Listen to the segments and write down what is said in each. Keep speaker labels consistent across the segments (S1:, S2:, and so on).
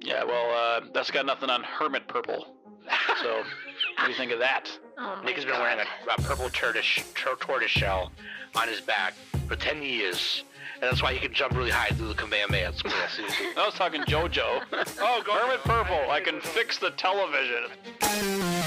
S1: Yeah, well, uh, that's got nothing on Hermit Purple. So, what do you think of that?
S2: Oh
S3: Nick has been
S2: God.
S3: wearing a, a purple tortoise, tortoise shell on his back for 10 years. And that's why he can jump really high through the Kamehameha. It's.
S1: I was talking JoJo. oh, go Hermit Purple. I can fix the television.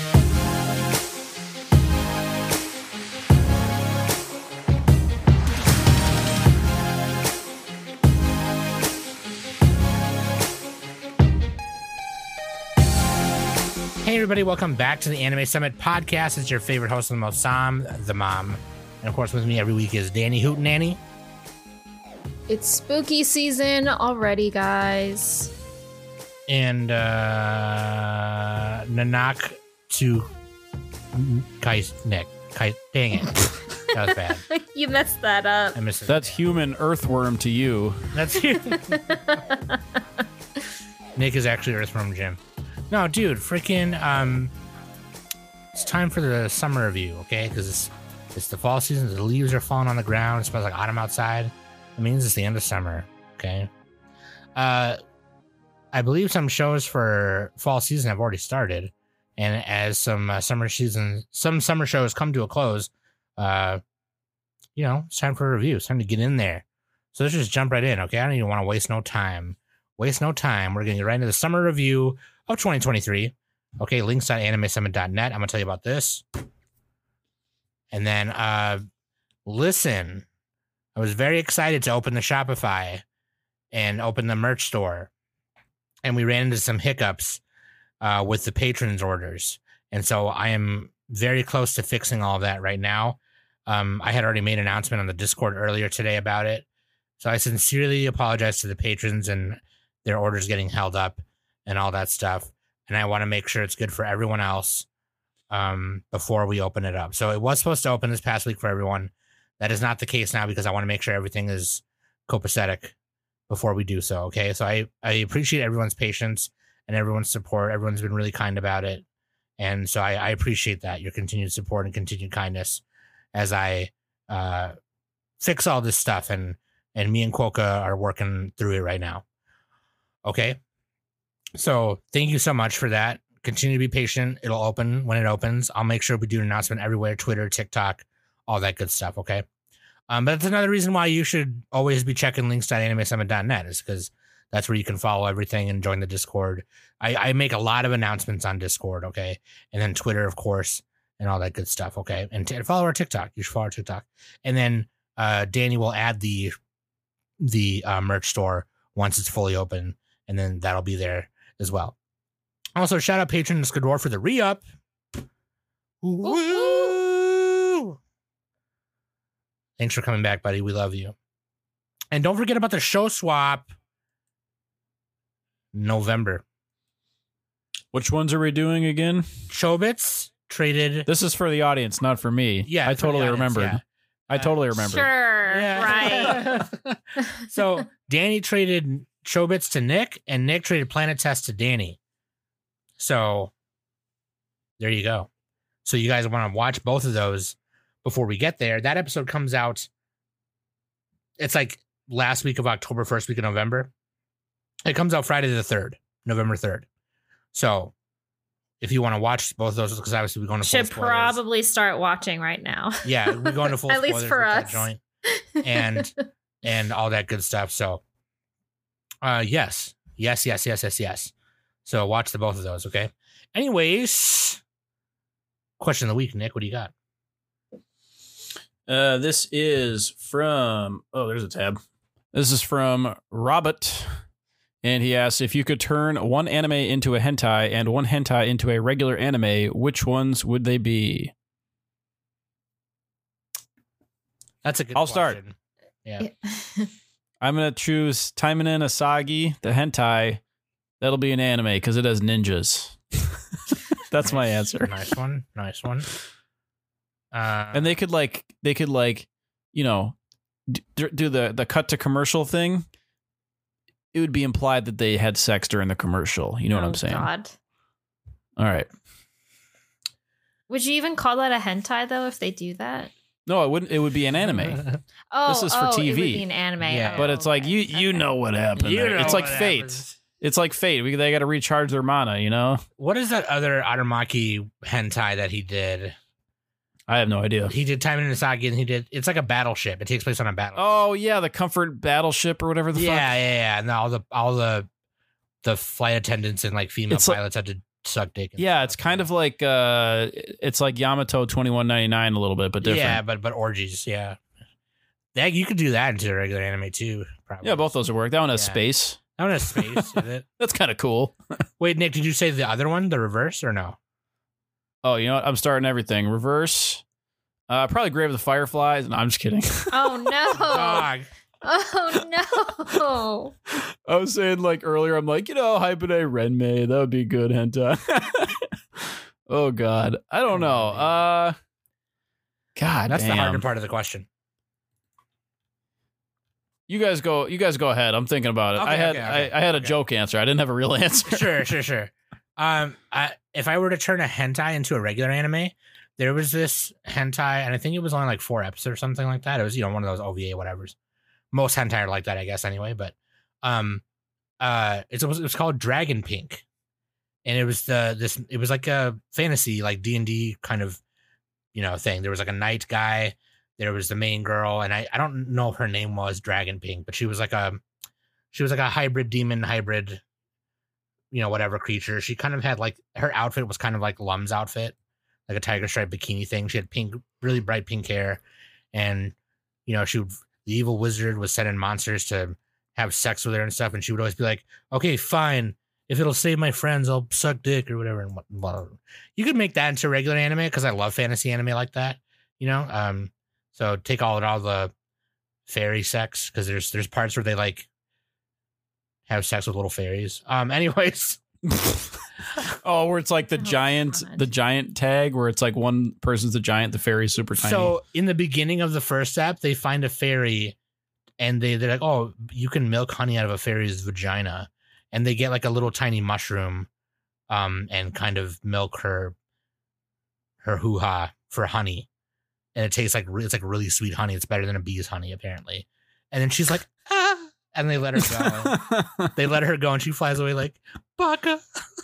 S4: Hey, everybody, welcome back to the Anime Summit podcast. It's your favorite host of the most, Sam, the mom. And of course, with me every week is Danny Hoot Nanny.
S2: It's spooky season already, guys.
S4: And uh, Nanak to Kai Nick. Kai, dang it. that was bad.
S2: you messed that up.
S4: I missed it.
S5: That's human earthworm to you.
S4: That's Nick is actually Earthworm Jim. No, dude, freaking um it's time for the summer review, okay? Because it's it's the fall season, the leaves are falling on the ground, it smells like autumn outside. It means it's the end of summer, okay? Uh I believe some shows for fall season have already started. And as some uh, summer season some summer shows come to a close, uh you know, it's time for a review. It's time to get in there. So let's just jump right in, okay? I don't even want to waste no time. Waste no time. We're going to get right into the summer review of 2023. Okay, links on links.animesummit.net. I'm to tell you about this. And then, uh, listen, I was very excited to open the Shopify and open the merch store. And we ran into some hiccups uh, with the patrons' orders. And so I am very close to fixing all that right now. Um, I had already made an announcement on the Discord earlier today about it. So I sincerely apologize to the patrons and their orders getting held up and all that stuff. And I want to make sure it's good for everyone else um, before we open it up. So it was supposed to open this past week for everyone. That is not the case now because I want to make sure everything is copacetic before we do so. Okay. So I, I appreciate everyone's patience and everyone's support. Everyone's been really kind about it. And so I, I appreciate that, your continued support and continued kindness as I uh, fix all this stuff. And, and me and Quokka are working through it right now. Okay. So thank you so much for that. Continue to be patient. It'll open when it opens. I'll make sure we do an announcement everywhere Twitter, TikTok, all that good stuff. Okay. Um, but that's another reason why you should always be checking links.animesummit.net is because that's where you can follow everything and join the Discord. I, I make a lot of announcements on Discord. Okay. And then Twitter, of course, and all that good stuff. Okay. And, t- follow our TikTok. You should follow our TikTok. And then uh, Danny will add the the uh, merch store once it's fully open, and then that'll be there as well. Also, shout out patron Skador for the re up. Thanks for coming back, buddy. We love you. And don't forget about the show swap. November.
S5: Which ones are we doing again?
S4: Chobits traded.
S5: This is for the audience, not for me.
S4: Yeah,
S5: I totally
S4: audience,
S5: remembered.
S4: yeah.
S5: I
S4: Uh,
S5: totally remembered.
S2: Sure, right.
S4: so Danny traded Chobits to Nick, and Nick traded Planetes to Danny. So there you go. So you guys want to watch both of those before we get there. That episode comes out. It's like last week of October, first week of November. It comes out Friday the third, November third. So if you want to watch both of those, because obviously we're going to
S2: Should probably start watching right now.
S4: yeah, we're going to full
S2: At least for us.
S4: joint and and all that good stuff. So, uh, yes, yes, yes, yes, yes, yes. So watch the both of those. Okay. Anyways, question of the week, Nick. What do you got?
S5: Uh, this is from. Oh, there's a tab. This is from Robert, and he asks if you could turn one anime into a hentai and one hentai into a regular anime, which ones would they be?
S4: That's a good.
S5: I'll start.
S4: question. Yeah.
S5: I'm gonna choose Taimanin Asagi, the hentai. That'll be an anime because it has ninjas. That's my answer.
S4: Nice one. Nice one. Uh,
S5: and they could like they could like you know d- do the the cut to commercial thing it would be implied that they had sex during the commercial you know what
S2: Oh,
S5: i'm saying
S2: God.
S5: all right
S2: Would you even call that a hentai though if they do that?
S5: No it wouldn't it would be an anime
S2: Oh,
S5: This is for
S2: oh, It would
S5: TV.
S2: be an anime.
S4: Yeah.
S5: But it's like
S2: okay,
S5: you you
S2: okay.
S5: know what happened
S4: You know
S5: it's like fate
S4: happens.
S5: It's like fate. We they got to recharge their mana. You know.
S4: What is that other Aramaki hentai that he did?
S5: I have no idea.
S4: He did Taimanin Asagi and he did it's like a battleship. It takes place on a battle.
S5: Oh yeah, the comfort battleship or whatever the
S4: yeah,
S5: fuck.
S4: yeah, yeah. And all the all the the flight attendants and like female
S5: It's like-
S4: pilots had to suck dick. and
S5: Yeah, it's kind of like uh it's like Yamato twenty one ninety nine a little bit, but different.
S4: Yeah, but but orgies, yeah. that you could do that into a regular anime too. Probably.
S5: Yeah, both those would work. That one has
S4: Yeah.
S5: space.
S4: That one has space. is it?
S5: That's kind of cool.
S4: Wait, Nick, did you say the other one, the reverse, or no?
S5: Oh, you know what? I'm starting everything. Reverse. Uh, probably Grave of the Fireflies. No, I'm just kidding.
S2: Oh no!
S4: Dog.
S2: Oh no!
S5: I was saying like earlier, I'm like, you know, Haibane Renmei, that would be good hentai. oh God. I don't know. Uh God
S4: That's the
S5: damn.
S4: harder part of the question.
S5: You guys go you guys go ahead. I'm thinking about it. I had
S4: okay, okay,
S5: I, I had a
S4: okay.
S5: joke answer. I didn't have a real answer.
S4: Sure, sure, sure. Um, I, if I were to turn a hentai into a regular anime, there was this hentai, and I think it was only like four episodes or something like that. It was you know one of those OVA whatever's. Most hentai are like that, I guess. Anyway, but um, uh, it's, it was called Dragon Pink, and it was the this it was like a fantasy like D and D kind of you know thing. There was like a knight guy. There was the main girl, and I I don't know her name was Dragon Pink, but she was like a she was like a hybrid demon hybrid you know whatever creature she kind of had like her outfit was kind of like lum's outfit like a tiger stripe bikini thing she had pink really bright pink hair and you know she would the evil wizard was sending monsters to have sex with her and stuff and she would always be like okay fine if it'll save my friends i'll suck dick or whatever and whatever. you could make that into regular anime because i love fantasy anime like that you know um so take all all the fairy sex because there's there's parts where they like have sex with little fairies. Um, anyways,
S5: oh, where it's like the
S2: Oh,
S5: giant
S2: God.
S5: the giant tag where it's like one person's the giant, the fairy's super tiny.
S4: so in the beginning of the first app, they find a fairy, and they they're like, oh, you can milk honey out of a fairy's vagina, and they get like a little tiny mushroom, um, and kind of milk her, her hoo ha for honey, and it tastes like it's like really sweet honey. It's better than a bee's honey apparently, and then she's like, ah, and they let her go. they let her go, and she flies away like baka,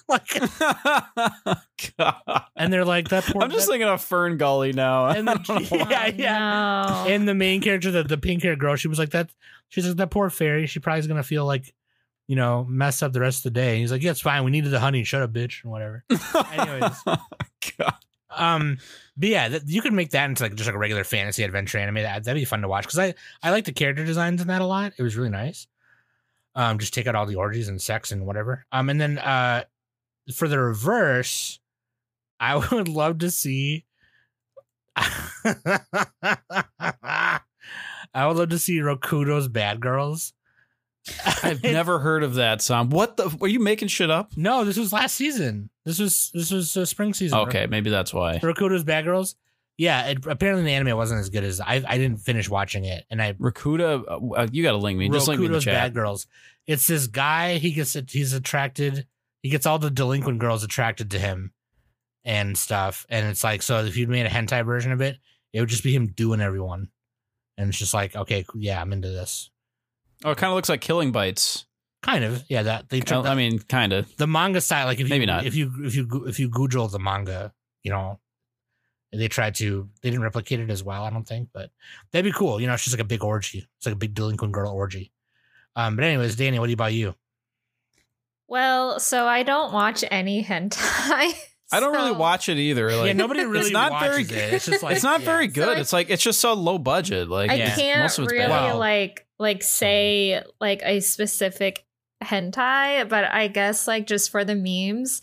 S4: like,
S5: God.
S4: and they're like that. Poor,
S5: I'm just
S4: that-
S5: thinking of Fern Gully now.
S4: And the-
S5: don't know why.
S4: Yeah, yeah.
S2: No.
S4: and the main character, the, the pink haired girl, she was like that. She's like that poor fairy. She probably is gonna feel like, you know, messed up the rest of the day. He's like, yeah, it's fine. We needed the honey. Shut up, bitch, and whatever. Anyways.
S5: God.
S4: Um, but yeah, that, you could make that into like just like a regular fantasy adventure anime. That that'd be fun to watch because I I like the character designs in that a lot. It was really nice. Um, just take out all the orgies and sex and whatever. Um, and then uh, for the reverse, I would love to see. I would love to see Rokudo's Bad Girls.
S5: I've never heard of that, Sam. What the? Were you making shit up?
S4: No, this was last season. This was this was uh, spring season.
S5: Okay, maybe that's why.
S4: Rakudo's Bad Girls. Yeah, it, apparently the anime wasn't as good as I. I didn't finish watching it, and I
S5: Rakuda, uh, you got to link me. Just link me in the
S4: Rakudo's
S5: chat.
S4: Bad Girls. It's this guy. He gets he's attracted. He gets all the delinquent girls attracted to him, and stuff. And it's like so. If you'd made a hentai version of it, it would just be him doing everyone, and it's just like okay, yeah, I'm into this.
S5: Oh, it kind of looks like Killing Bites.
S4: Kind of, yeah. That they took
S5: I mean, kind of.
S4: the manga style. Like if you
S5: Maybe not.
S4: if you if you if you Google the manga, you know, they tried to they didn't replicate it as well. I don't think, but that'd be cool. You know, it's just like a big orgy. It's like a big delinquent girl orgy. Um, but anyways, Danny, what about you?
S2: Well, so I don't watch any hentai.
S5: I don't really watch it either. Like,
S4: yeah, nobody really
S5: it's not very
S4: watches it. It's just like
S5: it's not
S4: yeah.
S5: very good.
S2: I-
S5: it's like it's just so low budget. Like
S2: I
S4: Yeah.
S2: can't
S5: most of it's
S2: really
S5: bad.
S2: Like like say like a specific hentai, but I guess like just for the memes,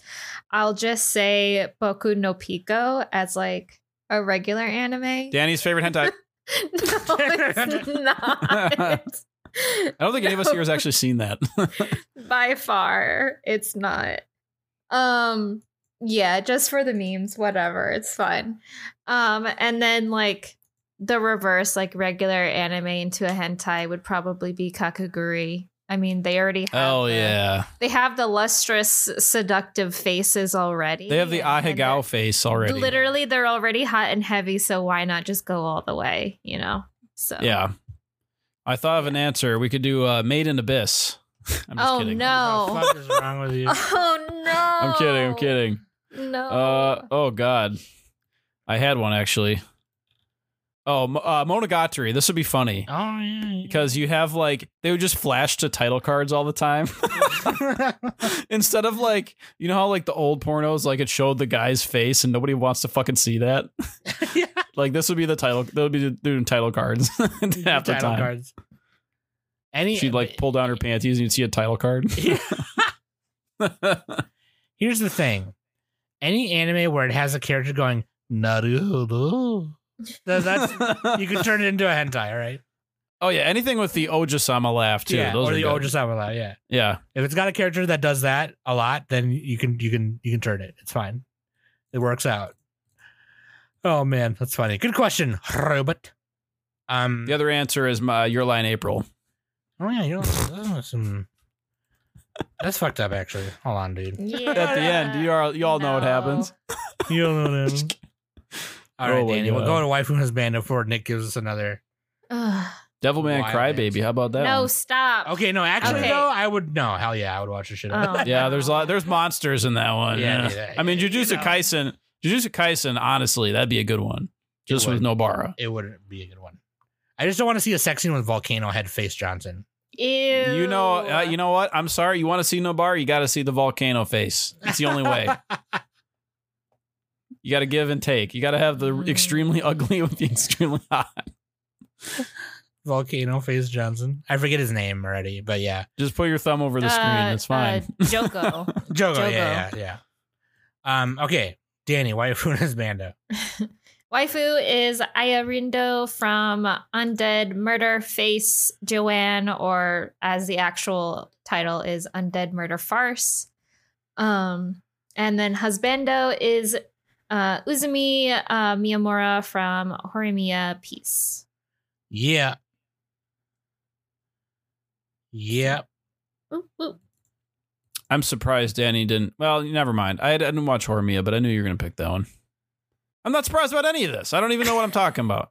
S2: I'll just say Boku no Pico as like a regular anime.
S5: Danny's favorite hentai.
S2: no, it's not.
S5: I don't think any of us here has actually seen that.
S2: By far, it's not. Um yeah, just for the memes, whatever. It's fun. Um and then like the reverse like regular anime into a hentai would probably be Kakegurui. I mean, they already have
S5: oh
S2: the-
S5: yeah,
S2: They have the lustrous seductive faces already.
S5: they have the
S2: and
S5: face already.
S2: Literally, they're already hot and heavy, so why not just go all the way, you know? So
S5: Yeah. I thought of an answer. We could do uh, Made in Abyss. I'm just
S2: Oh,
S5: kidding.
S2: no.
S4: What the fuck is wrong with you?
S2: Oh no!
S5: I'm kidding. I'm kidding.
S2: No.
S5: Uh oh god, I had one actually. Oh, uh, Monogatari. This would be funny
S4: Oh yeah.
S5: because you have like they would just flash to title cards all the time instead of like you know how like the old pornos like it showed the guy's face and nobody wants to fucking see that.
S4: Yeah.
S5: Like this would be the title. That would be doing title cards half the
S4: Title
S5: time.
S4: cards. Any
S5: She'd like pull down her panties and you'd see a title card.
S4: Here's the thing. Any anime where it has a character going Naruto, that's you can turn it into a hentai, right?
S5: oh yeah, anything with the Ojousama laugh too.
S4: yeah,
S5: Those
S4: or the
S5: good.
S4: Ojousama, yeah.
S5: Yeah.
S4: If it's got a character that does that a lot, then you can you can you can turn it. It's fine. It works out. Oh man, that's funny. Good question, Robert. Um.
S5: The other answer is my Your Lie in April.
S4: Oh yeah, you know some. That's fucked up, actually. Hold on, dude.
S2: Yeah.
S5: At the end, you all you all know what happens.
S4: You don't know that. All right,
S5: Oh
S4: Danny. We'll
S5: God.
S4: go to Waifu Husband before Nick gives us another.
S2: Ugh.
S5: Devilman
S4: Wild
S5: Crybaby. How about that?
S2: no,
S5: one?
S2: stop.
S4: Okay, no, actually
S2: Okay.
S4: though, I would no, hell yeah, I would watch the shit.
S2: Oh.
S4: that.
S5: Yeah, there's a lot. There's monsters in that one.
S4: Yeah,
S5: Yeah.
S4: yeah,
S5: I mean,
S4: you
S5: Jujutsu
S4: know.
S5: Kaisen. Jujutsu Kaisen. Honestly, that'd be a good one. Just with. Nobara.
S4: It wouldn't be a good one. I just don't want to see a sex scene with Volcano Head Face Johnson.
S2: Ew.
S5: You know. Uh, you know what? I'm sorry. You want to see Nobara? You got to see the volcano face. It's the only way. You got to give and take. You got to have the
S2: Mm.
S5: extremely ugly with the extremely hot.
S4: Volcano Face Johnson. I forget his name already, but yeah.
S5: Just put your thumb over the screen.
S2: Uh,
S5: It's fine.
S2: uh, Joko.
S4: Jogo,
S2: Jogo.
S4: yeah, yeah, yeah. Um, okay. Danny, waifu husbando.
S2: Waifu is Aya Rindo from Undead Murder Face Joanne, or as the actual title is Undead Murder Farce. Um, and then Husbando is uh, Izumi uh, Miyamura from Horimiya Piece.
S4: Yeah. Yep.
S2: Oop, oop.
S5: I'm surprised Danny didn't. Well, never mind. I, I didn't watch Horimiya, but I knew you were going to pick that one. I'm not surprised about any of this. I don't even know what I'm talking about.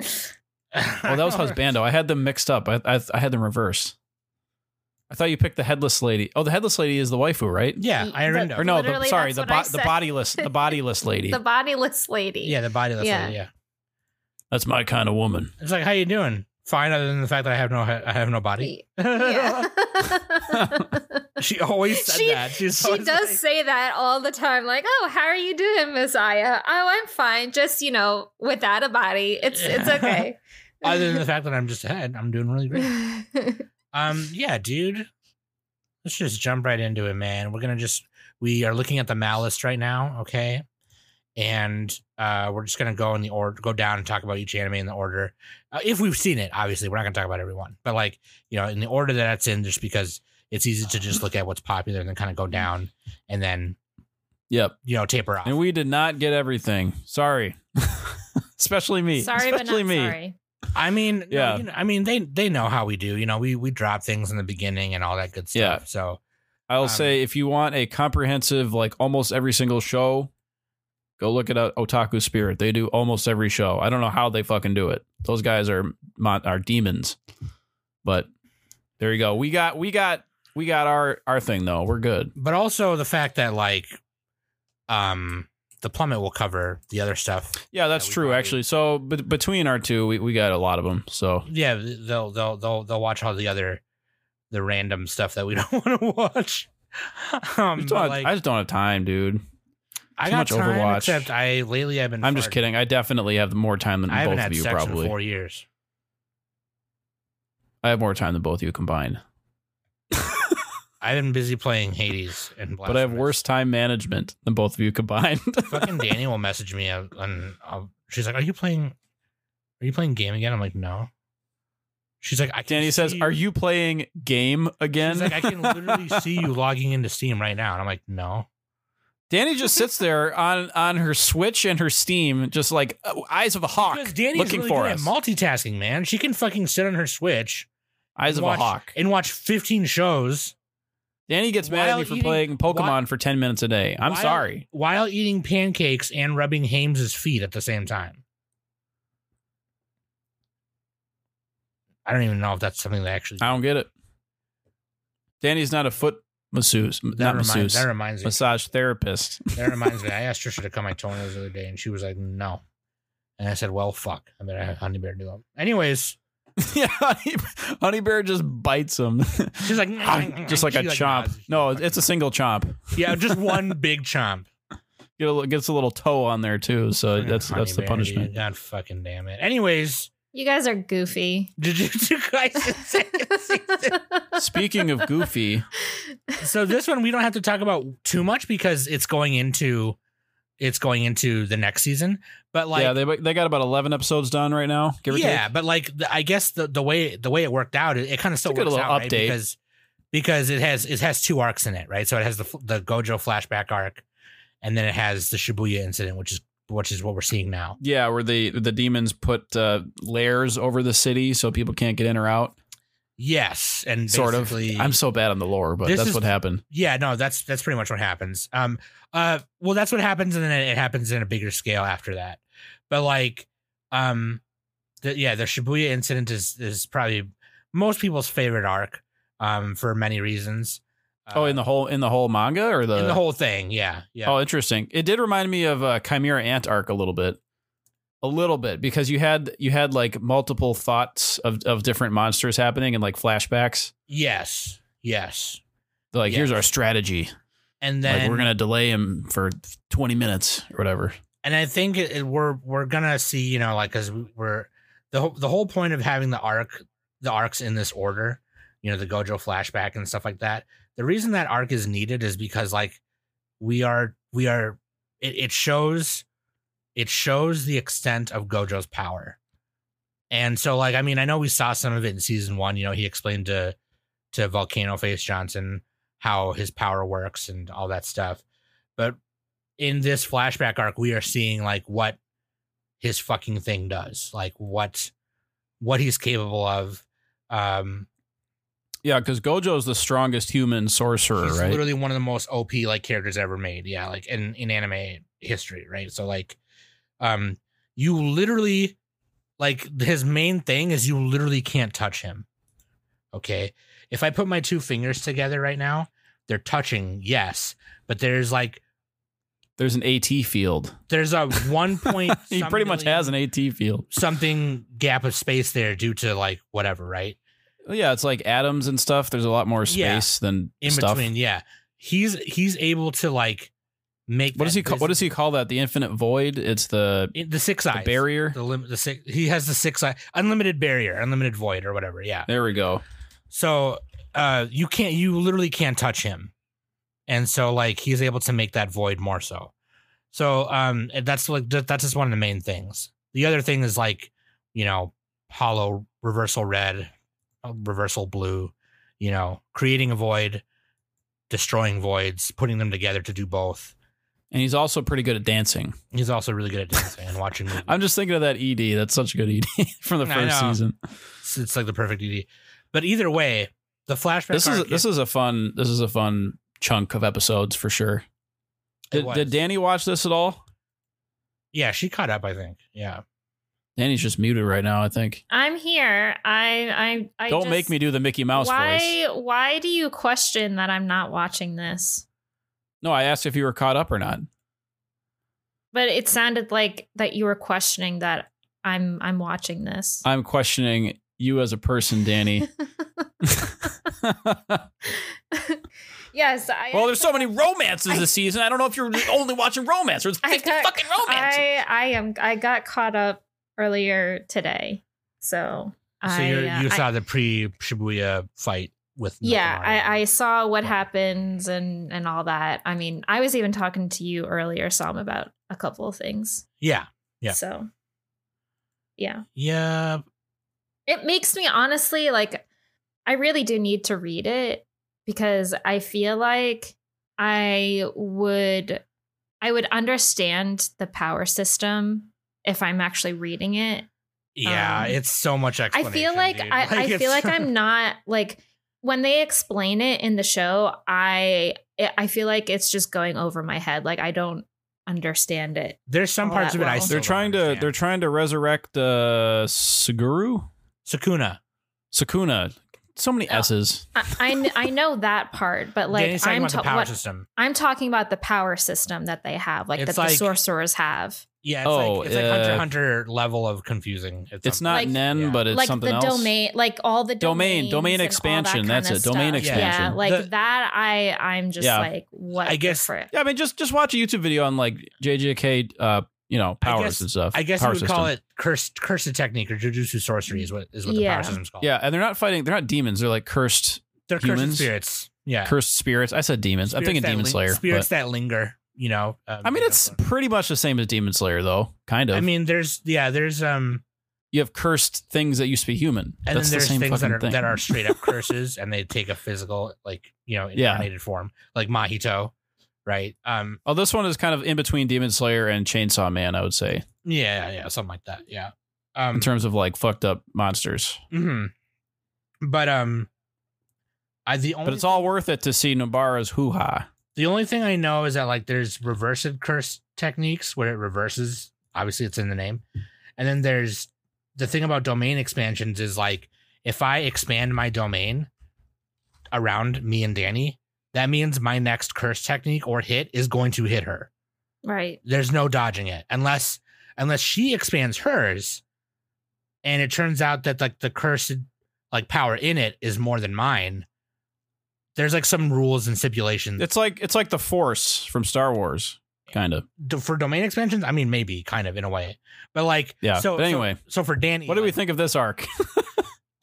S5: Oh, that was Husbando. I had them mixed up. I, I, I had them reversed. I thought you picked the headless lady. Oh, the headless lady is the waifu, right?
S4: Yeah,
S2: The-
S4: Aya Rindo.
S5: Or no, the, sorry, the bo- the
S2: said.
S5: bodiless, the bodiless lady.
S2: The bodiless lady.
S4: Yeah, the body that's
S2: Yeah.
S4: yeah. yeah.
S5: That's my kind of woman.
S4: It's like, how you doing? Fine, other than the fact that I have no I have no body.
S2: Yeah.
S4: she always said
S2: She-
S4: that. She's
S2: she does
S4: like-
S2: say that all the time like oh how are you doing miss aya oh i'm fine just you know without a body it's it's okay
S4: other than the fact that I'm just ahead, I'm doing really great. Um, yeah, dude. Let's just jump right into it, man. We're gonna just we are looking at the mal list right now, okay? And uh we're just gonna go in the order, go down and talk about each anime in the order. Uh, if we've seen it, obviously, we're not gonna talk about everyone, but like you know, in the order that it's in, just because it's easy to just look at what's popular and then kind of go down and then
S5: Yep.
S4: you know taper off.
S5: And we did not get everything. Sorry. Especially me.
S2: sorry but
S5: Especially
S2: not
S5: me.
S2: sorry
S4: I mean, no,
S5: Yeah.
S4: you know, I mean, they they know how we do. You know, we we drop things in the beginning and all that good stuff.
S5: Yeah.
S4: So
S5: I'll
S4: Um,
S5: say if you want a comprehensive, like almost every single show, go look at Otaku Spirit. They do almost every show. I don't know how they fucking do it. Those guys are are demons. But there you go. We got we got we got our our thing though. We're good.
S4: but also the fact that like um the plummet will cover the other stuff
S5: Yeah, that's
S4: we
S5: true
S4: probably-
S5: actually. So but between our two, we, we got a lot of them. So
S4: yeah they'll they'll they'll they'll watch all the other the random stuff that we don't want to watch um
S5: I just, have,
S4: like,
S5: I just don't have time, dude.
S4: I
S5: too
S4: got
S5: much
S4: time,
S5: Overwatch.
S4: except i lately i've been
S5: I'm just kidding. I definitely have more time than
S4: i
S5: both of you probably.
S4: four years
S5: I have more time than both of you combined.
S4: i've been busy playing hades and Black
S5: but I have worse time management than both of you combined.
S4: fucking Danny will message me and I'll, she's like, "Are you playing? Are you playing game again?" I'm like, "No." She's like, "I."
S5: Danny says,
S4: see
S5: "Are you playing game again?"
S4: She's like, "I can literally see you logging into Steam right now," and I'm like, "No."
S5: Danny just sits there on on her Switch and her Steam, just like uh, eyes of a hawk,
S4: Because Danny's
S5: looking
S4: really
S5: for
S4: good
S5: us.
S4: at multitasking, man. She can fucking sit on her Switch
S5: eyes of
S4: watch,
S5: a hawk.
S4: and watch 15 shows.
S5: Danny gets mad at me for
S4: eating-
S5: playing Pokemon
S4: while-
S5: for ten minutes a day. I'm
S4: while-
S5: sorry.
S4: While eating pancakes and rubbing Hames's feet at the same time. I don't even know if that's something that actually.
S5: I don't get it. Danny's not a foot masseuse,
S4: That
S5: not
S4: reminds,
S5: masseuse,
S4: that reminds me.
S5: massage therapist.
S4: That reminds me. I asked Trisha to cut my toenails the other day, and she was like, "No." And I said, "Well, fuck. I better have Honey Bear do them." Anyways,
S5: yeah, honey, honey bear just bites him,
S4: she's like, ah,
S5: just like a chomp.
S4: nods.
S5: No, it's a single chomp.
S4: yeah, just one big chomp.
S5: Get a, gets a little toe on there too, so that's that's the punishment.
S4: God fucking damn it. Anyways,
S2: You guys are goofy.
S4: Jujutsu Kaisen second season.
S5: Speaking of goofy,
S4: so this one we don't have to talk about too much because it's going into it's going into the next season. But like
S5: yeah, they they got about eleven episodes done right now. Give or
S4: yeah,
S5: take.
S4: but like I guess the, the way the way it worked out, it, it kind of still
S5: It's a good
S4: works
S5: little
S4: out right?
S5: update.
S4: because because it has it has two arcs in it, right? So it has the the Gojo flashback arc, and then it has the Shibuya incident, which is which is what we're seeing now.
S5: Yeah, where the the demons put uh, layers over the city so people can't get in or out.
S4: Yes, and
S5: Sort of. I'm so bad on the lore, but that's
S4: is-
S5: what happened.
S4: Yeah, no, that's that's pretty much what happens. Um, uh, well, that's what happens, and then it happens in a bigger scale after that. But like, um, the, yeah, the Shibuya incident is is probably most people's favorite arc, um, for many reasons.
S5: Oh, in
S4: Uh,
S5: the whole in the whole manga or the,
S4: in the whole thing, yeah, yeah.
S5: Oh, interesting. It did remind me of uh, Chimera Ant arc a little bit, a little bit because you had you had like multiple thoughts of of different monsters happening and like flashbacks.
S4: yes, yes,
S5: They're like, here's our strategy.
S4: and then
S5: like we're gonna delay him for 20 minutes or whatever.
S4: and I think it, it- we're we're gonna see, you know, like because we're the whole- the whole point of having the arc, the arcs in this order, you know, the Gojo flashback and stuff like that. The reason that arc is needed is because like we are we are it, it shows it shows the extent of Gojo's power, and so like I mean I know we saw some of it in season one. You know, he explained to to Volcano Face Johnson how his power works and all that stuff, but in this flashback arc we are seeing like what his fucking thing does like what what he's capable of um
S5: Yeah, because Gojo's the strongest human sorcerer,
S4: he's
S5: right?
S4: literally one of the most op like characters ever made yeah like in in anime history right so like um you literally like his main thing is you literally can't touch him okay if i put my two fingers together right now they're touching yes but there's like
S5: There's an AT field.
S4: there's a one point
S5: he pretty much has an AT field.
S4: something gap of space there due to like whatever, right?
S5: Yeah, it's like atoms and stuff. There's a lot more
S4: Yeah.
S5: space than
S4: In
S5: stuff.
S4: between, yeah. He's he's able to like make
S5: What does he call? What does he call that? The infinite void. It's the,
S4: the six
S5: the
S4: eyes
S5: barrier.
S4: The limit the six he has the six eye unlimited barrier, unlimited void or whatever, yeah.
S5: There we go.
S4: So uh you can't you literally can't touch him. And so like he's able to make that void more so. So um that's like that's just one of the main things. The other thing is like, you know, hollow reversal red, reversal blue, you know, creating a void, destroying voids, putting them together to do both.
S5: And he's also pretty good at dancing.
S4: He's also really good at dancing and watching movies.
S5: I'm just thinking of that ED. That's such a good ED from the first season.
S4: It's, it's like the perfect ED. But either way, the flashback
S5: This is
S4: arc-
S5: this is a fun this is a fun chunk of episodes for sure. Did, did Danny watch this at all?
S4: Yeah, she caught up, I think. Yeah.
S5: Danny's just muted right now. I think.
S2: I'm here. I I I
S5: Don't
S2: just-
S5: make me do the Mickey Mouse
S2: why
S5: voice.
S2: why do you question that I'm not watching this?
S5: No, I asked if you were caught up or not.
S2: But it sounded like that you were questioning that I'm I'm watching this.
S5: I'm questioning you as a person, Danny.
S2: yes, I
S5: well, there's so many romances this season. I don't know if you're only watching romance or it's
S2: I
S5: 50
S2: got-
S5: fucking romances.
S2: I I am I got caught up earlier today. So
S4: So
S2: I,
S4: you're,
S2: uh,
S4: you
S2: I-
S4: saw the pre Shibuya fight with
S2: yeah I, I saw what happens and and all that. I mean i was even talking to you earlier sam about a couple of things.
S4: Yeah Yeah.
S2: so yeah.
S4: Yeah.
S2: It makes me honestly like i really do need to read it because i feel like i would i would understand the power system if i'm actually reading it
S4: yeah
S2: Um,
S4: it's so much explanation.
S2: I feel like
S4: dude.
S2: I, I feel like I'm not like when they explain it in the show. I I feel like it's just going over my head. Like I don't understand it.
S4: there's some parts of it I
S2: well.
S4: still
S5: they're
S4: don't
S5: trying to they're trying to resurrect uh Saguru
S4: Sukuna
S5: Sukuna so many
S2: Oh.
S5: S's.
S2: I, I I know that part, but like I'm
S4: about the
S2: ta-
S4: power
S2: what-
S4: system.
S2: I'm talking about the power system that they have, like
S4: It's
S2: that the sorcerers have,
S4: Yeah, it's
S5: Oh,
S4: like it's like Hunter
S5: uh,
S4: x Hunter level of confusing.
S5: It's not
S2: Like-
S5: Nen,
S4: Yeah.
S5: but it's
S2: like
S5: something
S2: the
S5: else.
S2: domain, like all the
S5: Domain- domain expansion,
S2: that
S5: that's
S2: kinda
S5: it, domain expansion.
S2: Yeah, like
S4: The-
S2: that. I I'm just
S5: Yeah.
S2: like what
S4: I
S2: the
S4: guess-
S2: frick?
S5: Yeah, I mean, just just watch a YouTube video on like JJK, uh, you know, powers
S4: guess-
S5: and stuff.
S4: I guess you
S5: power
S4: would call it cursed cursed technique or jujutsu sorcery is what is what the
S2: Yeah.
S4: power system's called.
S5: Yeah, and they're not fighting. They're not demons. They're like cursed,
S4: they're cursed spirits. Yeah,
S5: cursed spirits. I said demons. I'm thinking Demon
S4: ling-
S5: Slayer.
S4: Spirits
S5: but-
S4: that linger. You know. Um,
S5: I mean, it's pretty much the same as Demon Slayer, though. Kind of.
S4: I mean, there's yeah, there's um,
S5: you have cursed things that used to be human.
S4: and
S5: That's
S4: then there's
S5: the same
S4: things that are
S5: thing.
S4: that are straight up curses, and they take a physical like you know
S5: Yeah.
S4: incarnated form, like Mahito, right? Um,
S5: Oh, this one is kind of in between Demon Slayer and Chainsaw Man, I would say,
S4: yeah, yeah, something like that. Yeah. Um,
S5: in terms of like fucked up monsters.
S4: mhm. But um, I the only
S5: But it's all worth it to see Nobara's hoo ha.
S4: The only thing I know is that like there's reversive curse techniques where it reverses. Obviously, it's in the name. And then there's the thing about domain expansions is like if I expand my domain around me and Danny, that means my next curse technique or hit is going to hit her.
S2: Right.
S4: There's no dodging it unless unless she expands hers, and it turns out that like the cursed like power in it is more than mine. There's like some rules and stipulations
S5: It's like it's like the Force from Star Wars, kind of.
S4: do- for domain expansions, I mean, maybe kind of in a way, but like,
S5: Yeah,
S4: So
S5: but anyway.
S4: so, so for Danny,
S5: What do we
S4: like-
S5: think of this arc?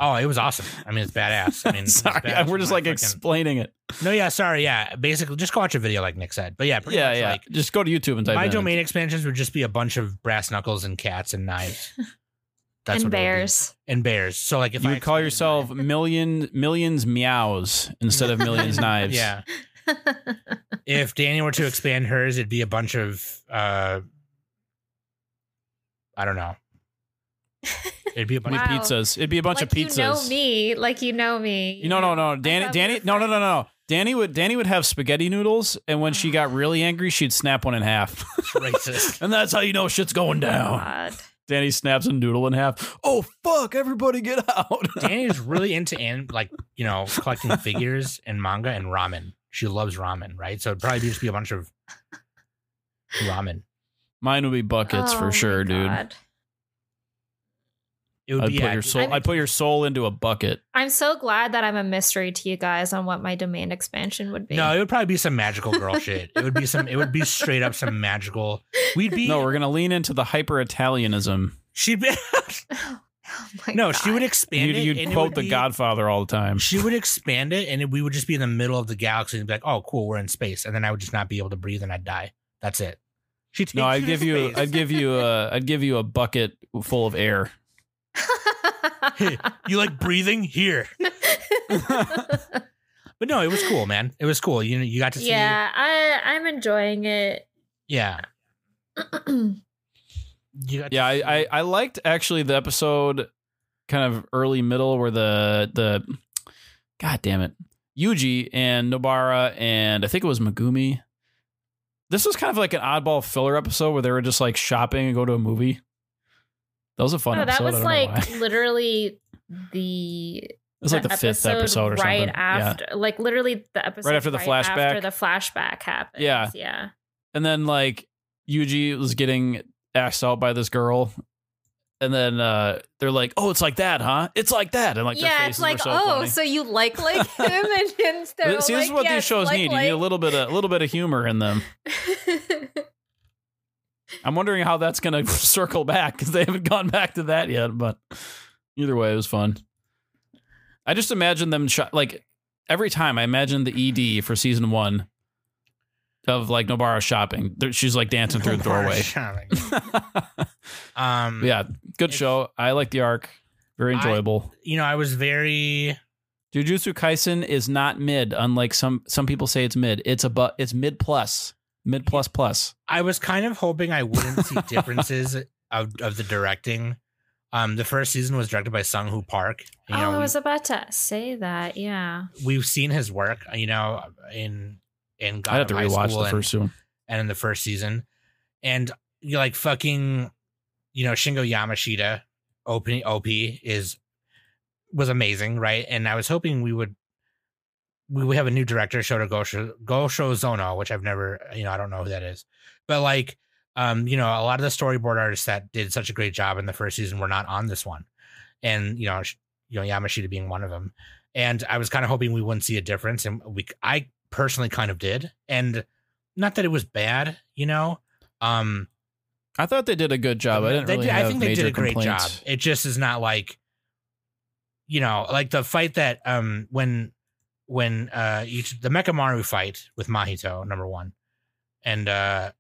S4: Oh, it was awesome. I mean, it's badass. I mean,
S5: Sorry,
S4: badass
S5: we're just like
S4: fucking-
S5: explaining it.
S4: No, yeah, sorry, yeah. Basically, just go watch a video, like Nick said. But yeah, pretty
S5: Yeah,
S4: much,
S5: yeah.
S4: Like,
S5: just go to YouTube and type
S4: my
S5: in.
S4: domain expansions would just be a bunch of brass knuckles and cats and knives. That's
S2: and
S4: what it would be.
S2: bears.
S4: and bears. So like, if
S5: you
S4: I
S5: would call yourself
S4: mine-
S5: million millions meows instead of millions knives.
S4: yeah. If Danny were to expand hers, it'd be a bunch of uh, I don't know. It'd be a bunch.
S2: Wow.
S4: of
S5: pizzas. It'd be a bunch
S2: like
S5: of pizzas.
S2: You know me, like you know me.
S5: You know, no, no, Danny, Danny, no, no, no, no. Danny would, Danny would have spaghetti noodles, and when she got really angry, she'd snap one in half,
S4: racist.
S5: and that's how you know shit's going down.
S2: God.
S5: Danny snaps a noodle in half. Oh fuck! Everybody get out!
S4: Danny's really into an like you know collecting figures and manga and ramen. She loves ramen, right? So it'd probably just be a bunch of ramen.
S5: Mine would be buckets
S2: Oh
S5: for sure, dude.
S2: God.
S4: It would
S5: I'd
S4: be
S5: put your soul.
S2: I'm-
S5: I'd put your soul into a bucket.
S2: I'm so glad that I'm a mystery to you guys on what my domain expansion would be.
S4: No, it would probably be some magical girl shit. It would be some. It would be straight up some magical. We'd be
S5: No, we're gonna lean into the hyper Italianism.
S4: She'd be.
S2: oh my
S4: no, she would expand
S5: You'd,
S4: it.
S5: you'd
S4: and it
S5: quote
S4: would
S5: the
S4: be-
S5: Godfather all the time.
S4: She would expand it, and we would just be in the middle of the galaxy and be like, "Oh, cool, we're in space," and then I would just not be able to breathe and I'd die. That's it. She takes
S5: No, I'd
S4: to
S5: give you.
S4: space.
S5: I'd give you a. I'd give you a bucket full of air.
S4: you like breathing here, but no, it was cool, man. It was cool. You know, you got to see.
S2: yeah, I I'm enjoying it.
S4: yeah. You got
S5: Yeah, I, I I liked actually the episode, kind of early middle where the the, god damn it, Yuji and Nobara and I think it was Megumi. This was kind of like an oddball filler episode where they were just like shopping and go to a movie. That was a fun
S2: no,
S5: episode.
S2: that was like literally the
S5: it was like the fifth episode or
S2: right
S5: something. Yeah.
S2: after, like literally the episode right
S5: after the flashback?
S2: After the flashback happens.
S5: Yeah.
S2: yeah.
S5: And then like Yuji was getting asked out by this girl. And then uh, they're like, "Oh, it's like that, huh? It's like that." And like,
S2: yeah, it's like,
S5: so
S2: oh,
S5: funny.
S2: so you like like him, and, and
S5: See, this
S2: like,
S5: is what
S2: yes,
S5: these shows
S2: like,
S5: need. You need a little bit, of, a little bit of humor in them. I'm wondering how that's going to circle back because they haven't gone back to that yet. But either way, it was fun. I just imagine them sh- like every time. I imagine the ED for season one of like Nobara shopping. She's like dancing through the doorway.
S4: um,
S5: yeah, good show. I like the arc. Very
S4: I-
S5: enjoyable.
S4: you know, I was very.
S5: Jujutsu Kaisen is not mid, unlike some some people say it's mid. It's a but it's mid plus, mid plus plus.
S4: I was kind of hoping I wouldn't see differences of, of the directing. Um, the first season was directed by Sunghoo Park. You
S2: oh,
S4: know,
S2: I was about to say that. Yeah.
S4: we've seen his work. You know, in in God
S5: I have
S4: of
S5: to
S4: High
S5: rewatch
S4: School
S5: the
S4: and,
S5: first one.
S4: and in the first season, and you like fucking, you know, Shingo Yamashita, opening OP is was amazing, right? And I was hoping we would we have a new director, Shota Gosho, Goshozono, which I've never, you know, I don't know who that is, but like, um, you know, a lot of the storyboard artists that did such a great job in the first season were not on this one, and you know, you know, Yamashita being one of them, and I was kind of hoping we wouldn't see a difference, and we, I personally kind of did, and not that it was bad, you know, um,
S5: I thought they did a good job. I didn't really
S4: did-
S5: have
S4: I think they
S5: major
S4: did a great
S5: complaints.
S4: job. It just is not like, you know, like the fight that um when when uh each the fight with Mahito number one, and uh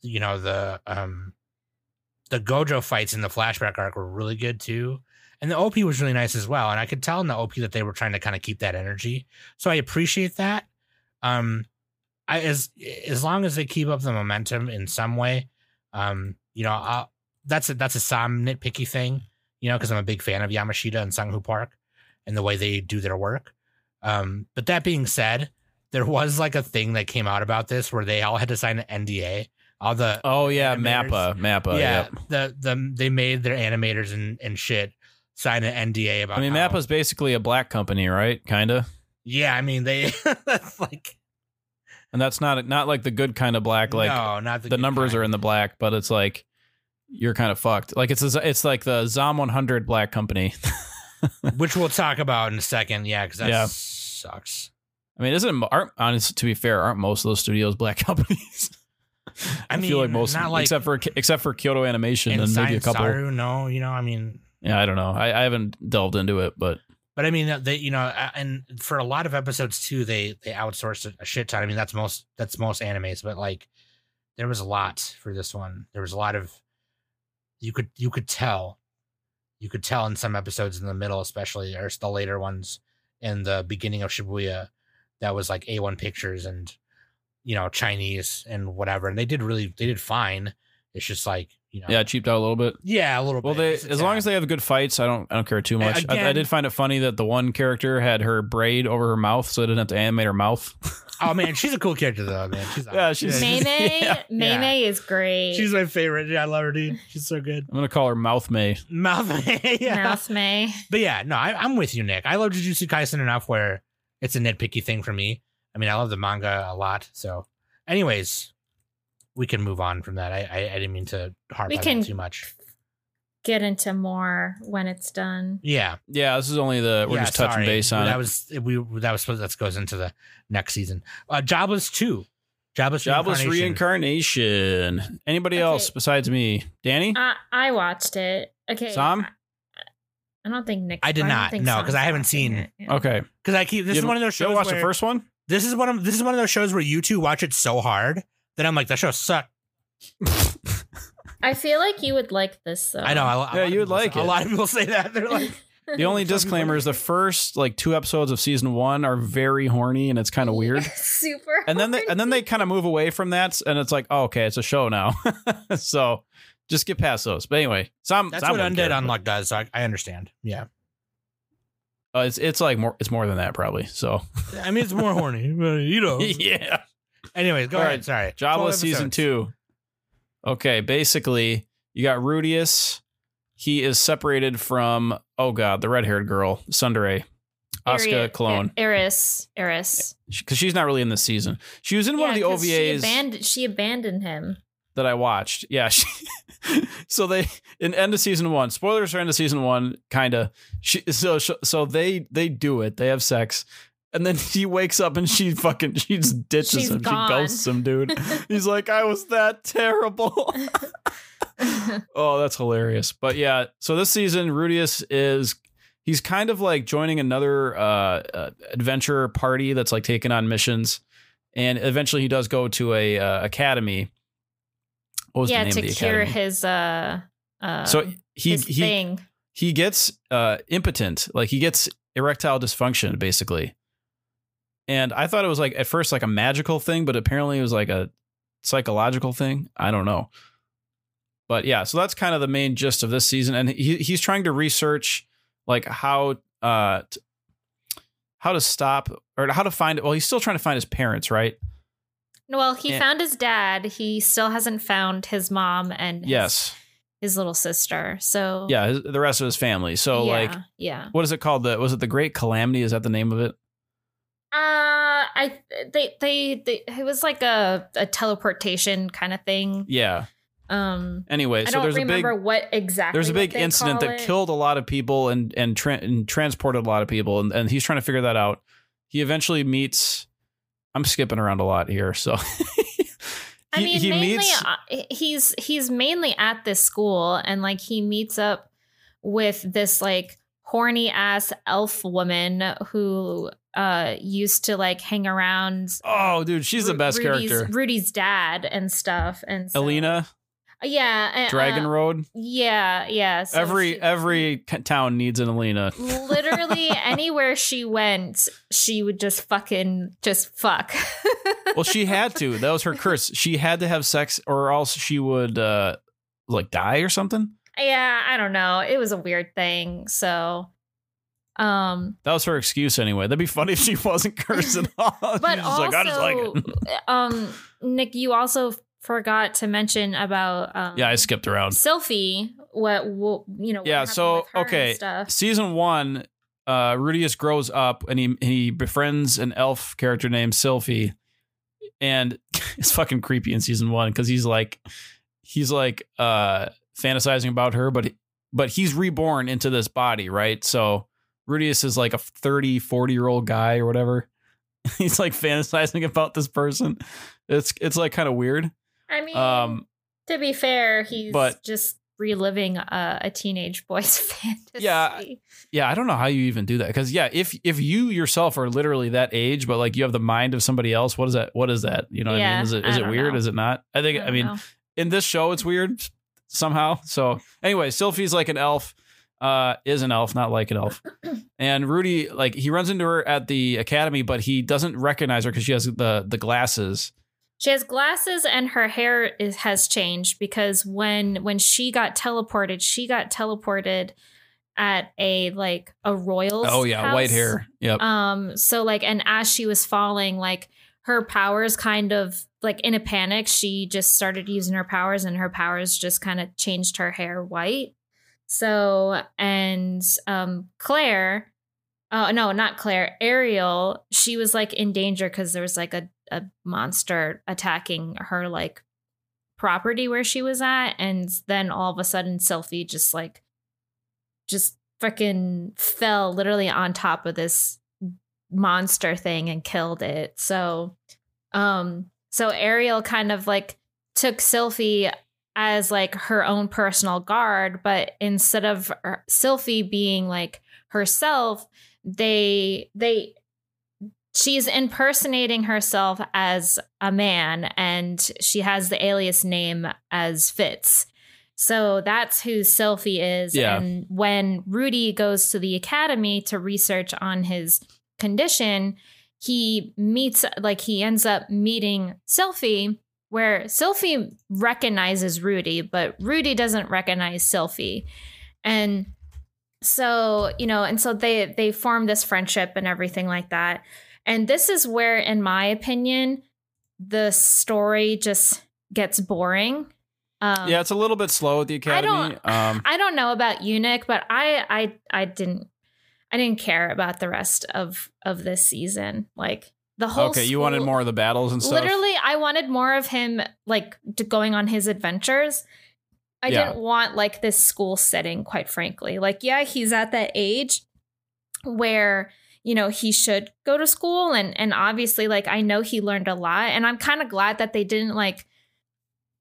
S4: you know the um the Gojo fights in the flashback arc were really good too. And the OP was really nice as well. And I could tell in the OP that they were trying to kind of keep that energy. So I appreciate that. Um I as as long as they keep up the momentum in some way, um, you know, I'll, that's a that's a some nitpicky thing, you know, because I'm a big fan of Yamashita and Sunghoo Park and the way they do their work. Um, but that being said, there was like a thing that came out about this where they all had to sign an NDA. All the
S5: Oh yeah,
S4: animators-
S5: Mappa, Mappa.
S4: yeah,
S5: yep.
S4: the the they made their animators and and shit sign an NDA about.
S5: I mean,
S4: how-
S5: Mappa's basically a black company, right? Kinda.
S4: Yeah, I mean they that's like
S5: And that's not not like the good kind of black. Like
S4: no, not the,
S5: the numbers
S4: kind.
S5: are in the black, but it's like you're kind of fucked. Like it's a, it's like the Zom 100 black company.
S4: which we'll talk about in a second. Yeah, because that
S5: Yeah.
S4: sucks.
S5: I mean, isn't aren't honest to be fair, aren't most of those studios black companies?
S4: I I mean,
S5: feel like most,
S4: not like-
S5: except for except for Kyoto Animation and,
S4: And
S5: maybe a couple.
S4: Saru, no, you know, I mean,
S5: Yeah, I don't know. I, I haven't delved into it, but
S4: but I mean, they, you know, and for a lot of episodes too, they they outsourced a shit ton. I mean, that's most that's most animes, but like, there was a lot for this one. There was a lot of, you could you could tell, you could tell in some episodes in the middle, especially or the later ones in the beginning of Shibuya, that was like A1 Pictures and you know Chinese and whatever, and they did really they did fine. It's just like you know,
S5: yeah, it cheaped out a little bit.
S4: yeah, a little
S5: Well,
S4: bit.
S5: they
S4: Just a
S5: as long as they have good fights, I don't I don't care too much. I, I did find it funny that the one character had her braid over her mouth, so they didn't have to animate her mouth.
S4: Oh man, she's a cool character though, man. She's
S5: Yeah, she's-
S2: May May,
S5: Yeah.
S2: Mei Mei is great.
S4: she's my favorite. Yeah, I love her, dude. She's so good.
S5: I'm gonna call her Mouth May.
S4: Mouth, yeah.
S2: Mouse May.
S4: But yeah, no, I, I'm with you, Nick. I love Jujutsu Kaisen enough where it's a nitpicky thing for me. I mean, I love the manga a lot. So, anyways, we can move on from that. I I, I didn't mean to harp
S2: We
S4: on
S2: can-
S4: too much.
S2: Get into more when it's done.
S4: Yeah,
S5: Yeah, this is only the we're
S4: yeah,
S5: just touching
S4: sorry.
S5: base on
S4: that
S5: it.
S4: was we that was supposed that goes into the next season. Uh, Jobless two, Jobless,
S5: Jobless
S4: Reincarnation.
S5: reincarnation. Anybody
S2: Okay.
S5: else besides me? Danny?
S2: I I watched it. Okay.
S5: Sam?
S2: I, I don't think Nick.
S4: I did
S2: don't
S4: not,
S2: think
S4: no, 'cause
S2: Sam's
S4: I haven't seen-
S2: it. Yeah.
S5: Okay.
S4: Because I keep this
S5: You
S4: is one of those
S5: you
S4: shows.
S5: watch the first one?
S4: This is one of this is one of those shows where you two watch it so hard that I'm like that show sucked.
S2: I feel like you would like this though.
S4: I know. A, lot
S5: Yeah, you would
S4: like say-
S5: like
S4: A lot of people say that they're like,
S5: The only disclaimer is the first like two episodes of season one are very horny and it's kind of weird.
S2: Super.
S5: And then they and then they kind of move away from that and it's like, oh, okay, it's a show now. so just get past those. But anyway, some
S4: that's
S5: some
S4: what
S5: wouldn't
S4: Undead
S5: care,
S4: Unluck does. So I, I understand. Yeah.
S5: uh, it's it's like more it's more than that probably. So
S4: I mean, it's more horny, but you know.
S5: yeah.
S4: Anyways, go
S5: All
S4: ahead.
S5: right.
S4: Sorry.
S5: Jobless
S4: 12
S5: season two. Okay, basically, you got Rudeus. He is separated from oh god, the red haired girl, tsundere, Asuka
S2: Ari-
S5: clone,
S2: Eris. Eris.
S5: because she's not really in this season. She was in one of the
S2: Yeah, 'cause She
S5: OVAs
S2: abandoned, she abandoned him.
S5: that I watched. Yeah, she, so they in end of season one. Spoilers for end of season one, kind of. She so so they they do it. They have sex. And then he wakes up and she fucking she just ditches
S2: She's
S5: him.
S2: gone.
S5: She ghosts him, dude. He's like, I was that terrible. oh, that's hilarious. But yeah, so this season, Rudeus is he's kind of like joining another uh, uh, adventure party that's like taking on missions, and eventually he does go to a uh, academy. What was
S2: yeah,
S5: the name
S2: to
S5: of the
S2: cure
S5: academy?
S2: his uh uh
S5: so he he
S2: thing.
S5: he gets uh impotent, like he gets erectile dysfunction, basically. And I thought it was like at first like a magical thing, but apparently it was like a psychological thing. I don't know. But yeah, so that's kind of the main gist of this season, and he he's trying to research like how uh t- how to stop or how to find it. well he's still trying to find his parents right
S2: Well, he
S5: Yeah.
S2: found his dad. He still hasn't found his mom and his,
S5: yes
S2: his little sister. So
S5: Yeah, his, the rest of his family. So
S2: yeah,
S5: like,
S2: yeah.
S5: what is it called? The was it the Great Calamity? Is that the name of it?
S2: Uh, I they they, they it was like a a teleportation kind of thing.
S5: Yeah.
S2: Um,
S5: Anyway,
S2: I
S5: so
S2: don't
S5: there's a big
S2: remember what exactly.
S5: there's a big incident that
S2: it.
S5: killed a lot of people and and, tra- and transported a lot of people, and, and he's trying to figure that out. He eventually meets. I'm skipping around a lot here, so.
S2: I
S5: He-
S2: mean,
S5: he
S2: mainly
S5: meets-
S2: uh, he's he's mainly at this school, and like he meets up with this like horny ass elf woman who uh used to like hang around.
S5: Oh, dude, she's the best
S2: Rudy's,
S5: character.
S2: Rudy's dad and stuff, and so,
S5: Alina,
S2: yeah, uh,
S5: Dragon
S2: uh,
S5: Road.
S2: yeah, yeah. so
S5: every
S2: she-
S5: every town needs an Alina.
S2: literally anywhere she went, she would just fucking just fuck.
S5: Well, she had to. That was her curse. She had to have sex, or else she would uh like die or something.
S2: Yeah, I don't know. It was a weird thing. So, um,
S5: That was her excuse anyway. That'd be funny if she wasn't cursed at all.
S2: but also,
S5: like, I just like it.
S2: um, Nick, you also forgot to mention about um,
S5: Yeah, I skipped around.
S2: Sylphie. What, what you know?
S5: Yeah, so,
S2: with her
S5: okay.
S2: stuff.
S5: Season one, uh, Rudeus grows up and he he befriends an elf character named Sylphie, and it's fucking creepy in season one because he's like he's like uh fantasizing about her, but but he's reborn into this body, right? So Rudeus is like a 30, 40 year old guy or whatever. He's like fantasizing about this person. It's it's like kind of weird.
S2: I mean,
S5: Um,
S2: to be fair, he's
S5: but-
S2: just reliving a, a teenage boy's fantasy.
S5: Yeah, Yeah, I don't know how you even do that because yeah, if if you yourself are literally that age, but like you have the mind of somebody else, what is that? What is that? You know, what I mean, is it
S2: I
S5: is it weird?
S2: know.
S5: Is it not? I think I,
S2: don't
S5: mean
S2: know.
S5: in this show it's weird somehow. So anyway, Sylphie's like an elf, uh, is an elf, not like an elf, and Rudy like he runs into her at the academy, but he doesn't recognize her because she has the the glasses.
S2: She has glasses and her hair is has changed because when when she got teleported, she got teleported at a like a royal.
S5: Oh yeah, white hair. Yep.
S2: Um so like and as she was falling like her powers kind of like in a panic she just started using her powers and her powers just kind of changed her hair white. So and um Claire Oh no, not Claire. Ariel. She was like in danger because there was like a, a monster attacking her like property where she was at, and then all of a sudden, Sylphie just like just freaking fell literally on top of this monster thing and killed it. So, um, so Ariel kind of like took Sylphie as like her own personal guard, but instead of her- Sylphie being like herself, they they she's impersonating herself as a man and she has the alias name as Fitz. So that's who Sylphie is.
S5: Yeah.
S2: And when Rudy goes to the academy to research on his condition, he meets like he ends up meeting Sylphie where Sylphie recognizes Rudy, but Rudy doesn't recognize Sylphie. And so, you know, and so they they form this friendship and everything like that. And this is where in my opinion the story just gets boring. Um,
S5: yeah, it's a little bit slow at the
S2: I
S5: academy.
S2: don't
S5: um,
S2: I don't know about Eunuch, but I I I didn't I didn't care about the rest of of this season. Like the whole
S5: okay, you wanted more of the battles and stuff.
S2: Literally, I wanted more of him like to going on his adventures. I
S5: Yeah.
S2: didn't want like this school setting, quite frankly. Like, yeah, he's at that age where you know he should go to school and and obviously like I know he learned a lot and I'm kind of glad that they didn't like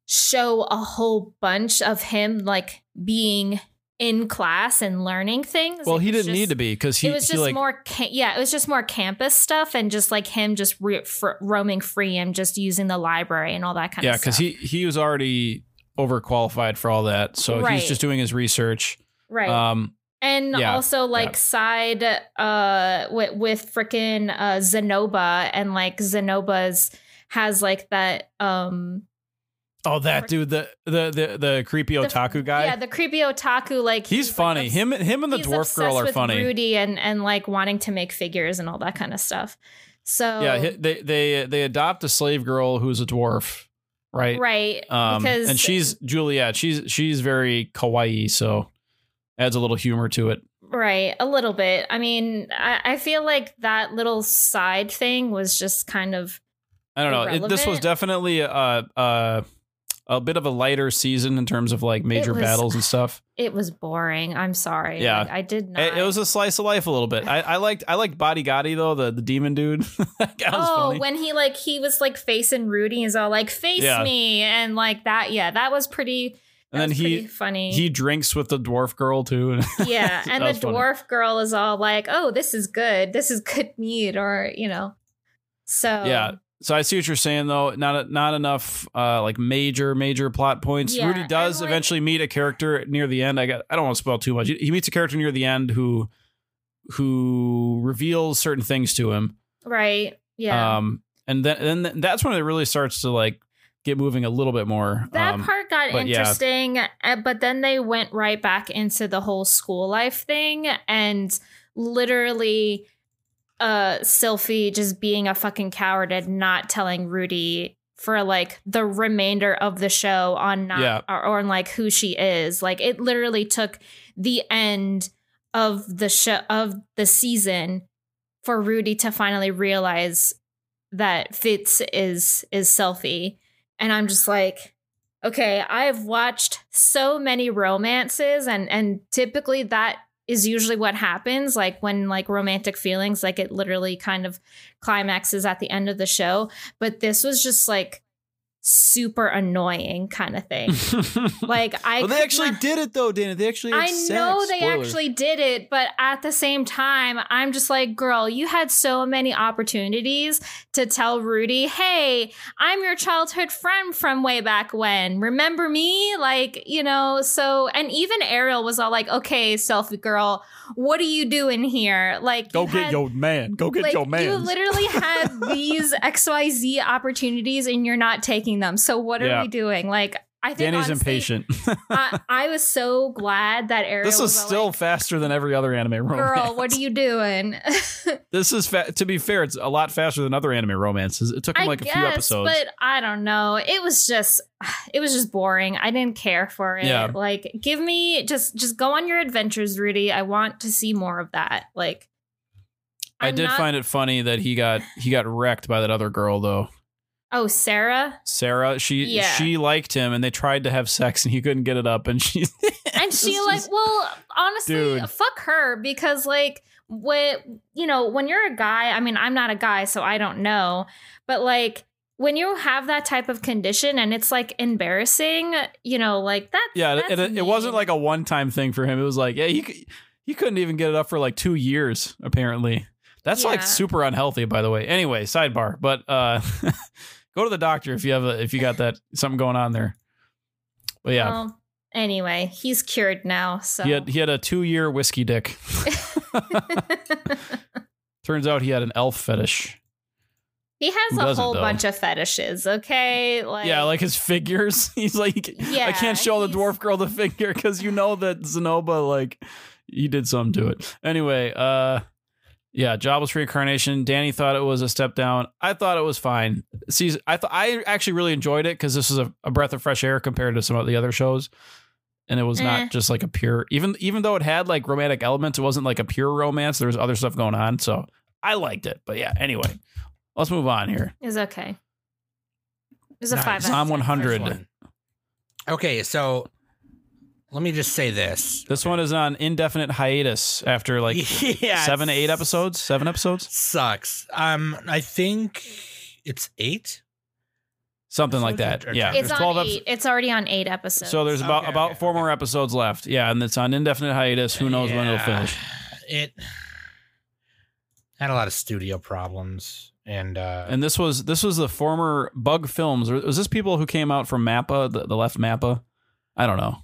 S2: show a whole bunch of him like being in class and learning things.
S5: well, he didn't need to be because he,
S2: it was just
S5: like
S2: more ca- yeah it was just more campus stuff and just like him just re- fr- roaming free and just using the library and all that kind
S5: yeah
S2: of stuff Yeah,
S5: because he he was already overqualified for all that, so
S2: Right.
S5: he's just doing his research.
S2: right
S5: Um,
S2: and
S5: yeah,
S2: also like
S5: yeah.
S2: side uh with with freaking uh zanoba and like zanoba's has like that um
S5: oh, that dude, the the the, the creepy
S2: the-
S5: otaku guy.
S2: yeah the creepy otaku like
S5: he's,
S2: like,
S5: funny.
S2: obs-
S5: him him and the dwarf girl are
S2: with
S5: funny.
S2: Rudy and and like wanting to make figures and all that kind of stuff so
S5: Yeah, they they they adopt a slave girl who's a dwarf, right?
S2: right?
S5: Um,
S2: because
S5: and she's Juliet. She's she's very kawaii, so adds a little humor to it.
S2: right a little bit. I mean, I, I feel like that little side thing was just kind of
S5: I don't know. It, this was definitely a, a a bit of a lighter season in terms of like major
S2: was-
S5: battles and stuff.
S2: it was boring. I'm sorry.
S5: Yeah.
S2: Like, I did not.
S5: It, it was a slice of life a little bit. I, I liked I liked Badigadi though, the, the demon dude.
S2: oh,
S5: funny.
S2: when he like he was like facing Rudy, he's all like face
S5: Yeah.
S2: me and like that. Yeah, that was pretty.
S5: and
S2: that
S5: then
S2: was
S5: he
S2: funny.
S5: he drinks with the dwarf girl too.
S2: yeah, and the
S5: funny.
S2: dwarf girl is all like, "Oh, this is good. This is good meat," or you know. So
S5: Yeah. So I see what you're saying though. Not not enough uh like major major plot points.
S2: Yeah,
S5: Rudy does
S2: like-
S5: eventually meet a character near the end. I got I don't want to spoil too much. He, meets a character near the end who who reveals certain things to him.
S2: right. Yeah.
S5: Um and then then that's when it really starts to like get moving a little bit more.
S2: that
S5: um,
S2: part got
S5: but
S2: interesting, uh, but then they went right back into the whole school life thing and literally uh Sylphie just being a fucking coward and not telling Rudy for like the remainder of the show on not
S5: Yeah.
S2: or, or on like who she is. Like it literally took the end of the show of the season for Rudy to finally realize that Fitz is is Sylphie. And I'm just like, okay, I've watched so many romances and and typically that is usually what happens like when like romantic feelings like it literally kind of climaxes at the end of the show, but this was just like super annoying kind of thing. Like I
S5: well, they actually
S2: not-
S5: did it though, Dana. They actually.
S2: I
S5: sex.
S2: know they
S5: Spoilers.
S2: actually did it, but at the same time, I'm just like, girl, you had so many opportunities to tell Rudy, hey, I'm your childhood friend from way back when. Remember me? Like, you know, so, and even Ariel was all like, okay, Sylphie girl, what are you doing here? Like,
S5: Go get
S2: had-
S5: your man. Go get
S2: like,
S5: your man.
S2: You literally had these XYZ opportunities and you're not taking them. So what are
S5: Yeah.
S2: we doing? Like, I think
S5: Danny's
S2: honestly,
S5: impatient.
S2: I, I was so glad that Ariel
S5: this is
S2: was
S5: still
S2: like,
S5: faster than every other anime romance.
S2: girl, what are you doing?
S5: This is fa- to be fair, it's a lot faster than other anime romances. It took him
S2: I
S5: like a few episodes.
S2: but I don't know. It was just, it was just boring. I didn't care for it.
S5: Yeah.
S2: Like, give me just, just go on your adventures, Rudy. I want to see more of that. Like,
S5: I
S2: I'm
S5: did
S2: not-
S5: find it funny that he got he got wrecked by that other girl though.
S2: Oh, Sarah,
S5: Sarah, she
S2: Yeah.
S5: she liked him and they tried to have sex and he couldn't get it up and she
S2: and she like,
S5: is-
S2: well, honestly,
S5: Dude.
S2: fuck her because like, when you know, when you're a guy, I mean, I'm not a guy, so I don't know, but like. When you have that type of condition and it's like embarrassing, you know, like that.
S5: Yeah,
S2: that's
S5: it, it, it wasn't like a one time thing for him. It was like, yeah, he he couldn't even get it up for like two years, apparently. That's like super unhealthy, by the way. Anyway, sidebar. But uh go to the doctor if you have a if you got that something going on there. But yeah,
S2: Well, anyway, he's cured now. So
S5: he had he had a two year whiskey dick. Turns out he had an elf fetish.
S2: he has
S5: Who
S2: a whole
S5: though?
S2: bunch of fetishes. Okay, like
S5: yeah, like his figures. He's like, I can't show the dwarf girl the figure because you know that Zanoba like he did something to it. Anyway, uh, yeah, jobless reincarnation. Danny thought it was a step down. I thought it was fine. See, I thought I actually really enjoyed it because this was a, a breath of fresh air compared to some of the other shows. And it was
S2: Eh.
S5: not just like a pure, even even though it had like romantic elements, it wasn't like a pure romance. There was other stuff going on, so I liked it. But yeah, anyway, let's move on here.
S2: is okay. It's a
S4: Nice.
S2: five. out of Zom
S5: 100.
S4: Okay, so let me just say this.
S5: This one is on indefinite hiatus after like
S4: yeah,
S5: seven to eight episodes. Seven episodes,
S4: Sucks. Um, I think it's eight.
S5: something like that.
S4: Episodes or-
S5: Yeah,
S2: It's
S5: there's
S2: on
S5: twelve
S2: eight.
S5: episodes.
S2: It's already on eight episodes.
S5: So there's about
S4: Okay,
S5: about
S4: okay,
S5: four
S4: okay.
S5: more episodes left. Yeah, and it's on indefinite hiatus. Who knows when it'll finish?
S4: It had a lot of studio problems, and uh,
S5: And this was this was the former Bug Films. Was this people who came out from Mappa, the, the left Mappa? I don't know.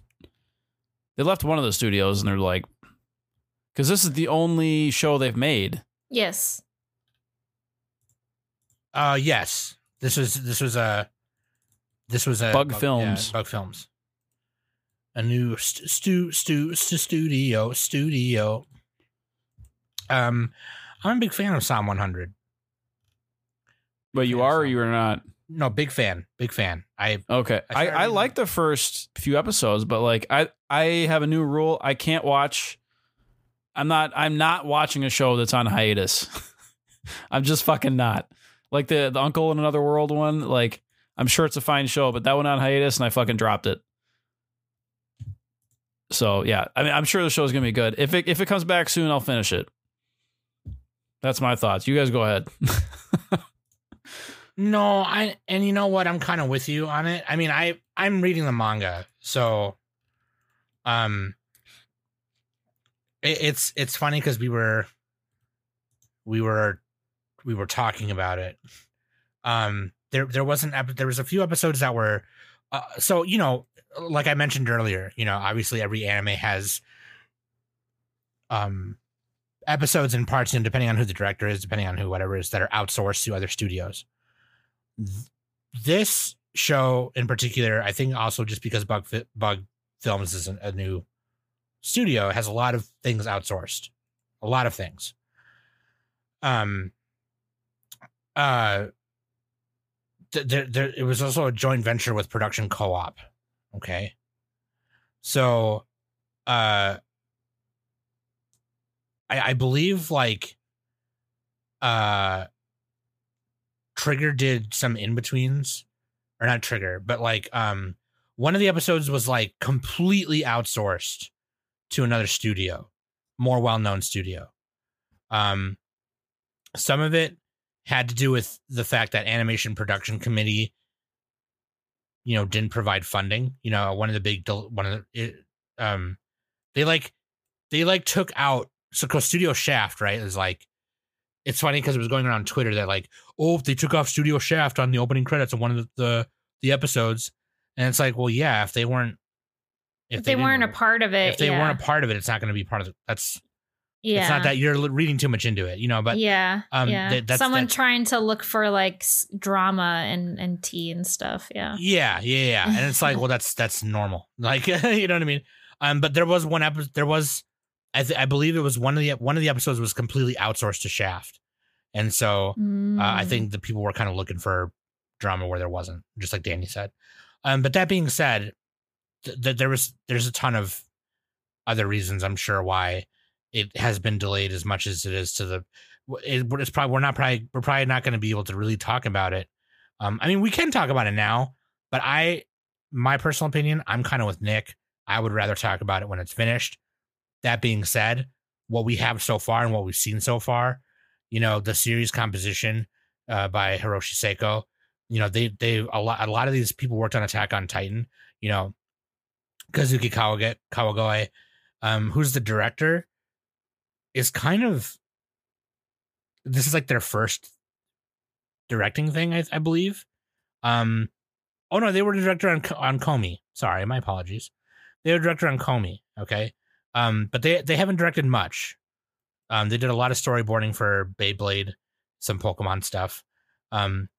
S5: They left one of the studios, and they're like, because this is the only show they've made.
S2: yes.
S4: uh, yes, this was this was a this was a
S5: Bug Films.
S4: yeah, Bug Films, a new st- stu stu stu studio studio. Um, I'm a big fan of Zom 100.
S5: But you are or you are not.
S4: No, big fan, big fan. I
S5: Okay.
S4: I
S5: I,
S4: started
S5: I, like the first few episodes, but like I I have a new rule. I can't watch I'm not I'm not watching a show that's on hiatus. I'm just fucking not. Like the the Uncle in Another World one, like I'm sure it's a fine show, but that one on hiatus and I fucking dropped it. So yeah, I mean I'm sure the show's gonna be good. If it if it comes back soon, I'll finish it. That's my thoughts. You guys go ahead.
S4: no, I and you know what? I'm kind of with you on it. I mean, I I'm reading the manga, so um, it, it's it's funny because we were we were we were talking about it. Um, there there wasn't ep- there was a few episodes that were uh, so you know like I mentioned earlier, you know, obviously every anime has um episodes and parts, and depending on who the director is, depending on who whatever is that are outsourced to other studios. Th- This show in particular, I think, also just because Bug Bug Films is a, new studio, has a lot of things outsourced, a lot of things. Um. Uh. th- There, there, it was also a joint venture with Production Co-op. Okay. So, uh, I, I believe like uh Trigger did some in betweens or not Trigger, but like um one of the episodes was like completely outsourced to another studio, more well-known studio. Um some of it had to do with the fact that animation production committee you know didn't provide funding you know one of the big one of the it, um they like they like took out so studio shaft right is like it's funny because it was going around twitter that like oh they took off studio shaft on the opening credits of one of the the, the episodes and it's like well yeah if they weren't
S2: If they, weren't a part of it,
S4: if they
S2: yeah.
S4: weren't a part of it it's not going to be part of it that's
S2: yeah.
S4: it's not that you're reading too much into it you know but
S2: yeah,
S4: um,
S2: yeah.
S4: that- that's-
S2: Someone
S4: that-
S2: trying to look for like drama and and tea and stuff. Yeah.
S4: Yeah, yeah, yeah. And it's like, well, that's that's normal. Like, you know what I mean? Um, but there was one episode. There was, I, th- I believe it was one of the one of the episodes was completely outsourced to Shaft, and so uh, I
S2: Mm.
S4: think the people were kind of looking for drama where there wasn't, just like Danny said. Um, but that being said, th- th- there was there's a ton of other reasons I'm sure why it has been delayed as much as it is to the. It, it's probably we're not probably we're probably not going to be able to really talk about it. Um, I mean, we can talk about it now, but I, my personal opinion, I'm kind of with Nick. I would rather talk about it when it's finished. That being said, what we have so far and what we've seen so far, you know, the series composition uh, by Hiroshi Seko, you know, they they a lot a lot of these people worked on Attack on Titan. You know, Kazuki Kawage, Kawagoe, um, who's the director, is kind of this is like their first directing thing, I, I believe. Um, oh no, they were the director on on Komi. Sorry, my apologies. They were director on Komi. Okay, um, but they they haven't directed much. Um, they did a lot of storyboarding for Beyblade, some Pokemon stuff. Um,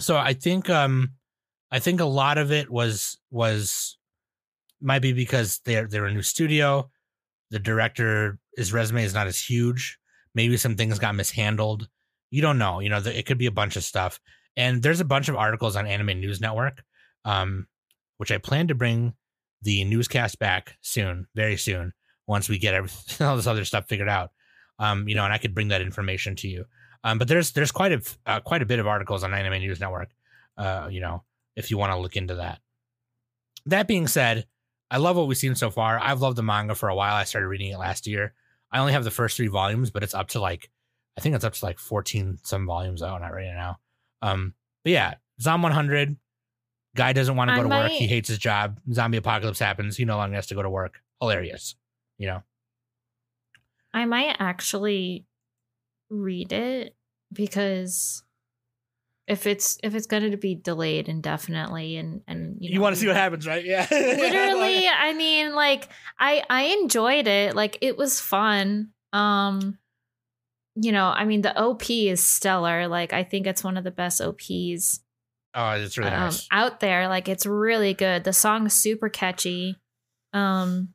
S4: so I think um, I think a lot of it was was might be because they're they're a new studio. The director his resume is not as huge. Maybe some things got mishandled. You don't know. You know, it could be a bunch of stuff. And there's a bunch of articles on Anime News Network, um, which I plan to bring the newscast back soon, very soon, once we get all this other stuff figured out. Um, you know, and I could bring that information to you. Um, but there's there's quite a uh, quite a bit of articles on Anime News Network. Uh, you know, if you want to look into that. That being said, I love what we've seen so far. I've loved the manga for a while. I started reading it last year. I only have the first three volumes, but it's up to like I think it's up to like 14 some volumes out not right now. Um, but yeah, Zom 100. Guy doesn't want to
S2: I
S4: go to work. He hates his job. Zombie apocalypse happens. He no longer has to go to work. Hilarious. You know.
S2: I might actually read it because if it's if it's going to be delayed indefinitely and and you, know, you want to see what
S4: happens, right? Yeah.
S2: literally i mean like i i enjoyed it like it was fun um you know i mean the op is stellar like i think it's one of the best ops
S4: oh, it's really
S2: um,
S4: nice.
S2: out there like it's really good the song's super catchy um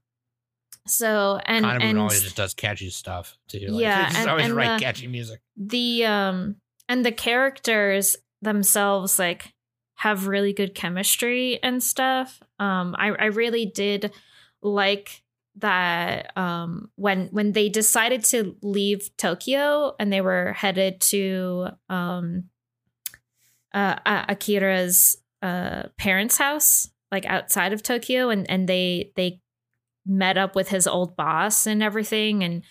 S2: so and
S4: of
S2: and
S4: always just does catchy stuff too. Like,
S2: Yeah,
S4: he just
S2: and-
S4: always
S2: and
S4: write
S2: the-
S4: catchy music.
S2: the um and the characters themselves like have really good chemistry and stuff. Um, I I really did like that um when when they decided to leave Tokyo and they were headed to um uh Akira's uh parents' house like outside of Tokyo and and they they met up with his old boss and everything and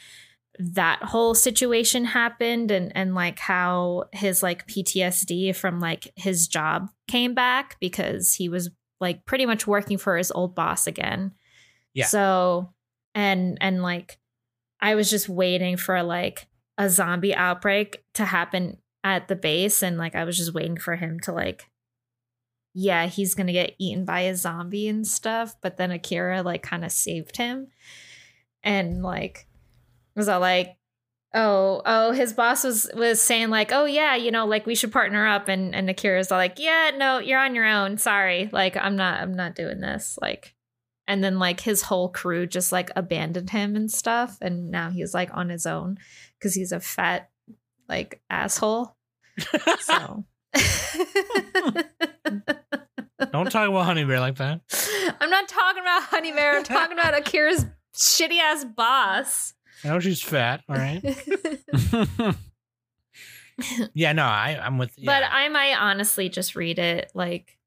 S2: that whole situation happened and and like how his like PTSD from like his job came back because he was like pretty much working for his old boss again.
S4: Yeah.
S2: So and and like I was just waiting for like a zombie outbreak to happen at the base and like I was just waiting for him to like yeah, he's going to get eaten by a zombie and stuff, but then Akira like kind of saved him. And like was all like oh oh his boss was was saying like oh yeah you know like we should partner up. And and akira's all like yeah no you're on your own. Sorry. Like i'm not i'm not doing this. Like and then like his whole crew just like abandoned him and stuff. And now he's like on his own because he's a fat like asshole. So
S4: Don't talk about Honey Bear like that.
S2: i'm not talking about honey bear i'm talking about akira's shitty ass boss
S4: I know she's fat. All right. Yeah, no, I, I'm with. Yeah.
S2: But I might honestly just read it. Like,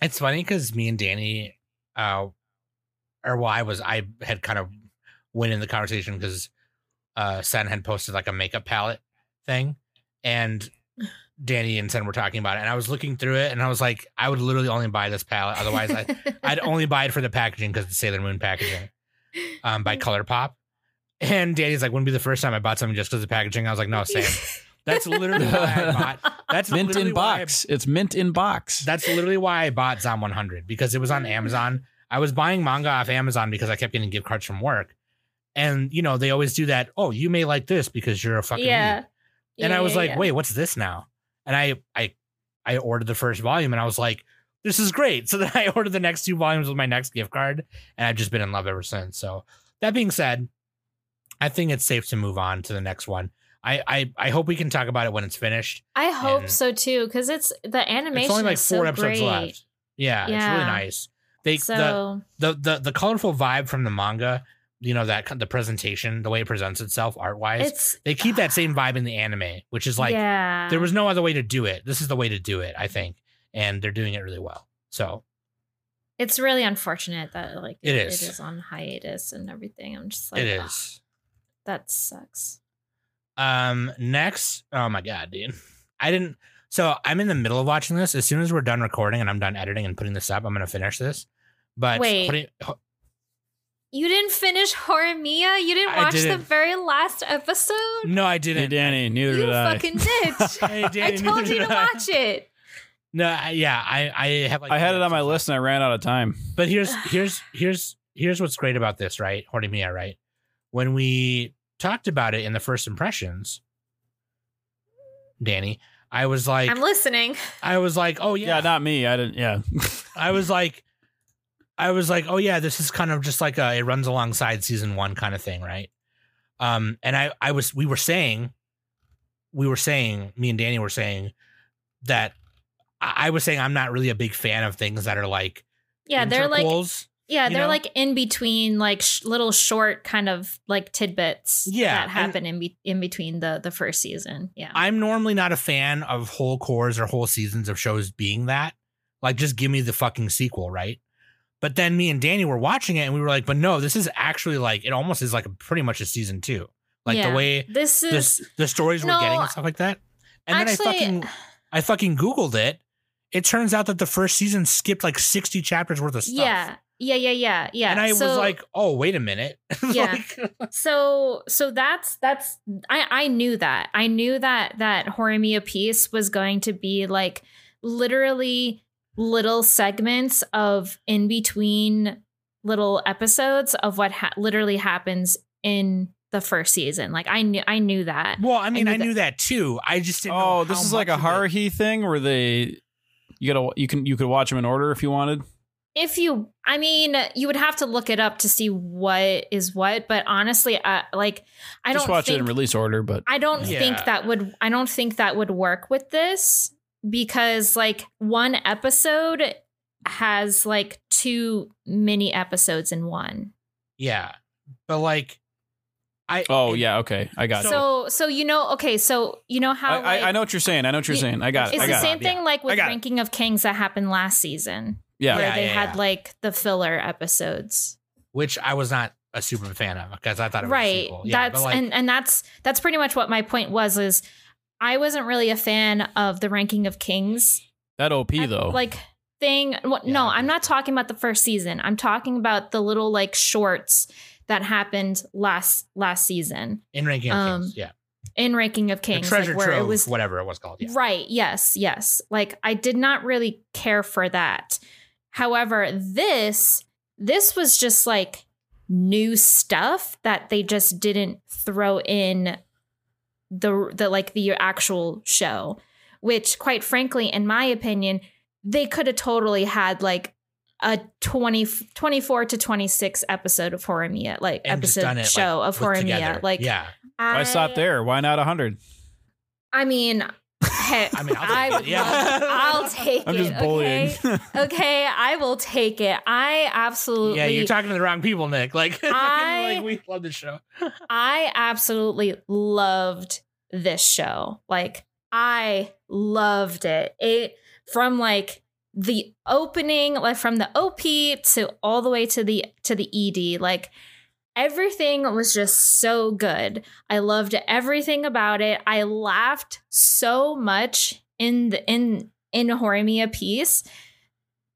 S4: It's funny because me and Danny, uh, or well, I was I had kind of went in the conversation because uh Sen had posted like a makeup palette thing, and Danny and Sen were talking about it, and I was looking through it, and I was like, I would literally only buy this palette. Otherwise, I, I'd only buy it for the packaging because it's Sailor Moon packaging, um, by ColourPop. And Danny's like, wouldn't be the first time I bought something just because of the packaging. I was like, no, same. That's literally why I bought. That's
S5: mint in
S4: why I
S5: box. It's mint in box.
S4: that's literally why I bought Zom 100 because it was on Amazon. I was buying manga off Amazon because I kept getting gift cards from work. And, you know, they always do that. Oh, you may like this because you're a fucking.
S2: yeah.
S4: weeb." And I was
S2: yeah,
S4: like,
S2: yeah.
S4: wait, what's this now? And I, I, I ordered the first volume and I was like, this is great. So then I ordered the next two volumes with my next gift card. And I've just been in love ever since. So that being said, I think it's safe to move on to the next one. I, I, I hope we can talk about it when it's finished.
S2: I hope
S4: and-
S2: so too, because it's the animation.
S4: It's only like four
S2: so
S4: episodes
S2: great.
S4: left. Yeah, it's really nice. They the, the the the colorful vibe from the manga, you know that the presentation, the way it presents itself art wise, they keep that same vibe in the anime, which is like
S2: yeah.
S4: there was no other way to do it. This is the way to do it, I think, and they're doing it really well. So
S2: It's really unfortunate that like
S4: It
S2: it
S4: is.
S2: is on hiatus and everything. I'm just like
S4: it
S2: "Ugh, that sucks.
S4: Um, next, oh my god, dude, I didn't. So I'm in the middle of watching this. As soon as we're done recording and I'm done editing and putting this up, I'm gonna finish this. But
S2: Wait.
S4: putting,
S2: You didn't finish Horimiya? You didn't
S4: I
S2: watch the
S4: didn't.
S2: very last episode?
S4: no, I didn't.
S5: Danny, neither
S2: you
S5: did I.
S2: fucking did.
S4: Hey,
S2: I told you to
S4: I.
S2: watch it.
S4: No, I- yeah, I I have like
S5: I had it on my
S4: episodes
S5: list and I ran out of time.
S4: But here's here's here's here's what's great about this, right? Horimiya, right? When we talked about it in the first impressions, Danny, I was like
S2: I'm listening.
S4: I was like, oh
S5: Yeah,
S4: yeah.
S5: not me. I didn't. Yeah.
S4: I was like I was like, oh yeah, this is kind of just like a it runs alongside season one kind of thing, right? Um, and I I was we were saying we were saying, me and Danny were saying that I was saying I'm not really a big fan of things that are like
S2: Yeah, they're like yeah, they're
S4: know?
S2: like in between like sh- little short kind of like tidbits
S4: Yeah,
S2: that happen in be- in between the the first season. Yeah.
S4: I'm normally not a fan of whole cores or whole seasons of shows being that. Like, just give me the fucking sequel, right? But then me and Danny were watching it and we were like, but no, this is actually like, it almost is like a, pretty much a season two. Like
S2: Yeah.
S4: the way
S2: this
S4: the,
S2: is
S4: the stories we're getting and stuff like that. And
S2: actually
S4: then I fucking, I fucking Googled it. It turns out that the first season skipped like 60 chapters worth of stuff.
S2: yeah. Yeah, yeah, yeah, yeah.
S4: And I
S2: so,
S4: was like, oh, wait a minute.
S2: Yeah.
S4: Like-
S2: so so that's that's I I knew that. I knew that that Horimiya piece was going to be like literally little segments of in between little episodes of what ha- literally happens in the first season. Like I knew I knew that.
S4: well, I mean,
S2: knew
S4: I knew that too. I just didn't know
S5: Oh, this is like a
S4: of it-
S5: Haruhi thing where they you gotta you can you could watch them in order if you wanted.
S2: If you I mean, you would have to look it up to see what is what, but honestly, uh, like I
S5: Just
S2: don't
S5: watch
S2: think
S5: it in release order, but
S2: I don't
S4: Yeah.
S2: think that would I don't think that would work with this because like one episode has like two mini episodes in one.
S4: Yeah, but like, I
S5: Oh
S4: it-
S5: yeah, okay, I got it.
S2: So so you know okay so you know how
S5: I,
S2: like,
S5: I, I know what you're saying. I know what you're
S2: Yeah,
S5: saying. I got it.
S2: it's
S5: I
S2: the same
S5: it.
S2: thing like with ranking of kings that happened last season
S5: Yeah.
S2: where
S4: Yeah,
S2: they
S4: yeah,
S2: had
S4: yeah.
S2: like the filler episodes
S4: which I was not a super fan of because I thought it was a
S2: right
S4: sequel. Yeah,
S2: that's
S4: but like,
S2: and and that's that's pretty much what my point was is i wasn't really a fan of the ranking of kings
S5: That OP
S2: ep-
S5: though.
S2: like thing well, no i'm not talking about the first season i'm talking about the little like shorts that happened last last season
S4: in ranking of
S2: um,
S4: kings, yeah,
S2: in ranking of
S4: the
S2: kings
S4: treasure
S2: like where
S4: trove,
S2: it was
S4: whatever it was called. Yeah,
S2: Right. Yes. Yes. Like I did not really care for that. However, this this was just like new stuff that they just didn't throw in the the like the actual show, which quite frankly in my opinion, they could have totally had like a 20 24 to 26 episode of Horimiya, like
S4: And
S2: episode
S4: done it, like,
S2: show of
S4: put
S2: Horimiya.
S4: together.
S2: Like
S4: yeah,
S5: Why stop there? Why not 100?
S2: I mean, heck,
S4: I mean, I'll take
S2: I
S4: it,
S2: would
S4: yeah.
S2: I'll take
S5: I'm
S2: it.
S5: just bullying.
S2: Okay? okay, I will take it. I absolutely,
S4: yeah. You're talking to the wrong people, Nick. Like,
S2: I-
S4: like we love the show.
S2: I absolutely loved this show. Like, I loved it. It from like the opening, like from the OP to all the way to the to the ED, like everything was just so good. I loved everything about it. I laughed so much in the in in Horimiya piece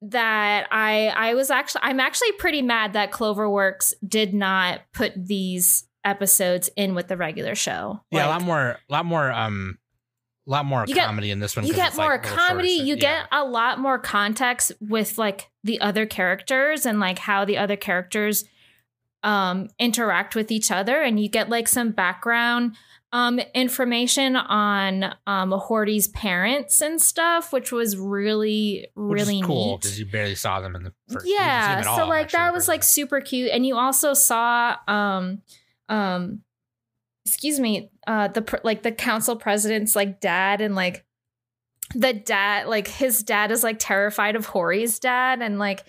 S2: that I I was actually I'm actually pretty mad that Cloverworks did not put these episodes in with the regular show.
S4: Yeah, a lot more, a lot more, um, a lot more
S2: You get-
S4: comedy in this one.
S2: You get
S4: it's, like,
S2: more comedy
S4: and-
S2: you
S4: yeah.
S2: get a lot more context with like the other characters and like how the other characters um interact with each other and you get like some background um information on um Hori's parents and stuff which was really really
S4: cool because you barely saw them in the first. you didn't see
S2: yeah so
S4: all,
S2: like
S4: actually,
S2: that was like super cute and you also saw um um excuse me uh the like the council president's like dad and like the dad like his dad is like terrified of Hori's dad and like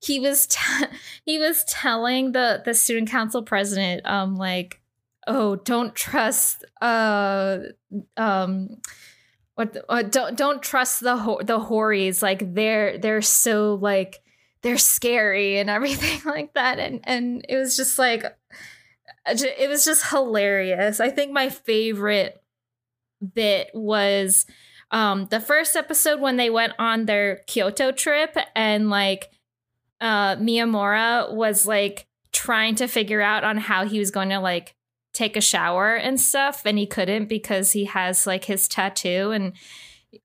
S2: he was t- he was telling the the student council president um like oh don't trust uh um what the, uh, don't don't trust the ho- the Horis. Like they're they're so like they're scary and everything like that. And and it was just like uh, it was just hilarious. I think my favorite bit was um the first episode when they went on their kyoto trip and like uh miyamura was like trying to figure out on how he was going to like take a shower and stuff and he couldn't because he has like his tattoo and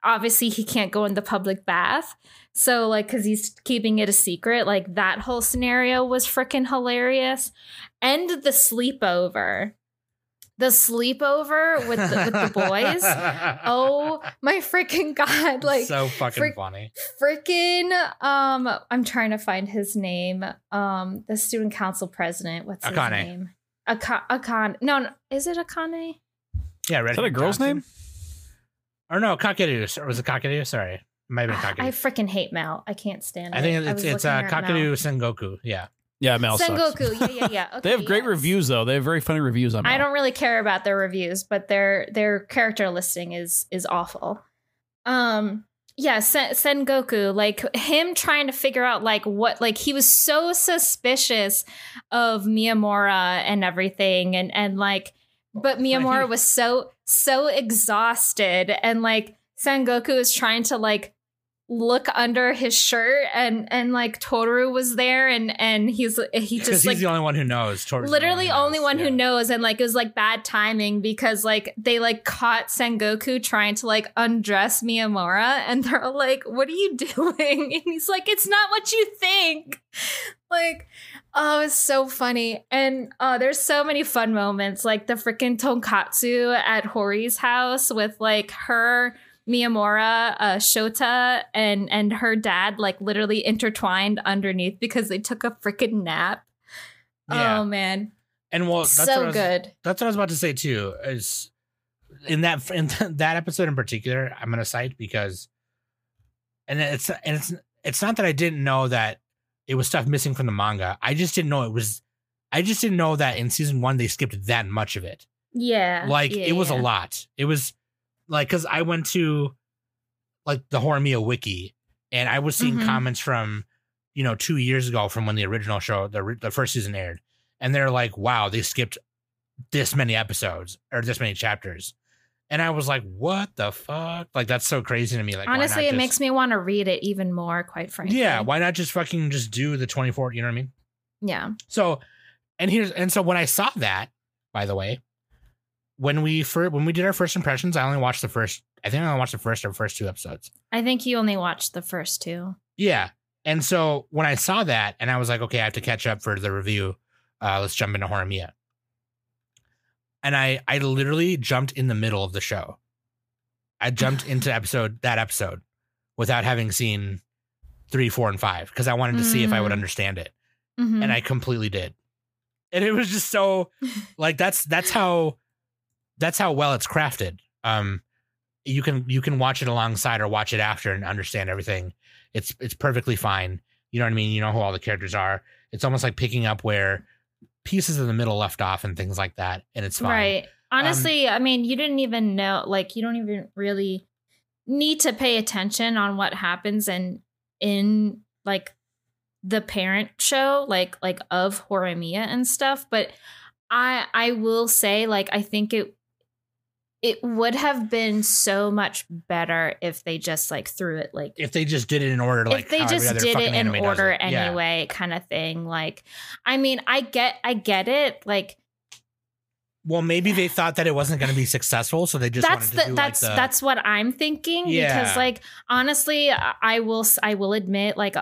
S2: obviously he can't go in the public bath. So like cuz he's keeping it a secret like that whole scenario was freaking hilarious. And the sleepover the sleepover with the, with the boys oh my freaking god like
S4: so fucking
S2: frick-
S4: funny.
S2: freaking um i'm trying to find his name um the student council president what's his
S4: Akane.
S2: name Aka- Akane. No, no, is it Akane?
S4: Yeah, Red
S5: Is that a girl's
S4: Johnson?
S5: name?
S4: Or no, Kakeru. Or was it Kakeru? Sorry, might have been
S2: I freaking hate MAL. I can't stand it.
S4: I think it's
S2: was
S4: it's
S2: looking
S4: uh,
S2: at
S4: MAL. Sengoku. Yeah,
S5: Yeah, MAL sucks.
S2: Yeah, yeah, yeah. Okay,
S5: They have great
S2: yes.
S5: reviews though. They have very funny reviews on.
S2: I don't really care about their reviews, but their their character listing is is awful. Um yeah, Sen- Sengoku, like him trying to figure out like what like he was so suspicious of Miyamura and everything and and like but Miyamura was so so exhausted and like Sengoku is trying to like look under his shirt and and like Toru was there and and he's he just
S4: he's
S2: like
S4: the only one who knows. Towards
S2: literally only one who
S4: knows.
S2: and like it was like bad timing because like they like caught sengoku trying to like undress miyamura and they're all like what are you doing? And he's like it's not what you think. Like oh it's so funny. And oh there's so many fun moments like the freaking tonkatsu at hori's house with like her Miyamura, uh, Shota, and and her dad like literally intertwined underneath because they took a freaking nap.
S4: Yeah.
S2: Oh man,
S4: And well, that's what I
S2: so
S4: was,
S2: good.
S4: That's what I was about to say too. Is in that in that episode in particular, I'm gonna cite because and it's and it's it's not that I didn't know that it was stuff missing from the manga. I just didn't know it was. I just didn't know that in season one they skipped that much of it.
S2: Yeah.
S4: Like
S2: yeah,
S4: it was
S2: yeah.
S4: a lot. It was like because I went to like the Horimiya wiki and I was seeing
S2: Mhm.
S4: comments from you know two years ago from when the original show the the first season aired, and they're like, "Wow, they skipped this many episodes or this many chapters," and I was like, "What the fuck? Like that's so crazy to me." Like
S2: Honestly, it
S4: just-
S2: makes me want to read it even more, quite frankly.
S4: yeah. Why not just fucking just do the twenty four? You know what I mean?
S2: Yeah.
S4: So, and here's and so when I saw that, by the way, when we first when we did our first impressions, I only watched the first. I think I only watched the first or first two episodes.
S2: I think you only watched the first two.
S4: Yeah, and so when I saw that, and I was like, okay, I have to catch up for the review. Uh, let's jump into Horimiya. And I I literally jumped in the middle of the show. I jumped into episode that episode without having seen three, four, and five because I wanted to see if I would
S2: Mm.
S4: understand it.
S2: Mhm.
S4: and I completely did. And it was just so like that's that's how that's how well it's crafted. Um you can you can watch it alongside or watch it after and understand everything. It's it's perfectly fine. You know what I mean? You know who all the characters are. It's almost like picking up where pieces in the middle left off and things like that and it's fine.
S2: Right.
S4: Um,
S2: Honestly, I mean, you didn't even know, like, you don't even really need to pay attention on what happens and in like the parent show, like like of Horimiya and stuff. But I I will say, like, I think it it would have been so much better if they just like threw it like
S4: If they just did it in order like
S2: if they just did it in order
S4: it. Yeah.
S2: anyway kind of thing like i mean i get i get it like
S4: Well, maybe they thought that it wasn't going to be successful, so they just
S2: that's
S4: wanted
S2: the,
S4: to do
S2: that's
S4: like the,
S2: that's what i'm thinking
S4: Yeah.
S2: because like honestly I- will i will admit like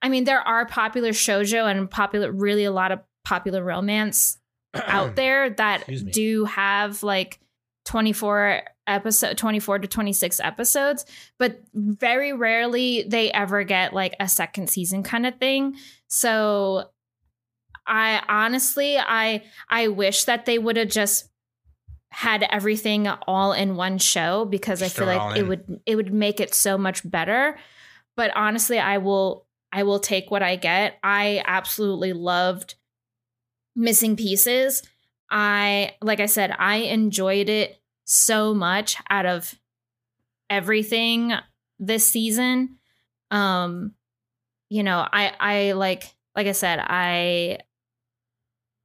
S2: i mean there are popular shojo and popular really a lot of popular romance out there that do have like 24 episode 24 to 26 episodes but very rarely they ever get like a second season kind of thing. So i honestly i i wish that they would have just had everything all in one show because
S4: Just
S2: i feel
S4: throw it all
S2: like it would it would make it so much better. But honestly i will i will take what i get. I absolutely loved missing pieces i like i said i enjoyed it so much out of everything this season. Um you know i i like like i said i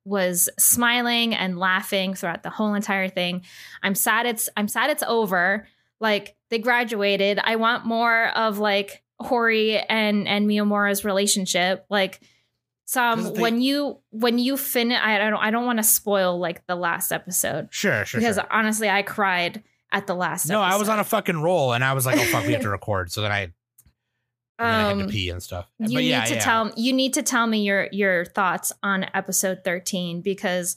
S2: was smiling and laughing throughout the whole entire thing. I'm sad it's i'm sad it's over. Like they graduated. I want more of like hori and and miyamura's relationship. Like some
S4: they-
S2: when you when you finish i don't i don't want to spoil like the last episode
S4: Sure, sure.
S2: because
S4: sure.
S2: honestly i cried at the last episode.
S4: No, I was on a fucking roll, and I was like, "Oh fuck, we have to record." So then I, then I had
S2: um
S4: to pee and stuff.
S2: you
S4: but
S2: need
S4: yeah,
S2: to
S4: yeah.
S2: tell you need to tell me your your thoughts on episode 13 because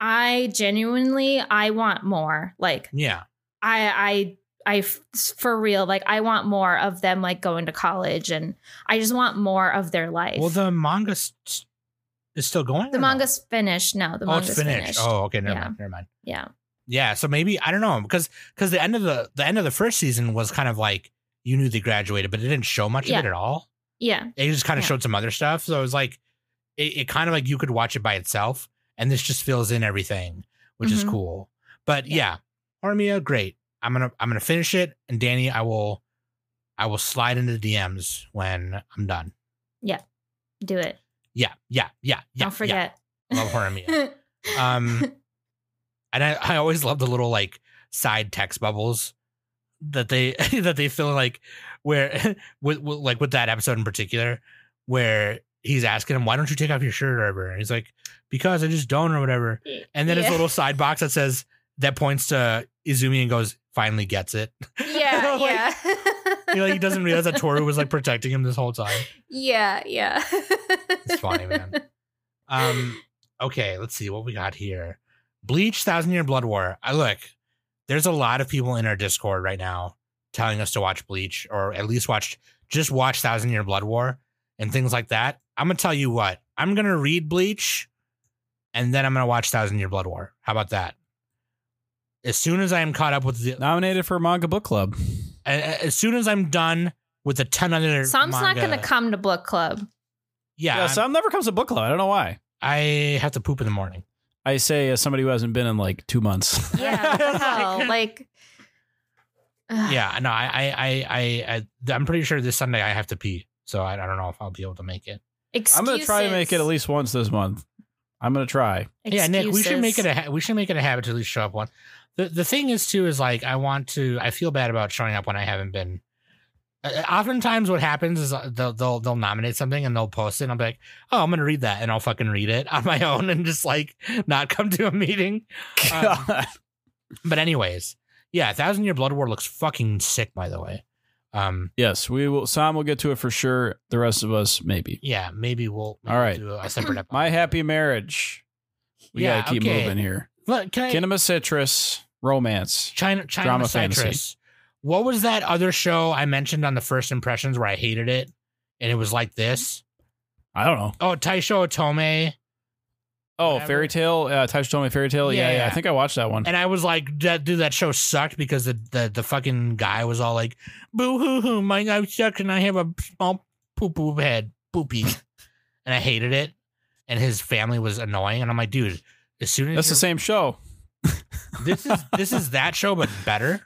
S2: i genuinely i want more like
S4: Yeah,
S2: i i i for real like i want more of them like going to college and i just want more of their life
S4: well, the manga is still going.
S2: the
S4: or no?
S2: manga's finished no the
S4: oh,
S2: manga's
S4: it's finished.
S2: finished
S4: Oh, okay, never
S2: Yeah.
S4: mind, never mind.
S2: yeah
S4: Yeah, so maybe I don't know because because the end of the the end of the first season was kind of like you knew they graduated, but it didn't show much
S2: Yeah.
S4: of it at all.
S2: yeah
S4: It just kind of
S2: Yeah.
S4: showed some other stuff. So it was like it, it kind of like you could watch it by itself, and this just fills in everything, which is
S2: Mhm.
S4: cool. But
S2: Yeah.
S4: yeah, Horimiya, great. I'm gonna I'm gonna finish it, and Danny, I will I will slide into the DMs when I'm done.
S2: Yeah, do it
S4: Yeah, yeah, yeah, yeah.
S2: don't forget
S4: Yeah. Love Horimiya. um, and I, I always love the little like side text bubbles that they that they fill like where with, with like with that episode in particular where he's asking him why don't you take off your shirt or whatever and he's like because I just don't or whatever and then his
S2: Yeah.
S4: little side box that says that points to Izumi and goes finally gets it
S2: yeah
S4: Like,
S2: yeah
S4: he like he doesn't realize that Toru was like protecting him this whole time
S2: yeah yeah
S4: It's funny, man. Um, okay, let's see what we got here. Bleach, Thousand Year Blood War. I look, there's a lot of people in our Discord right now telling us to watch Bleach or at least watch just watch Thousand Year Blood War and things like that. I'm gonna tell you what, I'm gonna read Bleach and then I'm gonna watch Thousand Year Blood War. How about that? As soon as I am caught up with the
S5: Nominated for manga book club.
S4: a- a- as soon as I'm done with a ton of other.
S2: Sam's not going to come to book club.
S4: Yeah,
S5: Yeah,
S4: I'm-
S5: Sam never comes to book club. I don't know why.
S4: I have to poop in the morning.
S5: I say as somebody who hasn't been in like two months.
S2: Yeah, what? Like, ugh.
S4: Yeah, no, I, I, I, I, I I'm pretty sure this Sunday I have to pee, so I, I don't know if I'll be able to make it.
S2: Excuses.
S5: I'm gonna try to make it at least once this month. I'm gonna try.
S4: Yeah, Nick, we should make it a ha- we should make it a habit to at least show up one. The the thing is too is like I want to. I feel bad about showing up when I haven't been. Uh, oftentimes, what happens is uh, they'll they'll they'll nominate something and they'll post it. and I'll be like, oh, I'm gonna read that, and I'll fucking read it on my own and just like not come to a meeting. Um, But anyways, yeah, Thousand Year Blood War looks fucking sick. By the way, um,
S5: yes, we will. Sam will get to it for sure. The rest of us, maybe.
S4: yeah, maybe we'll. Maybe
S5: All right.
S4: do a separate episode.
S5: My happy marriage. We
S4: Yeah,
S5: gotta keep
S4: okay.
S5: moving here.
S4: Look, can I,
S5: Kinema Citrus romance.
S4: China China
S5: Drama
S4: Citrus.
S5: fantasy.
S4: What was that other show I mentioned on the first impressions where I hated it, and it was like this?
S5: I don't know.
S4: Oh, Taisho Otome,
S5: Oh,
S4: Whatever.
S5: fairy tale. Uh, Taisho Otome fairy tale. Yeah,
S4: Yeah,
S5: yeah,
S4: yeah.
S5: I think I watched that one.
S4: and I was like, that dude, that show sucked because the the, the fucking guy was all like, "Boo hoo hoo, my life sucks, and I have a small poop poop head, poopy," and I hated it, and his family was annoying, and I'm like, dude, as soon as
S5: That's the same show.
S4: This is this is that show, but better,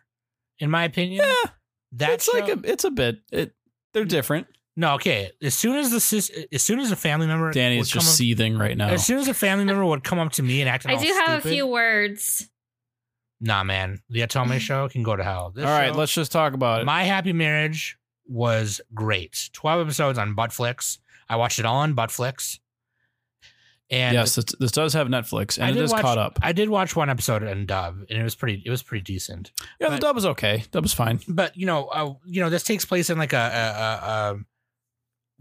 S4: in my opinion.
S5: Yeah,
S4: That
S5: it's like
S4: show-
S5: a. It's a bit. It. They're different.
S4: No, okay. As soon as the sis, as soon as a family member,
S5: Danny's
S4: would come
S5: just
S4: up-
S5: seething right now.
S4: As soon as a family member would come up to me and act,
S2: I
S4: all
S2: do have a few words.
S4: Nah, man, the Otome mm. show can go to hell. This
S5: All right,
S4: show-
S5: let's just talk about it.
S4: My Happy Marriage was great. Twelve episodes on Buttflix. I watched it all on Buttflix. And
S5: yes, this, this does have Netflix, and it
S4: did
S5: is
S4: watch,
S5: caught up.
S4: I did watch one episode in dub, and it was pretty. It was pretty decent.
S5: Yeah, the dub was okay. Dub was fine.
S4: But you know, uh, you know, this takes place in like a, a, a, a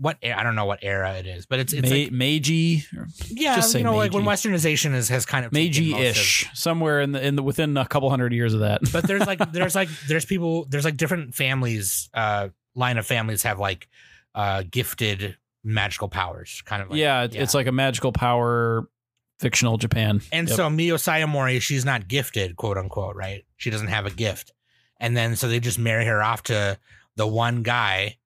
S4: what I don't know what era it is, but it's it's
S5: Ma-
S4: like
S5: Meiji,
S4: yeah,
S5: just
S4: you know, like when Westernization is has kind of of-
S5: Meiji-ish, somewhere in the in the within a couple hundred years of that.
S4: but there's like there's like there's people there's like different families uh line of families have like uh gifted magical powers kind of like
S5: yeah, it- it's like a magical power, fictional Japan.
S4: and
S5: Yep.
S4: so Mio Saimori she's not gifted quote unquote right? She doesn't have a gift. And then so they just marry her off to the one guy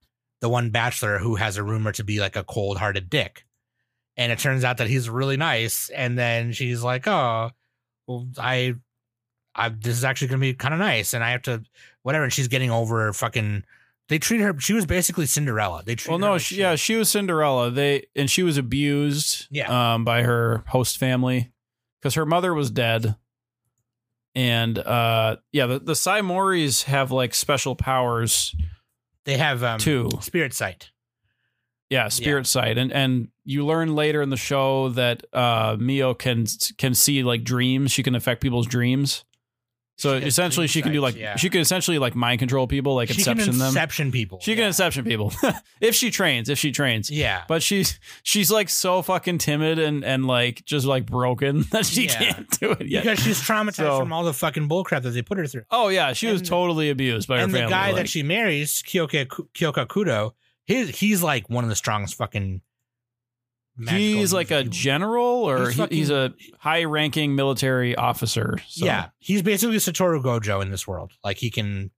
S4: the one bachelor who has a rumor to be like a cold-hearted dick. And it turns out that he's really nice. And then she's like oh well i i this is actually gonna be kind of nice. And i have to whatever. And she's getting over fucking they treat her she was basically cinderella they treat
S5: Well, no,
S4: like
S5: she, yeah, she was Cinderella. They and she was abused,
S4: Yeah.
S5: um, by her host family because her mother was dead, and uh, yeah, the the Saimoris have like special powers
S4: they have um
S5: too.
S4: spirit sight
S5: Yeah, spirit sight, and and you learn later in the show that uh, Mio can can see like dreams. She can affect people's dreams. So
S4: She
S5: essentially, she can do like
S4: yeah.
S5: she can essentially like mind control people, like inception them.
S4: she can
S5: inception them.
S4: inception people
S5: She can inception people if she trains. If she trains,
S4: yeah
S5: but she's she's like so fucking timid and and like just like broken that she
S4: Yeah.
S5: can't do it yet.
S4: because she's traumatized
S5: So-
S4: from all the fucking bullcrap that they put her through
S5: oh yeah, she was totally abused by her
S4: and the guy
S5: like-
S4: that she marries, Kiyoka Kiyoka Kudo, his he's like one of the strongest fucking.
S5: He's like a general or
S4: He's
S5: he- he's a high-ranking military officer. So.
S4: Yeah, he's basically Satoru Gojo in this world. Like he can,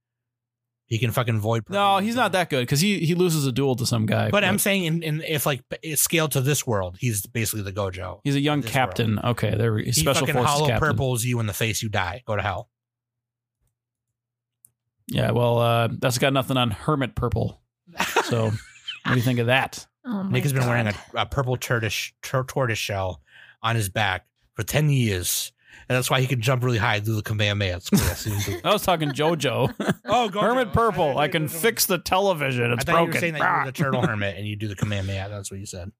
S4: he can fucking void.
S5: No, he's not that good because he he loses a duel to some guy.
S4: But I'm saying, in, in if like it's scaled to this world, he's basically the Gojo.
S5: he's a young captain. Okay, there we special
S4: fucking
S5: forces
S4: hollow
S5: captain.
S4: purples you in the face, you die. Go to hell.
S5: Yeah, well, uh, that's got nothing on hermit purple. So, what do you think of that?
S2: Oh
S4: Nick has been
S2: God.
S4: wearing a, a purple tortoise tor- tortoise shell on his back for ten years, and that's why he can jump really high through the Kamehameha. It's cool. I've seen him do it.
S5: I was talking JoJo.
S4: oh, Gojo.
S5: hermit purple.
S4: thought
S5: I
S4: you
S5: can fix the television.
S4: I
S5: It's
S4: thought you
S5: broken.
S4: were saying that you're the turtle hermit and you do the Kamehameha. That's what you said.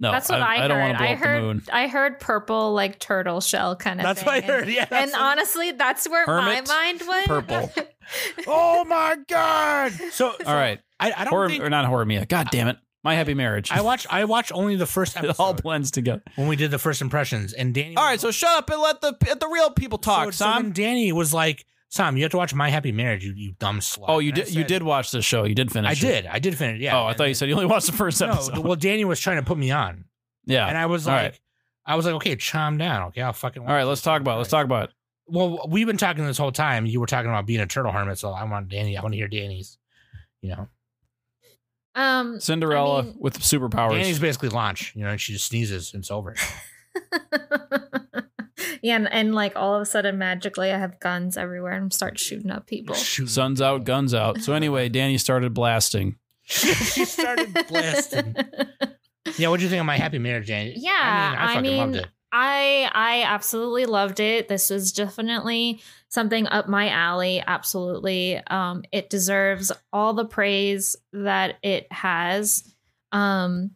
S5: No,
S2: That's what I,
S5: I, don't
S2: heard.
S5: blow
S2: I
S5: up the
S2: heard.
S5: moon.
S2: I heard purple like turtle shell kind of. Thing.
S4: That's
S2: thing.
S4: what I heard. Yeah.
S2: And,
S4: that's
S2: and honestly, that's where
S5: Hermit
S2: my mind went.
S5: purple.
S4: oh my god. So,
S5: All right,
S4: I, I don't
S5: horror
S4: think
S5: or not horror Mia. God damn it, my happy marriage.
S4: I watched. I watched only the first
S5: it all blends together.
S4: when we did the first impressions, and Danny.
S5: All right,
S4: was
S5: right, so shut up and let the let the real people talk,
S4: so, so then
S5: Sam.
S4: Danny was like, "Sam, you have to watch My Happy Marriage. You you dumb slut."
S5: Oh, you
S4: And I
S5: did you did watch the show. You did finish. It.
S4: I
S5: it.
S4: did. I did finish. Yeah.
S5: oh, I
S4: And
S5: thought you said you only watched the first episode.
S4: No, well, Danny was trying to put me on,
S5: yeah.
S4: and I was
S5: All
S4: like,
S5: right.
S4: I was like, okay, calm down. Okay, I'll fucking.
S5: All right, let's talk about. it. Let's talk about. it.
S4: Well, we've been talking this whole time. You were talking about being a turtle hermit, so I want Danny. I want to hear Danny's. You know,
S2: Um,
S5: Cinderella
S2: I mean-
S5: with superpowers.
S4: Danny's basically launch. You know, and she just sneezes and it's over.
S2: yeah, and, and like all of a sudden, magically, I have guns everywhere and start shooting up people.
S4: Shoot.
S5: Sun's out, guns out. So anyway, Danny started blasting.
S4: she started blasting. Yeah, what do you think of my happy marriage, Danny?
S2: Yeah,
S4: I mean, I
S2: I
S4: fucking loved it.
S2: I I absolutely loved it. This was definitely something up my alley. Absolutely. Um it deserves all the praise that it has. Um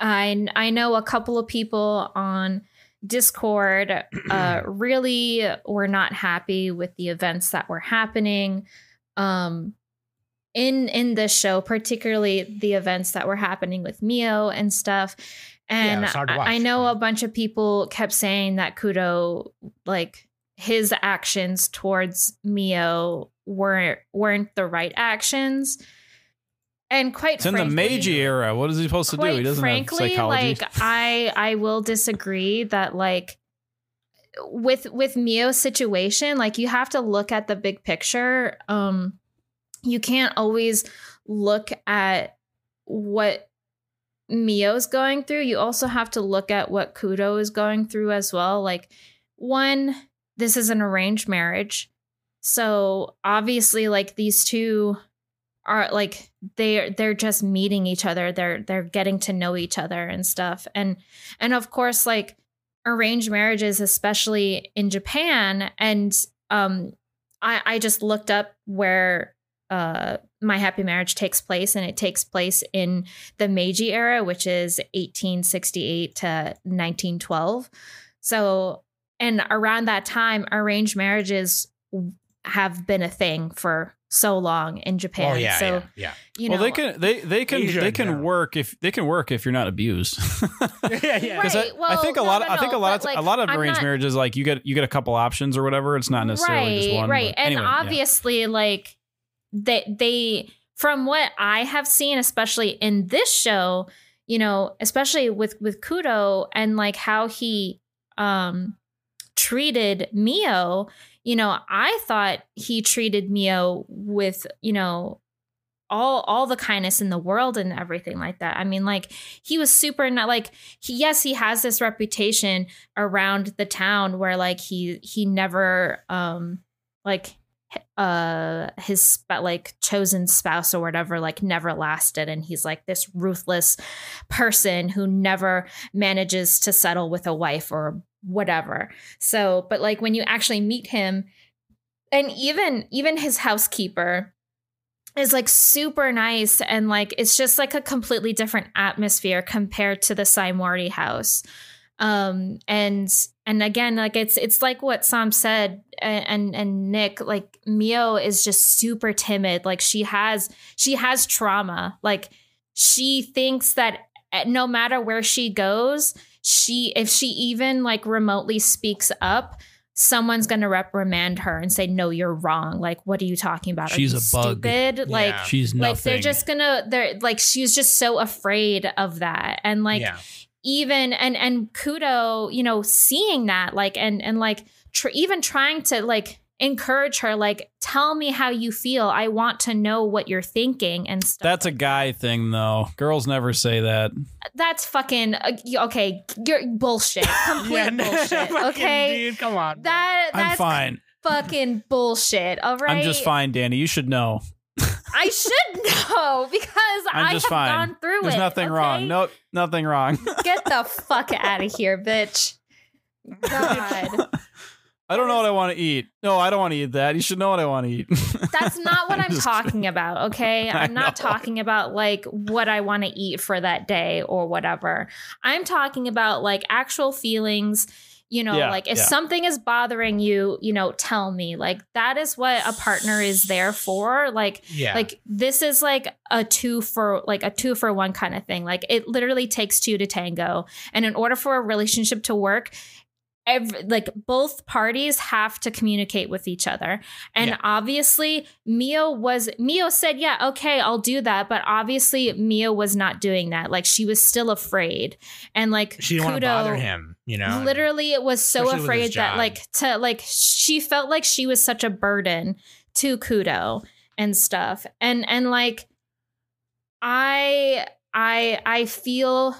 S2: I I know a couple of people on Discord uh really were not happy with the events that were happening um in in this show, particularly the events that were happening with Mio and stuff. And
S4: hard
S2: I, I know a bunch of people kept saying that Kudo, like his actions towards Mio, weren't weren't the right actions. And quite
S5: It's in the Meiji era. What is he supposed to do? He doesn't
S2: frankly,
S5: have psychology.
S2: like I I will disagree that like with with Mio's situation, like you have to look at the big picture. Um you can't always look at what Mio's going through. You also have to look at what Kudo is going through as well. Like one, this is an arranged marriage. So obviously like these two are like they're they're just meeting each other. They're they're getting to know each other and stuff. And and of course like arranged marriages especially in japan and um i i just looked up where uh my happy marriage takes place and it takes place in the meiji era which is 1868 to 1912 so and around that time arranged marriages have been a thing for so long in Japan.
S4: Oh yeah,
S2: so
S4: yeah, yeah.
S2: you know,
S5: well, they can they they can
S4: Asia
S5: they can
S4: general.
S5: work if they can work if you're not abused.
S4: yeah, yeah.
S5: Because I,
S2: Right,
S5: I think a
S2: no,
S5: lot.
S2: no,
S5: I think a lot of
S2: like,
S5: a lot of arranged
S2: not-
S5: marriages like you get you get a couple options or whatever. It's not necessarily just one.
S2: right,
S5: but
S2: and
S5: anyway, yeah.
S2: obviously, like they they from what I have seen, especially in this show, you know, especially with with Kudo and like how he um treated Mio, you know, I thought he treated Mio with, you know, all all the kindness in the world and everything like that. I mean, like he was super not like he, yes, he has this reputation around the town where like he he never um like uh his like chosen spouse or whatever like never lasted and he's like this ruthless person who never manages to settle with a wife or whatever. So but like when you actually meet him and even even his housekeeper is like super nice and like it's just like a completely different atmosphere compared to the Saimori house. Um and and again like it's it's like what sam said and and, and nick like mio is just super timid. Like she has she has trauma. Like she thinks that eh, no matter where she goes she if she even like remotely speaks up someone's gonna reprimand her and say no you're wrong like what are you talking about
S5: She's
S2: you
S5: a bug.
S2: stupid like
S4: Yeah.
S5: she's nothing.
S2: like they're just gonna they're like she's just so afraid of that and like
S4: yeah.
S2: even and and kudo you know seeing that like and and like tr- even trying to like encourage her like tell me how you feel i want to know what you're thinking and stuff
S5: That's a guy thing, though. Girls never say that.
S2: that's fucking uh, okay you're bullshit complete
S4: yeah,
S2: bullshit okay
S4: dude, come on.
S2: that
S5: I'm
S2: that's
S5: fine.
S2: fucking bullshit all right
S5: I'm just fine, Danny. You should know.
S2: i should know because
S5: I'm
S2: i
S5: just
S2: have
S5: fine.
S2: gone through
S5: There's
S2: it There's
S5: nothing
S2: okay?
S5: wrong. Nope, nothing wrong.
S2: Get the fuck out of here, bitch. God.
S5: I don't know what I want to eat. No, I don't want to eat that. You should know what I want to eat.
S2: That's not what I'm
S5: just
S2: talking about, okay? I'm not talking about like what I want to eat for that day or whatever. I'm talking about like actual feelings. You know,
S5: Yeah,
S2: like if
S5: yeah.
S2: something is bothering you, you know, tell me. Like that is what a partner is there for. Like
S4: Yeah.
S2: like this is like a two for like a two for one kind of thing like it literally takes two to tango and in order for a relationship to work every, like both parties have to communicate with each other. And
S4: Yeah.
S2: obviously mio was mio said yeah okay i'll do that. But obviously mio was not doing that. Like she was still afraid. And like
S4: she didn't want to bother him, you know.
S2: literally it was so
S4: Especially
S2: afraid that like to like she felt like she was such a burden to kudo and stuff. And and like I I I feel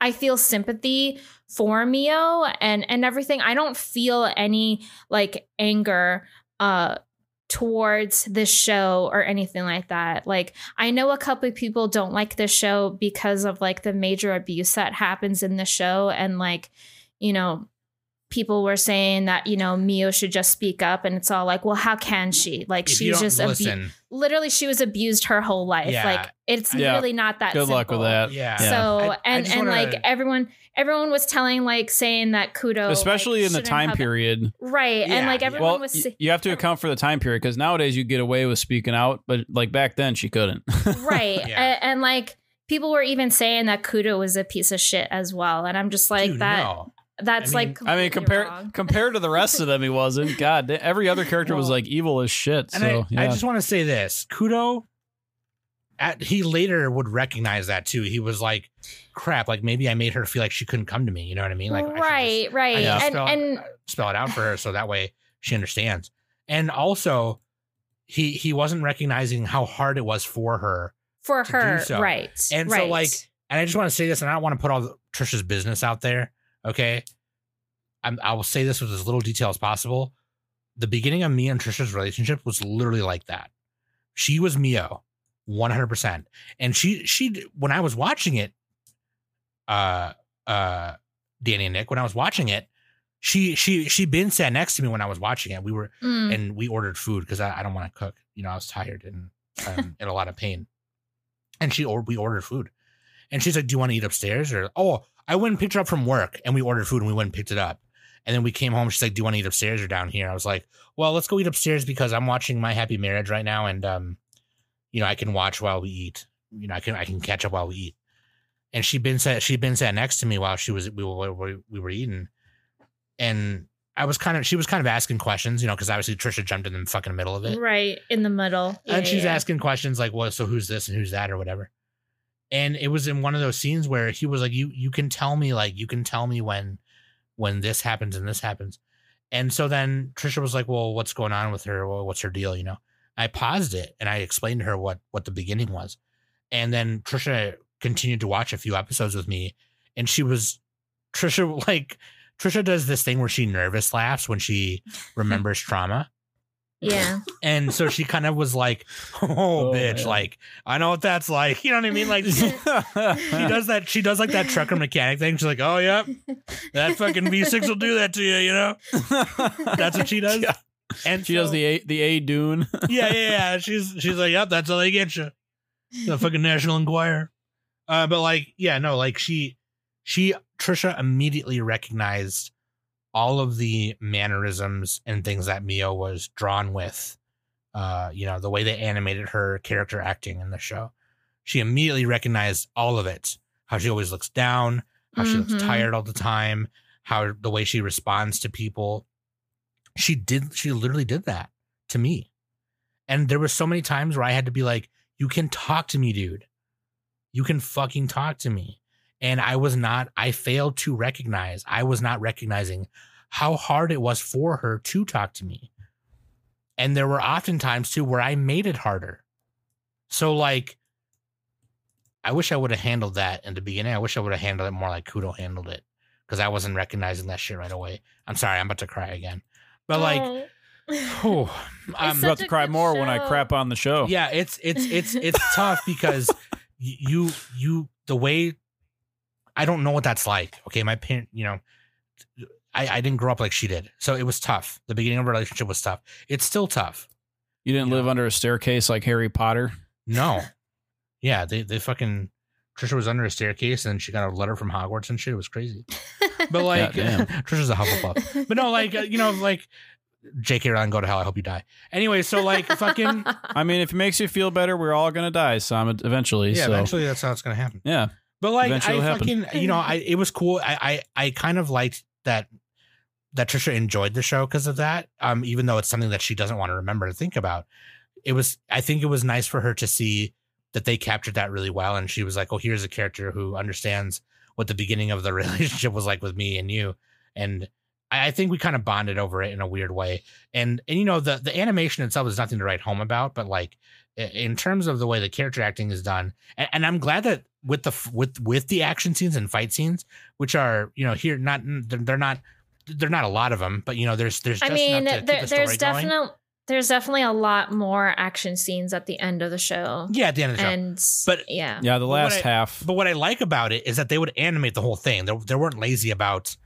S2: I feel sympathy for Mio and and everything. I don't feel any like anger uh towards this show or anything like that. Like I know a couple of people don't like this show because of like the major abuse that happens in the show and like you know people were saying that you know Mio should just speak up and it's all like well how can she like
S4: If
S2: she's just abu- literally she was abused her whole life
S4: Yeah.
S2: like it's
S5: Yeah.
S2: really not that
S5: Good luck with that.
S4: yeah.
S2: So
S4: I- I
S2: and
S4: just
S2: and
S4: wanna-
S2: like everyone everyone was telling like saying that Kudo
S5: Especially
S2: like,
S5: in the time
S2: have-
S5: period.
S2: right and like everyone
S5: Well,
S2: was
S5: y- you have to account for the time period because nowadays you get away with speaking out, but like back then she couldn't.
S2: right
S4: Yeah.
S2: A- and, like people were even saying that Kudo was a piece of shit as well and I'm just like
S4: Dude,
S2: that
S4: no.
S2: That's
S4: I mean-
S2: like
S5: I mean,
S2: completely
S5: compared to the rest of them, he wasn't. God, every other character was like evil as shit.
S4: And
S5: So
S4: I,
S5: yeah.
S4: I just want to say this: Kudo. At, he later would recognize that too. He was like, "Crap! Like maybe I made her feel like she couldn't come to me." You know what I mean? Like, I just-
S2: right right and
S4: spell,
S2: and uh,
S4: spell it out for her so that way she understands. And also, he he wasn't recognizing how hard it was for her.
S2: for her
S4: so.
S2: right
S4: And so, like, And I just want to say this, and I don't want to put all the, Trisha's business out there. Okay, I'm, I will say this with as little detail as possible. The beginning of me and Trisha's relationship was literally like that. She was Mio, 100, percent and she she when I was watching it, uh uh, Danny and Nick, when I was watching it, she she she been sat next to me when I was watching it. We were
S2: Mm.
S4: and we ordered food because I, I don't want to cook. You know, I was tired and um, in a lot of pain. And she or we ordered food, and she's like, "Do you want to eat upstairs?" Or oh, I went and picked her up from work, and we ordered food, and we went and picked it up. And then we came home. She's like, "Do you want to eat upstairs or down here?" I was like, "Well, let's go eat upstairs because I'm watching My Happy Marriage right now, and um, you know, I can watch while we eat. You know, I can I can catch up while we eat." And she been sat she been sat next to me while she was we were we, we were eating, and I was kind of she was kind of asking questions, you know, because obviously Trisha jumped in the fucking middle of it
S2: right in the middle. Yeah,
S4: and she's
S2: yeah.
S4: asking questions like, "Well, so who's this and who's that or whatever." And it was in one of those scenes where he was like, "You you can tell me like you can tell me when when this happens and this happens." And so then Trisha was like, "Well, what's going on with her? Well, what's her deal?" You know. I paused it and I explained to her what what the beginning was, and then Trisha continued to watch a few episodes with me, and she was Trisha like Trisha does this thing where she nervous laughs when she remembers trauma.
S2: Yeah.
S4: And so she kind of was like, "Oh,
S5: Oh,
S4: bitch!
S5: man.
S4: Like I know what that's like. You know what I mean? Like she does that. She does like that trucker mechanic thing. She's like, "Oh, yep, that fucking V six will do that to you." You know? That's what she does.
S5: Yeah.
S4: And
S5: She does the A, the A Dune.
S4: yeah, yeah, yeah. She's she's like, "Yep, that's how they get you." The fucking National Enquirer. Uh, but like, yeah, no, like she, she Trisha immediately recognized all of the mannerisms and things that Mio was drawn with. Uh, you know, the way they animated her character acting in the show. She immediately recognized all of it. How she always looks down, how she looks
S2: Mhm.
S4: tired all the time, how the way she responds to people. She did she literally did that to me. And there were so many times where I had to be like, you can talk to me, dude. You can fucking talk to me. And I was not, I failed to recognize, I was not recognizing how hard it was for her to talk to me. And there were often times too where I made it harder. So, like, I wish I would have handled that in the beginning. I wish I would have handled it more like Kudo handled it because I wasn't recognizing that shit right away. I'm sorry, I'm about to cry again. But, like,
S2: Oh.
S4: whew, I'm
S5: I'm about to cry
S2: good
S5: more when I crap on the show.
S4: yeah it's it's it's it's tough because you you the way i don't know what that's like okay? My parent you know I, I didn't grow up like she did. So it was tough. The beginning of our relationship was tough. It's still tough.
S5: You didn't live under a staircase like Harry Potter.
S4: no. Yeah they, they fucking trisha was under a staircase and she got a letter from hogwarts and shit. It was crazy. But like
S5: Goddamn.
S4: trisha's a hufflepuff. But no like uh, you know like jk rowling go to hell. I hope you die. Anyway so like fucking
S5: I mean, if it makes you feel better, we're all gonna die some eventually.
S4: yeah
S5: so.
S4: eventually that's how it's gonna happen.
S5: Yeah,
S4: But like
S5: Eventually
S4: I
S5: happen.
S4: fucking you know, I it was cool. I I, I kind of liked that that Trisha enjoyed the show because of that. Um, even though it's something that she doesn't want to remember to think about. It was I think it was nice for her to see that they captured that really well. And she was like, Oh, here's a character who understands what the beginning of the relationship was like with me and you. And I I think we kind of bonded over it in a weird way. And and you know, the the animation itself is nothing to write home about, but like in terms of the way the character acting is done, and, and I'm glad that with the with with the action scenes and fight scenes, which are you know here not they're they're not they're not a lot of them, but you know there's there's
S2: I
S4: just
S2: mean,
S4: enough to keep
S2: there,
S4: the story
S2: there's definitely there's definitely a lot more action scenes at the end of the show.
S4: yeah at the end of the show.
S2: And
S4: But-
S2: yeah.
S5: Yeah, the
S4: But
S5: last
S4: I-
S5: half.
S4: But what I like about it is that they would animate the whole thing. They, they weren't lazy about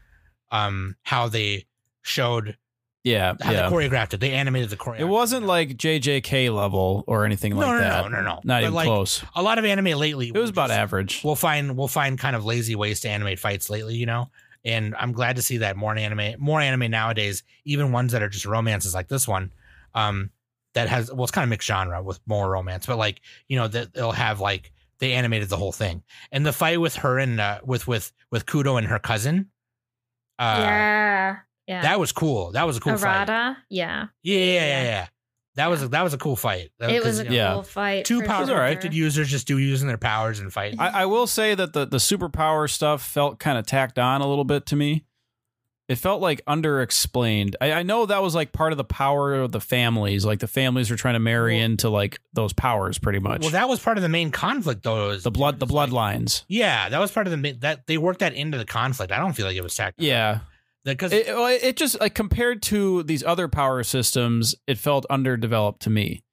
S4: um how they showed
S5: Yeah,
S4: how
S5: yeah.
S4: they choreographed it. They animated the choreography.
S5: It wasn't like JJK level or anything
S4: No,
S5: like
S4: no, no,
S5: that.
S4: no, no, no.
S5: Not
S4: But
S5: even
S4: like,
S5: close.
S4: a lot of anime lately.
S5: It was
S4: will
S5: about
S4: just-
S5: average.
S4: We'll find we'll find kind of lazy ways to animate fights lately, you know. And I'm glad to see that more anime, more anime nowadays, even ones that are just romances like this one, um, that has well, it's kind of mixed genre with more romance, but like you know that they'll have like they animated the whole thing, and the fight with her and uh, with with with Kudo and her cousin, uh,
S2: yeah. Yeah.
S4: that was cool. That was a cool fight.
S2: Arata. Yeah.
S4: Yeah, yeah, yeah,
S2: Yeah.
S4: yeah. That was a, that was a cool fight. That-
S2: It
S4: 'cause,
S2: was a
S4: you
S2: cool fight.
S4: two
S2: for
S4: power
S2: sure.
S4: gifted users just do using their powers and fight.
S5: I, I will say that the the superpower stuff felt kind of tacked on a little bit to me. It felt like underexplained. I, I know that was like part of the power of the families. Like the families were trying to marry
S4: Well-
S5: into like those powers, pretty much.
S4: Well, that was part of the main conflict, though. was-
S5: the blood, the
S4: it's like-
S5: bloodlines.
S4: Yeah, that was part of the that they worked that into the conflict. I don't feel like it was tacked.
S5: Yeah,
S4: because
S5: it, well, it just like compared to these other power systems, it felt underdeveloped to me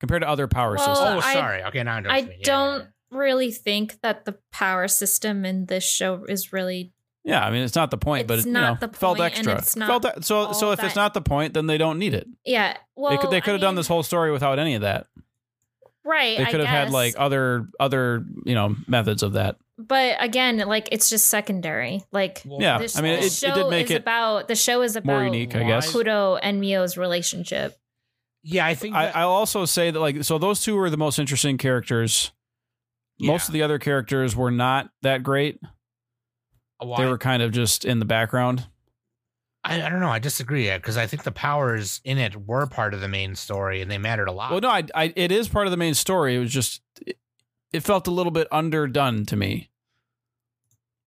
S5: compared to other power
S2: Well,
S5: systems.
S4: oh,
S2: I-
S4: sorry. Okay, now I,
S2: I
S4: understand. Yeah, yeah,
S2: don't
S4: yeah.
S2: really think that the power system in this show is really
S5: Yeah, I mean it's not the point, but
S2: It's
S5: it, you
S2: not
S5: know,
S2: the
S5: felt
S2: point, and
S5: extra.
S2: it's not
S5: felt so so
S2: all
S5: if it's not the point, then they don't need it.
S2: yeah. Well,
S5: they could they
S2: I
S5: could have done this whole story without any of that.
S2: right.
S5: They
S2: I
S5: could have had like other other you know methods of that.
S2: But again, like it's just secondary. Like
S4: Well,
S5: Yeah,
S2: this
S5: I mean
S2: the
S5: it,
S2: show
S5: it did make
S2: is
S5: it
S2: about the show is about
S5: more unique, I guess.
S2: Kudo and Mio's relationship.
S4: Yeah, I think
S5: I,
S4: that-
S5: I'll also say that like so those two were the most interesting characters. Most of the other characters were not that great.
S4: well,
S5: They were kind of just in the background.
S4: I, I don't know. I disagree because I think the powers in it were part of the main story and they mattered a lot.
S5: Well, no, I, I it is part of the main story. It was just it, felt a little bit underdone to me.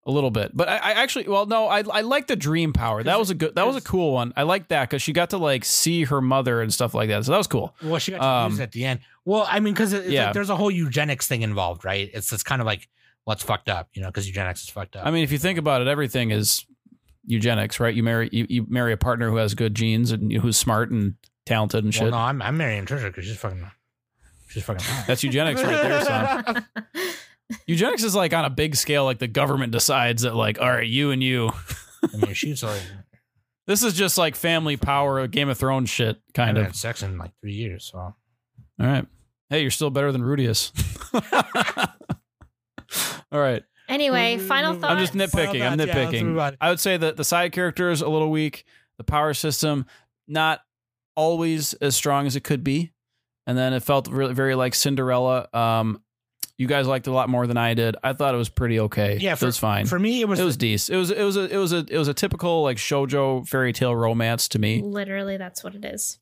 S5: A little bit, but I, I actually, well, no, I I like the dream power. That was a good, that was a cool one. I like that because she got to like see her mother and stuff like that. So that was cool.
S4: Well, she got to
S5: Um,
S4: use it at the end. Well, I mean, because
S5: Yeah.
S4: like, there's a whole eugenics thing involved, right? It's it's kind of like what's fucked up, you know, because eugenics is fucked up.
S5: I mean, if you think about it, everything is eugenics, right? You marry you, you marry a partner who has good genes and who's smart and talented and
S4: well,
S5: shit.
S4: no, I'm I'm marrying Trisha because she's fucking, she's fucking. hot.
S5: That's eugenics right there, son. Eugenics is like on a big scale. Like the government decides that, like, all right, you and you.
S4: I mean, she's like,
S5: This is just like family power, Game of Thrones shit,
S4: I
S5: kind
S4: haven't
S5: of.
S4: had sex in like three years, so
S5: All right. Hey, you're still better than Rudeus. All right.
S2: Anyway, final thoughts.
S5: I'm just nitpicking. I'm
S4: Final thoughts, yeah,
S5: nitpicking. I would say that the side characters a little weak. The power system not always as strong as it could be, and then it felt really very like Cinderella. Um, you guys liked it a lot more than I did. I thought it was pretty okay.
S4: Yeah,
S5: it was fine.
S4: For me, it was
S5: it was decent. It was it was a it was a it was a typical like shojo fairy tale romance to me.
S2: Literally, that's what it is.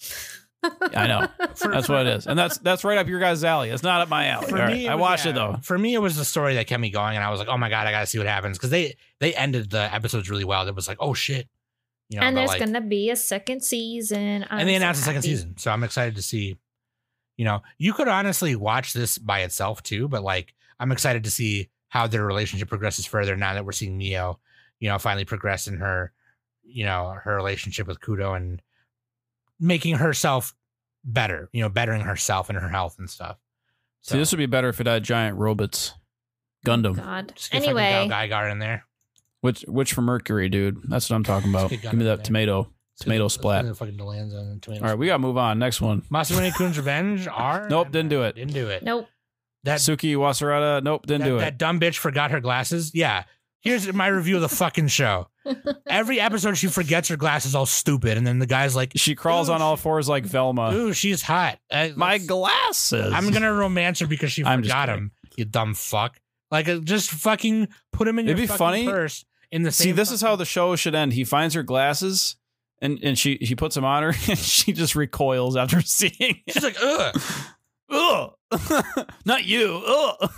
S5: I know.
S4: for,
S5: That's what it is, and that's that's right up your guys' alley. It's not up my alley.
S4: For me,
S5: right.
S4: it
S5: I
S4: was-
S5: watched it though.
S4: For me, it was the story that kept me going, and I was like, "Oh my god, I gotta see what happens." Because they they ended the episodes really well. It was like, "Oh shit," you know.
S2: and there's
S4: like-
S2: gonna be a second season. I'm
S4: and they
S2: so
S4: announced a second season, so I'm excited to see. You know, you could honestly watch this by itself too, but like, I'm excited to see how their relationship progresses further now that we're seeing Mio, you know, finally progress in her, you know, her relationship with Kudo and making herself better, you know, bettering herself and her health and stuff. So,
S5: See, this would be better if it had giant robots. Gundam.
S2: Oh, God.
S4: just get fucking
S2: Anyway,
S4: GaoGaiGar in there.
S5: Which Witch for Mercury, dude? That's what I'm talking about. Give me that
S4: there.
S5: tomato. Tomato splat.
S4: do the Fucking Delanza and tomato
S5: All right, we gotta move on. Next one.
S4: Masamune Kun's Revenge. R.
S5: Nope, didn't do it.
S4: Didn't do it.
S2: nope.
S4: That
S5: Suki Wasarada. Nope, didn't
S4: that,
S5: do it.
S4: that dumb bitch forgot her glasses. Yeah. Here's my review of the fucking show. Every episode, she forgets her glasses, all stupid, and then the guy's like,
S5: she crawls on all fours like Velma.
S4: "Ooh, she's hot." Uh,
S5: My glasses.
S4: I'm gonna romance her because she
S5: I'm
S4: forgot
S5: kidding.
S4: him. You dumb fuck. Like, uh, just fucking put him in
S5: It'd
S4: your
S5: be
S4: fucking
S5: funny.
S4: purse. In the
S5: See, this is how the show should end. He finds her glasses, and and she she puts them on her, and she just recoils after seeing. It.
S4: She's like, ugh.
S5: Ugh. Not you. Ugh.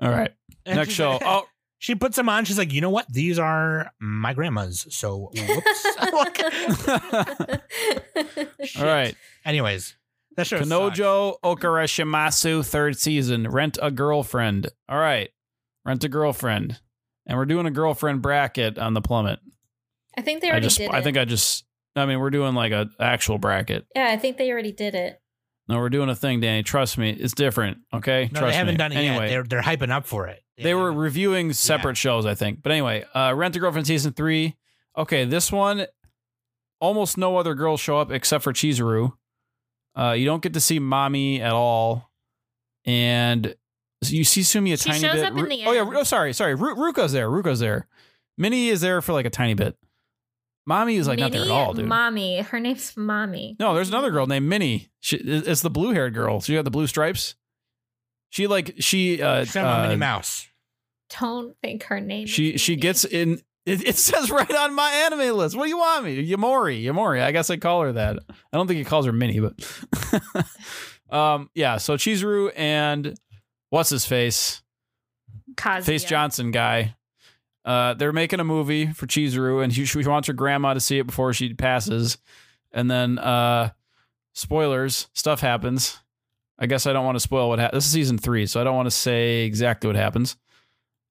S5: All right.
S4: And
S5: Next show.
S4: like-
S5: Oh,
S4: She puts them on. She's like, you know what? These are my grandma's. So, whoops.
S5: all right.
S4: Anyways, That show sucks.
S5: Kanojo Okarishimasu, third season. Rent a girlfriend. All right. Rent a girlfriend. And we're doing a girlfriend bracket on the plummet.
S2: I think they
S5: I
S2: already
S5: just
S2: did it.
S5: I think I just I mean we're doing like a actual bracket.
S2: yeah, I think they already did it.
S5: No, we're doing a thing, Danny. Trust me. It's different. Okay?
S4: No,
S5: Trust
S4: they haven't
S5: me.
S4: done it
S5: anyway,
S4: yet. They're they're hyping up for it.
S5: They were reviewing separate shows, I think. But anyway, uh, Rent a Girlfriend season three. Okay, this one, almost no other girls show up except for Chizuru. Uh, you don't get to see mommy at all, and you see Sumi a
S2: She
S5: tiny
S2: shows
S5: bit.
S2: up in
S5: Ru-
S2: the
S5: Oh yeah, oh sorry, sorry. Ru- Ruka's there. Ruka's there. Minnie is there for like a tiny bit. Mommy is like not there at all, dude.
S2: Mommy. Her name's Mommy.
S5: no, there's another girl named Minnie. She, it's the blue haired girl. She got the blue stripes. She like she uh,
S4: She's on Minnie
S5: uh
S4: Mouse.
S2: Don't think her name.
S5: She
S2: is
S5: she
S2: Minnie.
S5: gets in. It, it says right on my anime list. What do you want me? Yamori, Yamori. I guess I call her that. I don't think he calls her Minnie, but um, yeah. So Chizuru and what's his face,
S2: Kazuya.
S5: Face Johnson guy. Uh, they're making a movie for Chizuru, and she, she wants her grandma to see it before she passes. And then, uh, spoilers, stuff happens. I guess I don't want to spoil what happens. This is season three, so I don't want to say exactly what happens.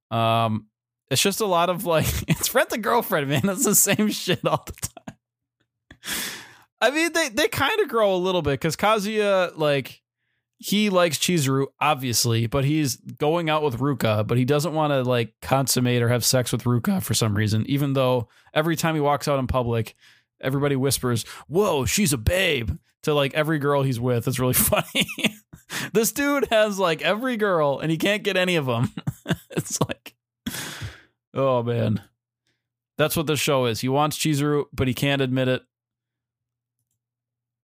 S5: Um, it's just a lot of like, it's rent a girlfriend, man. It's the same shit all the time. I mean, they they kind of grow a little bit because Kazuya like he likes Chizuru, obviously, but he's going out with Ruka, but he doesn't want to like consummate or have sex with Ruka for some reason, even though every time he walks out in public, everybody whispers, Whoa, she's a babe to like every girl he's with. It's really funny. this dude has like every girl and he can't get any of them. it's like, oh man. That's what the show is. He wants Chizuru, but he can't admit it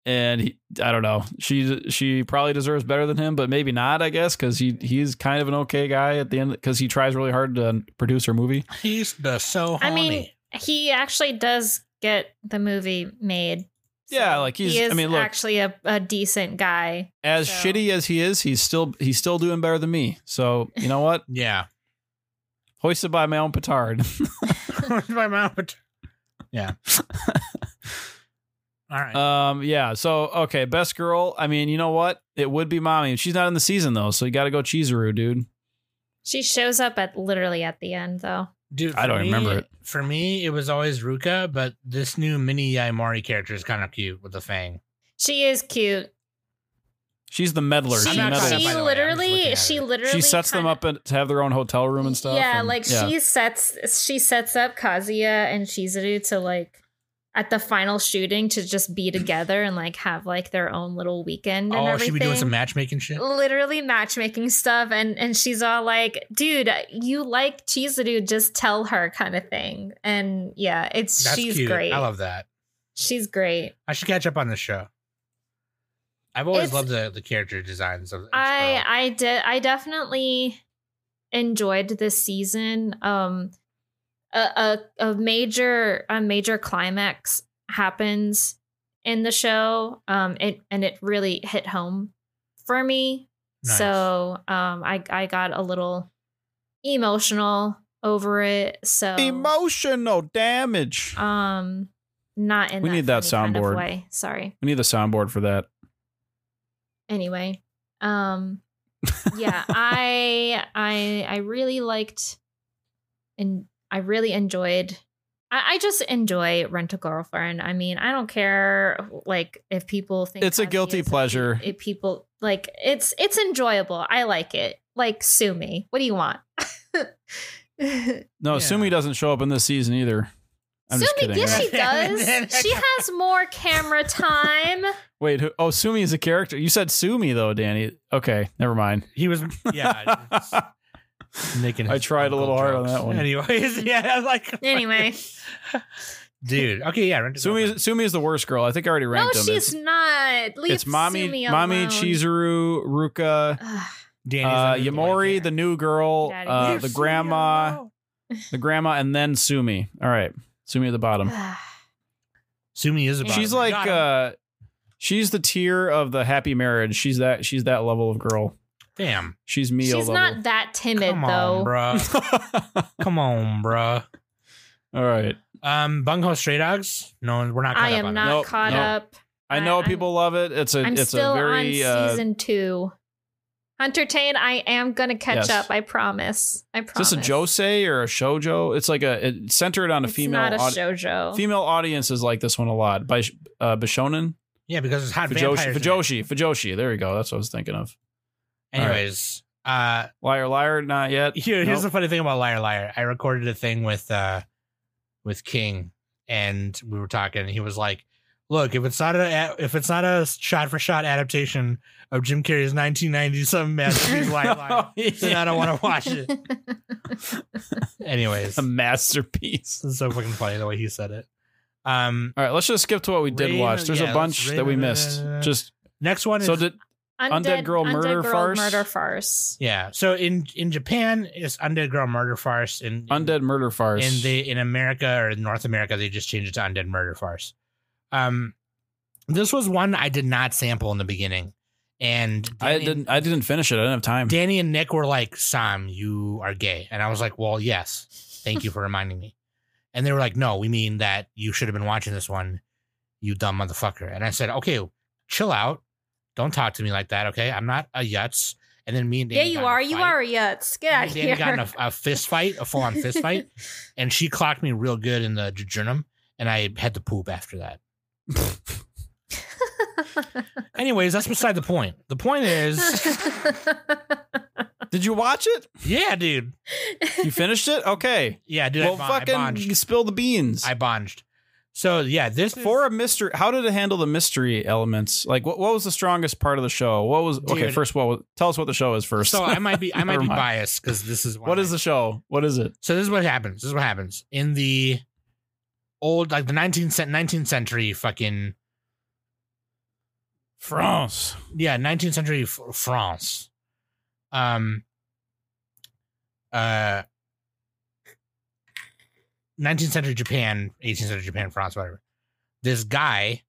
S5: and he, I don't know. She she probably deserves better than him, but maybe not. I guess because he he's kind of an okay guy at the end because he tries really hard to produce her movie.
S4: He's the so
S2: I mean, he actually does get the movie made.
S5: Yeah, like he's-
S2: he
S5: I mean, look-
S2: actually a, a decent guy.
S5: As
S2: So-
S5: shitty as he is, he's still he's still doing better than me. So you know what?
S4: yeah.
S5: Hoisted by my own petard.
S4: By my mouth. Yeah. All right.
S5: um, yeah. So okay, best girl. I mean, you know what? It would be mommy. She's not in the season though, so you got to go Chizuru, dude.
S2: She shows up at literally at the end, though.
S4: Dude,
S5: I don't
S4: me-
S5: remember it.
S4: For me, it was always Ruka, but this new mini Yaemori character is kind of cute with the fang.
S2: She is cute.
S5: She's the meddler.
S2: She,
S4: I'm
S5: meddles.
S2: she
S4: the way, I'm just looking
S2: literally, she literally,
S5: she sets them
S2: kinda-
S5: up and- to have their own hotel room and stuff.
S2: Yeah,
S5: and-
S2: like
S5: yeah.
S2: she sets she sets up Kazuya and Chizuru to like at the final shooting to just be together and like have like their own little weekend. And
S4: Oh,
S2: everything.
S4: she be doing some matchmaking shit.
S2: literally matchmaking stuff and and she's all like dude you like Chizuru just tell her kind of thing and yeah it's
S4: That's
S2: she's
S4: cute.
S2: great
S4: I love that.
S2: she's great
S4: I should catch up on this show. I've always
S2: It's-
S4: loved the, the character designs of.
S2: I. I did I definitely enjoyed this season um a, a a major a major climax happens in the show um it and it really hit home for me
S4: Nice.
S2: so um I I got a little emotional over it so
S5: Emotional damage.
S2: um not in
S5: We
S2: that
S5: need that
S2: funny kind of
S5: soundboard.
S2: way sorry
S5: we need the soundboard for that.
S2: anyway um yeah i i i really liked and i really enjoyed I, I just enjoy rent a girlfriend i mean i don't care like if people think
S5: It's a guilty pleasure.
S2: if people like it's it's enjoyable i like it like sue me what do you want
S5: No,
S4: Yeah.
S5: Sumi doesn't show up in this season either. I'm
S2: sue
S5: just kidding.
S2: yes she does she has more camera time
S5: Wait, who, oh, Sumi is a character. You said Sumi though, Danny. Okay, never mind.
S4: he was yeah making.
S5: I tried a
S4: uncle
S5: little hard on that one.
S4: Anyways, yeah, I was like
S2: anyway
S4: dude. Okay, yeah,
S5: Sumi, is, Sumi is the worst girl. I think I already
S2: no
S5: ranked them.
S2: she's
S5: It's,
S2: not Leave
S5: it's mommy,
S2: Sumi
S5: mommy,
S2: alone.
S5: Chizuru, Ruka,
S2: Ugh.
S5: Uh, Yamori, the new girl, uh, the grandma, the grandma, and then Sumi. All right, Sumi at the bottom.
S4: Sumi is about.
S5: She's like, uh, she's the tier of the happy marriage. She's that. She's that level of girl.
S4: Damn.
S5: She's me.
S2: She's
S5: level.
S2: not that timid
S4: Come
S2: though.
S4: on, bruh. Come on, bruh.
S5: All right.
S4: Um, Bungo Stray Dogs. No, we're not. Caught
S2: I
S4: up
S2: am
S4: on
S2: not
S5: Nope,
S2: caught
S5: nope.
S2: up.
S5: I know
S2: I'm-
S5: people love it. It's a
S2: I'm
S5: it's
S2: still
S5: a very
S2: on
S5: uh,
S2: season two. Entertain. I am gonna catch
S5: Yes.
S2: up. I promise. I promise.
S5: is
S2: promise.
S5: this a josei or a shojo? It's like a it's centered on a
S2: It's
S5: female
S2: not a
S5: audi-
S2: shojo.
S5: female audiences like this one a lot by uh, Bishonen.
S4: Yeah, because it's hot
S5: Fujoshi,
S4: vampires. in.
S5: Fujoshi, Fujoshi. There you go. That's what I was thinking of.
S4: Anyways, uh,
S5: Liar, liar, not yet.
S4: here, here's
S5: Nope.
S4: the funny thing about Liar Liar. I recorded a thing with uh with King, and we were talking. And he was like, "Look, if it's not a if it's not a shot for shot adaptation of Jim Carrey's 1990 some masterpiece Liar Liar, then I don't want to watch it." Anyways,
S5: a masterpiece.
S4: this is so fucking funny the way he said it. Um,
S5: All right, let's just skip to what we did
S4: Rain-
S5: watch. There's
S4: yeah,
S5: a bunch
S4: let's
S5: that we
S4: rain-
S5: missed. Just
S4: next one is
S5: so did Undead Girl Murder
S2: Girl
S5: Farce?
S2: Murder Farce.
S4: yeah. So in in Japan, it's Undead Girl Murder Farce. In
S5: Undead Murder Farce.
S4: in the in America or North America, they just changed it to Undead Murder Farce. Um, this was one I did not sample in the beginning, and
S5: I didn't. I didn't finish it. I didn't have time.
S4: Danny and Nick were like, "Sam, you are gay," and I was like, "Well, yes, thank you for reminding me." And they were like, "No, we mean that you should have been watching this one, you dumb motherfucker." And I said, "Okay, chill out, don't talk to me like that, okay? I'm not a yutz." And then me and
S2: Yeah, you
S4: got in a
S2: are. You are a Yutz. Get
S4: Me
S2: out
S4: and
S2: of
S4: Danny
S2: here.
S4: got in a, a fist fight, a full on fist fight, and she clocked me real good in the jejunum, and I had to poop after that. Anyways, that's beside the point. The point is,
S5: Did you watch it?
S4: yeah, dude.
S5: You finished it? Okay.
S4: Yeah, dude.
S5: well,
S4: I, bon- I
S5: fucking
S4: bonged.
S5: spill the beans.
S4: I bonged. So yeah, this is-
S5: For a mystery, how did it handle the mystery elements? Like, what, what was the strongest part of the show? What was okay? First, what was, tell us what the show is first.
S4: So I might be I might be biased because this is
S5: what is the show? What is it?
S4: so this is what happens. This is what happens in the old like the 19th 19th century fucking
S5: France.
S4: yeah 19th century France. Um. Uh. 19th century Japan, 18th century Japan, France, whatever. This guy,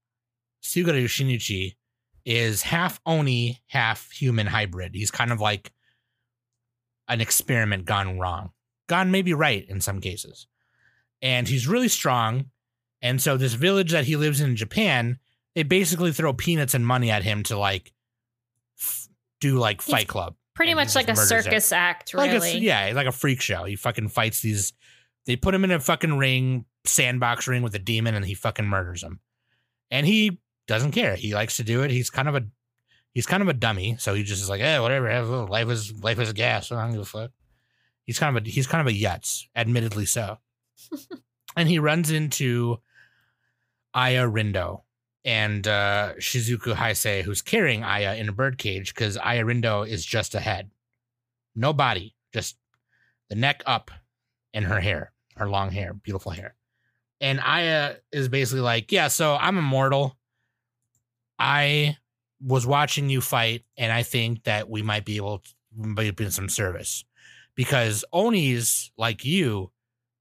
S4: Tsugaru Shinuchi, is half Oni, half human hybrid. He's kind of like an experiment gone wrong, gone maybe right in some cases. And he's really strong. And so, this village that he lives in in Japan, they basically throw peanuts and money at him to like f- do like Fight Club.
S2: Pretty much like a circus act,
S4: Like
S2: really.
S4: a, yeah, like a freak show. He fucking fights these. They put him in a fucking ring, sandbox ring with a demon, and he fucking murders him. And he doesn't care. He likes to do it. He's kind of a, he's kind of a dummy. So he just is like, eh, whatever. Life is life is gas. I don't give a fuck. He's kind of a he's kind of a yutz, admittedly so. and he runs into Aya Rindo and uh, Shizuku Hasei, who's carrying Aya in a birdcage because Aya Rindo is just a head, no body, just the neck up, and her hair, her long hair, beautiful hair. And Aya uh, is basically like, yeah, so I'm immortal. I was watching you fight, and I think that we might be able to be in some service because Onis like you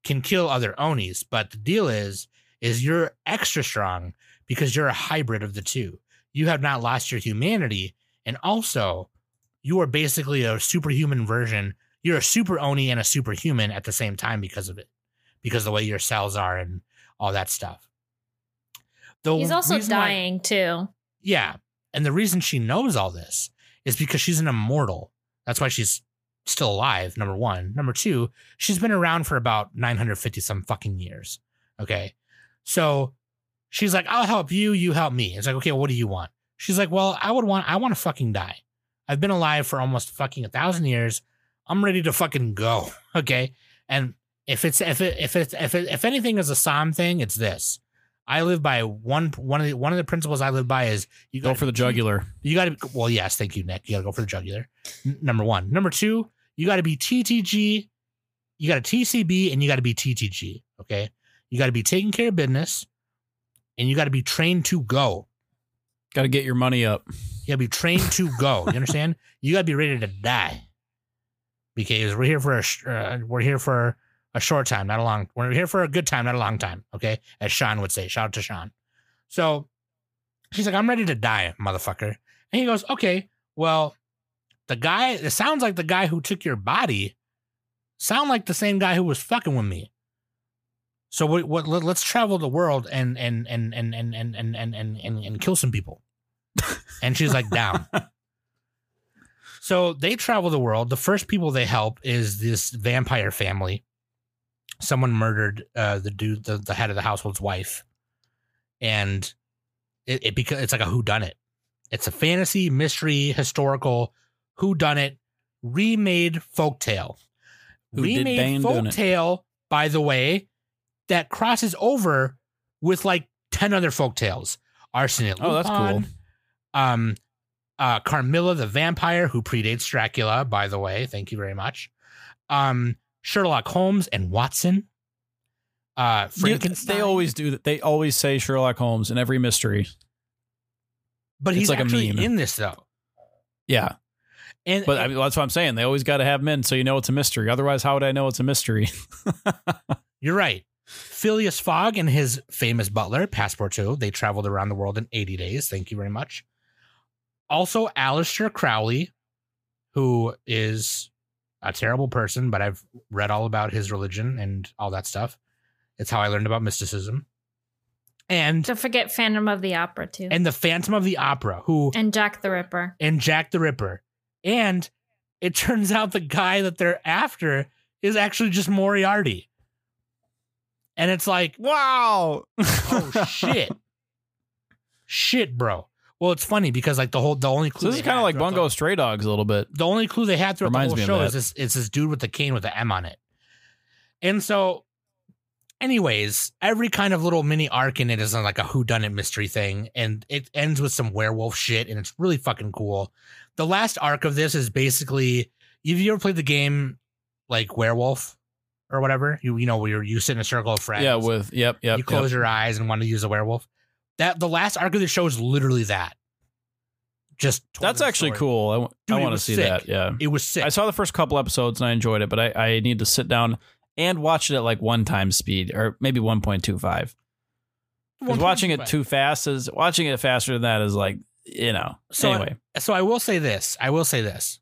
S4: can kill other Onis, but the deal is, is you're extra strong because you're a hybrid of the two. You have not lost your humanity, and also you are basically a superhuman version. You're a super Oni and a superhuman at the same time because of it, because of the way your cells are and all that stuff. The
S2: He's also
S4: reason why-
S2: dying too.
S4: yeah. And the reason she knows all this is because she's an immortal. That's why she's still alive, number one. Number two, she's been around for about 950 some fucking years. Okay. So she's like, I'll help you, you help me. It's like, okay, what do you want? She's like, well, I would want, I want to fucking die. I've been alive for almost fucking a thousand years. I'm ready to fucking go. Okay. And if it's, if it, if it's, if it, if anything is a Sam thing, it's this. I live by one, one of the, one of the principles I live by is you
S5: Go
S4: gotta
S5: for the jugular.
S4: you got to well, yes, thank you, Nick. You got to go for the jugular. N- number one. Number two, you got to be TTG. You got to TCB and you got to be TTG. Okay, you got to be taking care of business, and you got to be trained to go.
S5: Got to get your money up.
S4: You got to be trained to go. You understand? You got to be ready to die because we're here for a uh, we're here for a short time, not a long. We're here for a good time, not a long time. Okay, as Sean would say. Shout out to Sean. So she's like, "I'm ready to die, motherfucker," and he goes, "Okay, well, the guy. It sounds like the guy who took your body. Sound like the same guy who was fucking with me." So what, what let, let's travel the world and and and and and and and and and, and, and kill some people. and she's like down. So they travel the world. The first people they help is this vampire family. Someone murdered uh, the dude, the, the head of the household's wife, and it, it because it's like a who done it. It's a fantasy, mystery, historical who done it remade folktale.
S5: Who
S4: remade
S5: Bane doing it?
S4: folktale, by the way, that crosses over with like ten other folktales. Arsenal.
S5: Oh, that's cool.
S4: Um, uh, Carmilla the vampire, who predates Dracula, by the way. Thank you very much. Um, Sherlock Holmes and Watson. Uh, Frankenstein.
S5: They always do that. They always say Sherlock Holmes in every mystery.
S4: but
S5: it's
S4: he's
S5: like a
S4: actually
S5: meme.
S4: in this though.
S5: Yeah,
S4: And
S5: but I mean, that's what I'm saying. They always got to have men, so you know it's a mystery. Otherwise, how would I know it's a mystery?
S4: You're right. Phileas Fogg and his famous butler, Passepartout, they traveled around the world in 80 days. Thank you very much. Also, Aleister Crowley, who is a terrible person, but I've read all about his religion and all that stuff. It's how I learned about mysticism. And
S2: Don't forget Phantom of the Opera too.
S4: and the Phantom of the Opera, who
S2: and Jack the Ripper.
S4: and Jack the Ripper. And it turns out the guy that they're after is actually just Moriarty. And it's like,
S5: wow.
S4: oh shit. shit, bro. Well, it's funny because like the whole the only clue
S5: So this is kind of like Bungo Stray Dogs a little bit.
S4: The, the only clue they had throughout
S5: Reminds
S4: the whole show is this it's this dude with the cane with the M on it. And so anyways, every kind of little mini arc in it is like a whodunit mystery thing, and it ends with some werewolf shit, and it's really fucking cool. The last arc of this is basically have you ever played the game like werewolf or whatever? You you know where you're you sit in a circle of friends.
S5: Yeah, with yep, yep.
S4: you close your eyes and want to use a werewolf. That the last arc of the show is literally that. Just
S5: That's actually
S4: story.
S5: cool. I, w-
S4: Dude,
S5: I want to see
S4: sick.
S5: that. Yeah,
S4: It was sick.
S5: I saw the first couple episodes and I enjoyed it, but I, I need to sit down and watch it at like one time speed or maybe one point two five. Because watching it too fast is watching it faster than that is like you know.
S4: So
S5: anyway,
S4: so I will say this. I will say this.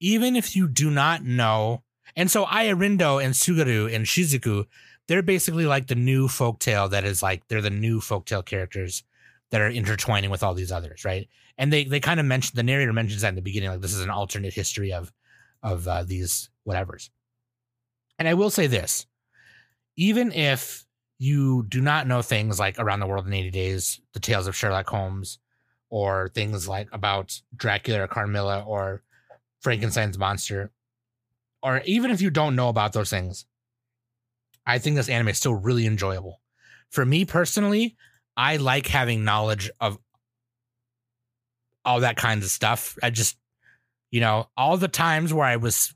S4: Even if you do not know, and so Aya Rindo and Tsugaru and Shizuku, they're basically like the new folktale that is like they're the new folktale characters that are intertwining with all these others, right? And they they kind of mentioned the narrator mentions that in the beginning, like this is an alternate history of of uh, these whatevers. And I will say this: even if you do not know things like Around the World in 80 Days, the Tales of Sherlock Holmes, or things like about Dracula or Carmilla or Frankenstein's monster, or even if you don't know about those things, I think this anime is still really enjoyable. For me personally, I like having knowledge of all that kinds of stuff. I just, you know, all the times where I was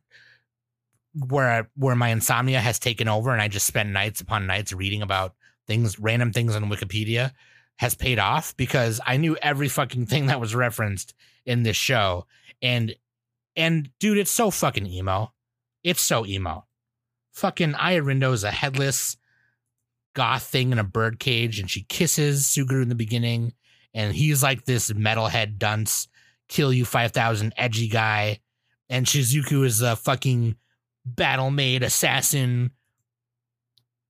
S4: where I, where my insomnia has taken over and I just spend nights upon nights reading about things, random things on Wikipedia has paid off because I knew every fucking thing that was referenced in this show. And and dude, it's so fucking emo. It's so emo. Fucking Aya Rindo is a headless goth thing in a bird cage, and she kisses Tsugaru in the beginning, and he's like this metalhead dunce, kill you five thousand edgy guy, and Shizuku is a fucking battle maid assassin,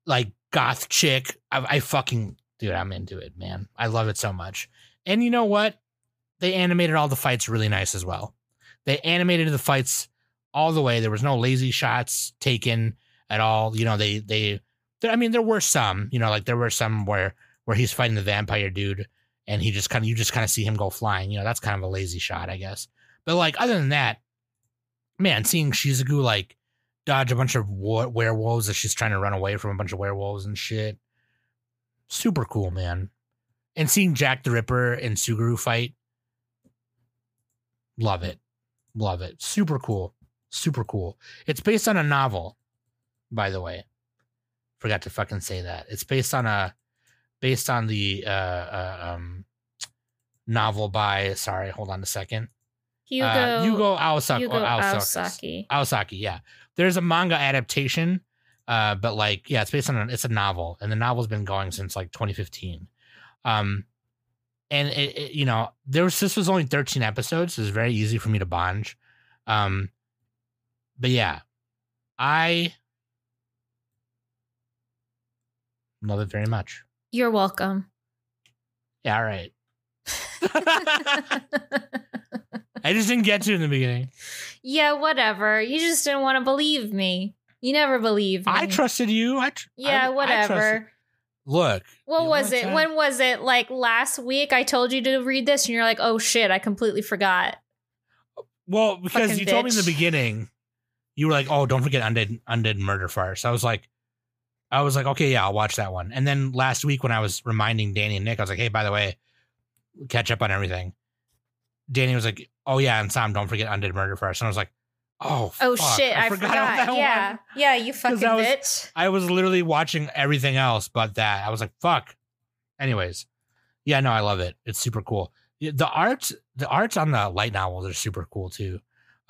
S4: like goth chick. I, I fucking dude, I'm into it, man. I love it so much. And you know what? They animated all the fights really nice as well. They animated the fights all the way. There was no lazy shots taken at all. You know, they they. I mean, there were some. You know, like there were some where where he's fighting the vampire dude, and he just kind of you just kind of see him go flying. You know, that's kind of a lazy shot, I guess. But like other than that, man, seeing Shizuku like dodge a bunch of wa- werewolves as she's trying to run away from a bunch of werewolves and shit, super cool, man. And seeing Jack the Ripper and Tsugaru fight, love it, love it, super cool, super cool. It's based on a novel, by the way. Forgot to fucking say that. It's based on a based on the uh, uh um novel by sorry, hold on a second.
S2: Yugo.
S4: uh, Yugo Aosaki.
S2: Yugo
S4: Aosaki.
S2: Aosaki.
S4: Yeah. There's a manga adaptation, uh, but like, yeah, it's based on a, it's a novel, and the novel's been going since like 2015. Um, and it, it you know, there was this was only 13 episodes, so it was very easy for me to binge. Um, but yeah, I Love it very much.
S2: You're welcome.
S4: Yeah, all right. I just didn't get to in the beginning.
S2: yeah, whatever. You just didn't want to believe me. You never believe me.
S4: I trusted you. I tr-
S2: Yeah,
S4: I- I
S2: whatever.
S4: trusted- Look,
S2: what was it? When was it? Like last week I told you to read this and you're like, "Oh shit, I completely forgot."
S4: well, because
S2: Fucking
S4: you told me in the beginning, you were like, "Oh, don't forget undead undead murder farce." I was like, I was like, okay, yeah, I'll watch that one. And then last week when I was reminding Danny and Nick, I was like, hey, by the way, catch up on everything. Danny was like, oh yeah, and Sam, don't forget undead murder first. And I was like, oh,
S2: Oh
S4: fuck,
S2: shit, I, forgot.
S4: about that
S2: yeah.
S4: one.
S2: Yeah, you fucking
S4: I was-
S2: bitch.
S4: I was literally watching everything else but that. I was like, fuck. Anyways, yeah, no, I love it. It's super cool. The art, the arts on the light novels are super cool too.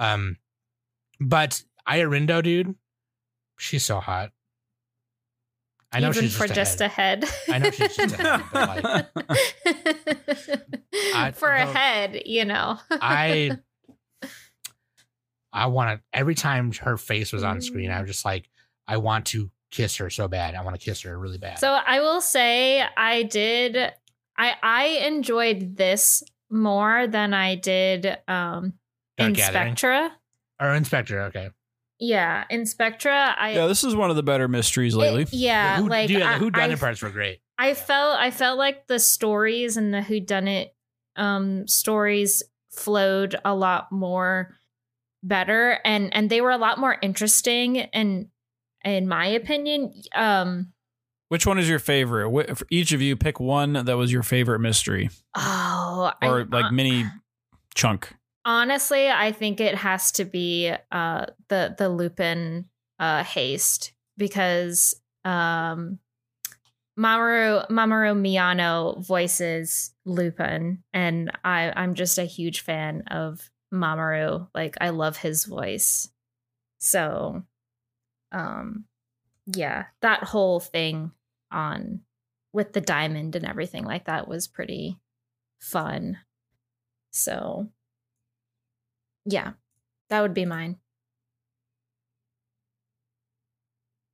S4: Um, but Aya Rindo, dude, she's so hot. I know
S2: Even
S4: she's
S2: for
S4: just,
S2: just
S4: a
S2: a head.
S4: I know she's just a head, like, I-
S2: for a head, you know.
S4: I, I want to. Every time her face was on screen,
S2: Mm.
S4: I was just like, I want to kiss her so bad. I want to kiss her really bad.
S2: So I will say I did I I enjoyed this more than I did um
S4: Dark
S2: in
S4: Gathering?
S2: Spectre.
S4: or Inspector, okay.
S2: Yeah, In/Spectre I
S5: Yeah, this is one of the better mysteries lately.
S2: it- yeah,
S4: the who,
S2: like
S4: dude, the who done it parts were great.
S2: I felt I felt like the stories and the who done it um stories flowed a lot more better and and they were a lot more interesting and in my opinion um
S5: Which one is your favorite? Wh- For each of you, pick one that was your favorite mystery
S2: oh
S5: or
S2: I,
S5: like mini chunk.
S2: Honestly i think it has to be uh the the lupin uh haste because um mamoru mamoru miyano voices lupin and i i'm just a huge fan of mamoru. Like i love his voice. So um yeah that whole thing on with the diamond and everything like that was pretty fun. So yeah, that would be mine.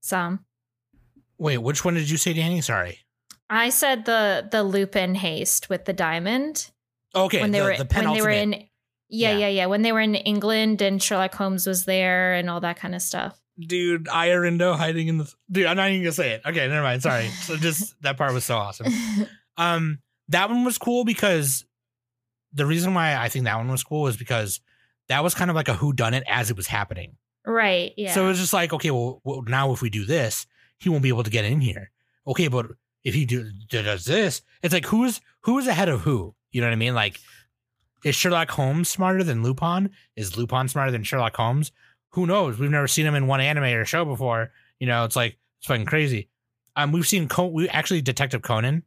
S2: Some.
S4: Wait, which one did you say, Danny? Sorry.
S2: I said the the Lupin haste with the diamond
S4: Okay,
S2: when they
S4: the,
S2: were
S4: the
S2: when they were in yeah,
S4: Yeah.
S2: yeah yeah when they were in England and Sherlock Holmes was there and all that kind of stuff.
S4: dude Aya Rindo hiding in the dude. I'm not even gonna say it. Okay, never mind. Sorry. So just that part was so awesome. Um, that one was cool because the reason why I think that one was cool was because that was kind of like a who done it as it was happening.
S2: right, yeah.
S4: So it was just like, okay, well, well, now if we do this, he won't be able to get in here. Okay, but if he do, does this, it's like who's who's ahead of who? You know what I mean? Like, is Sherlock Holmes smarter than Lupin? Is Lupin smarter than Sherlock Holmes? Who knows? We've never seen him in one anime or show before. You know, it's like it's fucking crazy. Um, we've seen Con- we actually Detective Conan.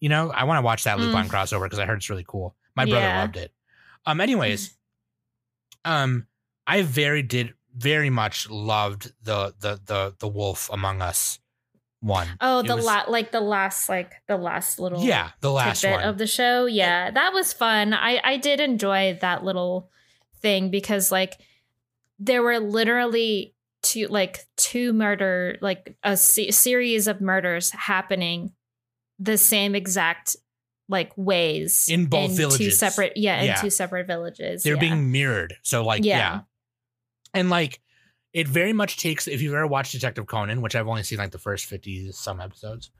S4: You know, I want to watch that Lupin
S2: Mm.
S4: crossover because I heard it's really cool. My brother
S2: Yeah.
S4: loved it. Um, anyways, um, I very did very much loved the the the the Wolf Among Us one.
S2: oh,
S4: It
S2: the
S4: was-
S2: la- like the last like the last little
S4: Yeah, the last one.
S2: of the show. Yeah, that was fun. I I did enjoy that little thing because like there were literally two like two murder like a se- series of murders happening the same exact like ways
S4: In both
S2: two
S4: villages.
S2: separate yeah in
S4: Yeah.
S2: two separate villages
S4: They're
S2: yeah.
S4: being mirrored. So like yeah.
S2: Yeah.
S4: And like it very much takes if you've ever watched Detective Conan, which I've only seen like the first 50 some episodes,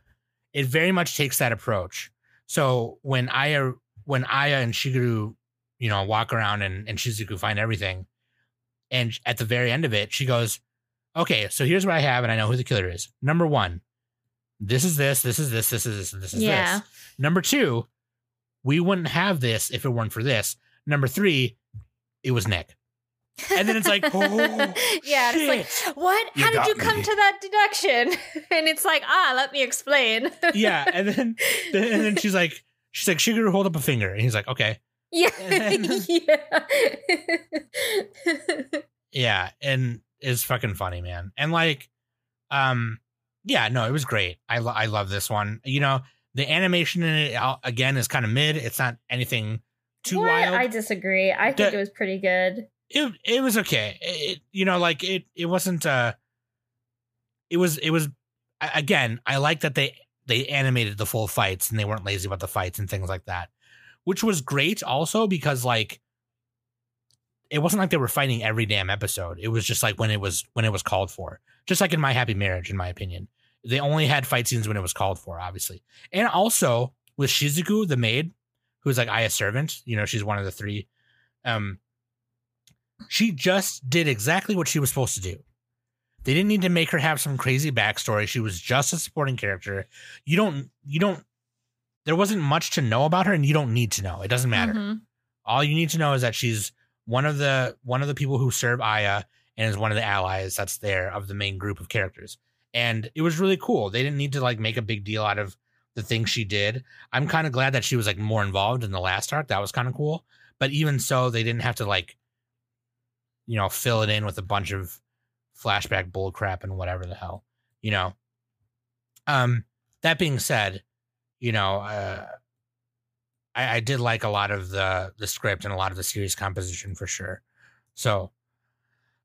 S4: it very much takes that approach. So when Aya when Aya and Shigeru, you know, walk around and, and Shizuku find everything, and at the very end of it, she goes, Okay, so here's what I have, and I know who the killer is. Number one, this is this, this is this, this is this, and this is
S2: Yeah.
S4: this. Number two, we wouldn't have this if it weren't for this. Number three, it was Nick. And then it's like, oh,
S2: yeah it's like what
S4: You
S2: how did you come
S4: me.
S2: to that deduction and it's like ah let me explain
S4: yeah, and then and then she's like, she's like, Shigeru, hold up a finger, and he's like, okay,
S2: yeah
S4: And
S2: yeah
S4: yeah, and it's fucking funny, man, and like, um, yeah, no, it was great. I lo- I love this one. You know, the animation in it uh, again is kind of mid. It's not anything too
S2: What?
S4: wild.
S2: I disagree. I think
S4: The-
S2: it was pretty good.
S4: it it was okay. It, you know, like it it wasn't uh it was it was again, I like that they they animated the full fights and they weren't lazy about the fights and things like that, which was great also because like it wasn't like they were fighting every damn episode. It was just like when it was when it was called for. Just like in My Happy Marriage, in my opinion, they only had fight scenes when it was called for, obviously, and also with Shizuku, the maid, who's like Aya's servant. You know, she's one of the three. Um, she just did exactly what she was supposed to do. They didn't need to make her have some crazy backstory. She was just a supporting character. You don't, you don't, there wasn't much to know about her and you don't need to know. It doesn't matter.
S2: Mhm.
S4: All you need to know is that she's one of the, one of the people who serve Aya and is one of the allies that's there of the main group of characters. And it was really cool. They didn't need to like make a big deal out of the things she did. I'm kind of glad that she was like more involved in the last arc. That was kind of cool. But even so, they didn't have to like, you know, fill it in with a bunch of flashback bull crap and whatever the hell, you know. Um, that being said, you know, uh, I, I did like a lot of the the script and a lot of the series composition for sure. So,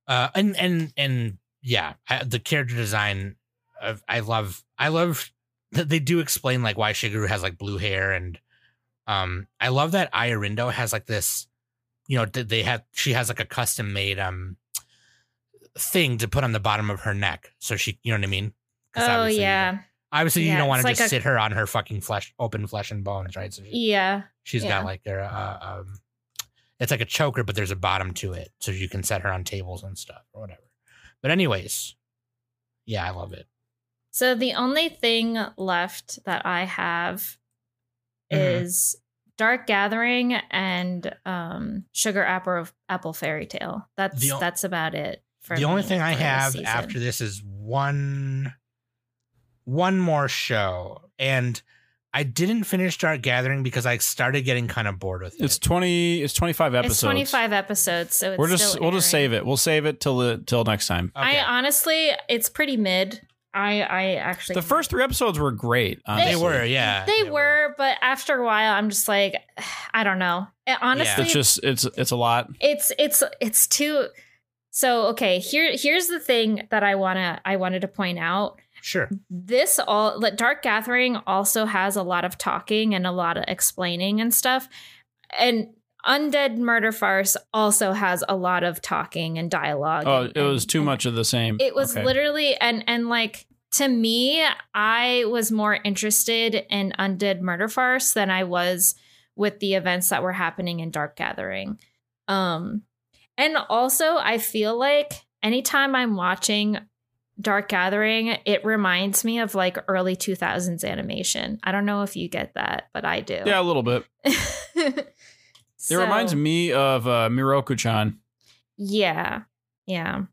S4: uh, and and and yeah, I, the character design, uh, I love. I love that they do explain like why Shigeru has like blue hair and um I love that Aya Rindo has like this you know they have she has like a custom made um thing to put on the bottom of her neck so she you know what I mean?
S2: Oh
S4: obviously you
S2: yeah,
S4: don't- you don't want to
S2: like
S4: just
S2: a-
S4: sit her on her fucking flesh open flesh and bones right so she,
S2: yeah.
S4: she's
S2: yeah.
S4: got like her uh, um it's like a choker but there's a bottom to it so you can set her on tables and stuff or whatever but anyways yeah I love it
S2: So the only thing left that I have
S4: Mhm.
S2: is Dark Gathering and um, Sugar Apple Apple Fairy Tale. That's
S4: o-
S2: that's about it. For
S4: the only thing I have after this is one one more show and I didn't finish Dark Gathering because I started getting kind of bored with it.
S5: It's twenty. It's twenty five episodes.
S2: it's twenty five episodes, so it's
S5: We're just
S2: still
S5: we'll just save it. We'll save it till the till next time.
S4: Okay.
S2: I honestly, it's pretty mid. I I actually
S5: The first three episodes were great.
S4: they were, yeah.
S2: they were, but after a while, I'm just like, I don't know. Eh, it- honestly,
S5: It's just it's it's a lot.
S2: it's it's it's too so okay here here's the thing that i want to i wanted to point out
S4: Sure.
S2: this all like dark gathering also has a lot of talking and a lot of explaining and stuff and undead murder farce also has a lot of talking and dialogue
S5: Oh,
S2: and-
S5: it was too
S2: and
S5: much of the same.
S2: it was
S5: Okay.
S2: literally and and like to me i was more interested in undead murder farce than i was with the events that were happening in dark gathering um and also i feel like anytime i'm watching dark gathering it reminds me of like early 2000s animation i don't know if you get that but i do
S5: yeah, a little bit. It reminds me of uh, Mieruko-chan.
S2: yeah yeah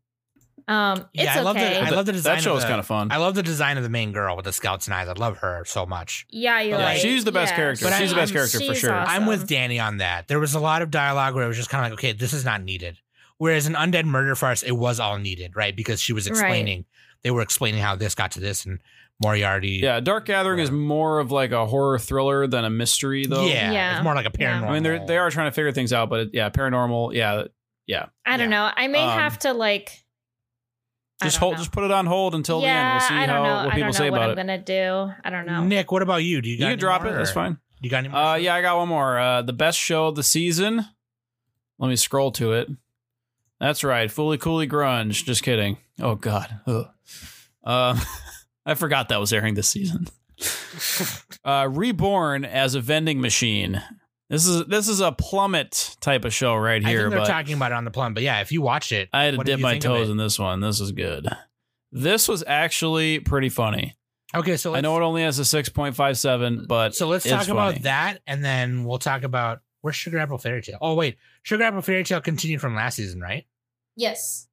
S2: um it's
S4: Yeah, I love
S2: okay
S4: the I love the design.
S5: That show
S4: of
S5: is kind of fun.
S4: I love the design of the main girl with the scouts and eyes. I love her so much.
S2: Yeah, you're
S4: Yeah,
S2: right.
S5: she's the best character.
S4: But
S5: she's
S4: I-
S5: the best
S4: I'm-
S5: character for sure.
S2: awesome.
S4: I'm with Danny on that. There was a lot of dialogue where it was just kind of like, okay, this is not needed. Whereas in Undead Murder Farce, it was all needed, right? Because she was
S2: Right.
S4: Explaining, they were explaining how this got to this, and Moriarty.
S5: Yeah, Dark Gathering is more of like a horror thriller than a mystery, though.
S4: yeah,
S2: Yeah.
S4: it's more like a
S2: Yeah.
S4: paranormal.
S5: I mean, they're they are trying to figure things out, but it, yeah, paranormal. Yeah, yeah.
S2: I don't
S4: Yeah.
S2: know. I may
S5: Um,
S2: have to like
S5: just hold,
S2: know.
S5: just put it on hold until
S2: yeah,
S5: the end. We'll see
S2: I don't
S5: how
S2: know.
S5: what
S2: I
S5: people
S2: don't know
S5: say
S2: what
S5: about
S2: I'm
S5: it.
S2: gonna do. I don't know.
S4: Nick, what about you? Do you
S5: You can drop
S4: more,
S5: it. That's fine.
S4: You got any more?
S5: Uh, yeah, I got one more. Uh, the best show of the season. Let me scroll to it. That's right, Fully Coolly Grunge. Just kidding. Oh God. Ugh. Um, I forgot that was airing this season. uh, Reborn as a vending machine. This is this is a plummet type of show right
S4: I
S5: here,
S4: think they're
S5: but
S4: talking about it on the plum, but yeah, if you watch it,
S5: I had to dip my toes in this one. This is good. This was actually pretty funny.
S4: Okay, so
S5: I
S4: let's,
S5: know it only has a six point five seven, but
S4: So let's
S5: it's
S4: talk about
S5: funny.
S4: that, and then we'll talk about where's Sugar Apple Fairy Tale. Oh wait, Sugar Apple Fairy Tale continued from last season, right?
S2: Yes.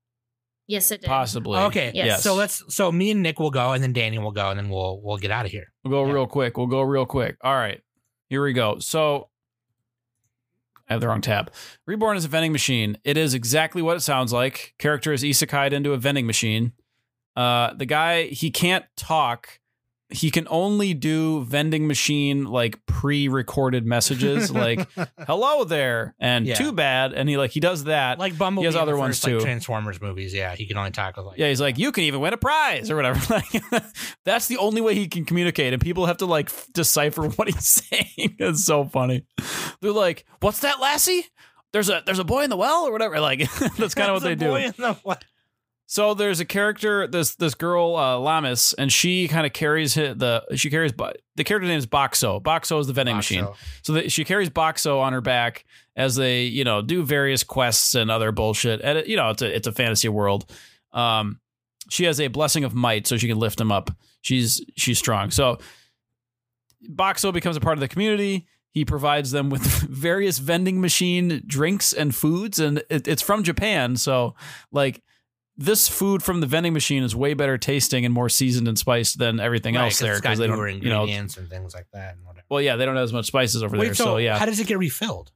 S2: Yes, it did.
S5: Possibly.
S4: Okay,
S2: Yes.
S4: So let's. So me and Nick will go, and then Danny will go, and then we'll we'll get out of here.
S5: We'll go
S4: Yeah.
S5: real quick. We'll go real quick. All right. Here we go. So I have the wrong tab. Reborn is a vending machine. It is exactly what it sounds like. Character is isekai'd into a vending machine. Uh, the guy, he can't talk, he can only do vending machine like pre-recorded messages like hello there and
S4: Yeah.
S5: too bad and he like he does that
S4: like Bumblebee.
S5: He has
S4: the
S5: other ones,
S4: first, like,
S5: too.
S4: Transformers movies. Yeah, he can only talk with like.
S5: yeah he's like you can even win a prize or whatever like that's the only way he can communicate and people have to like decipher what he's saying it's so funny they're like what's that lassie there's a there's a boy in the well or whatever like that's kind of what they do So there's a character, this this girl uh, Lammis, and she kind of carries the she carries the character name is Boxxo. Boxxo is the vending machine. So that she carries Boxxo on her back as they you know do various quests and other bullshit. And it, you know it's a it's a fantasy world. Um, she has a blessing of might, so she can lift him up. She's she's strong. So Boxxo becomes a part of the community. He provides them with various vending machine drinks and foods, and it, it's from Japan. So like this food from the vending machine is way better tasting and more seasoned and spiced than everything else there
S4: because
S5: they don't
S4: newer
S5: you know
S4: ingredients and things like that. And whatever.
S5: well yeah they don't have as much spices over
S4: Wait,
S5: there
S4: so,
S5: so yeah
S4: how does it get refilled?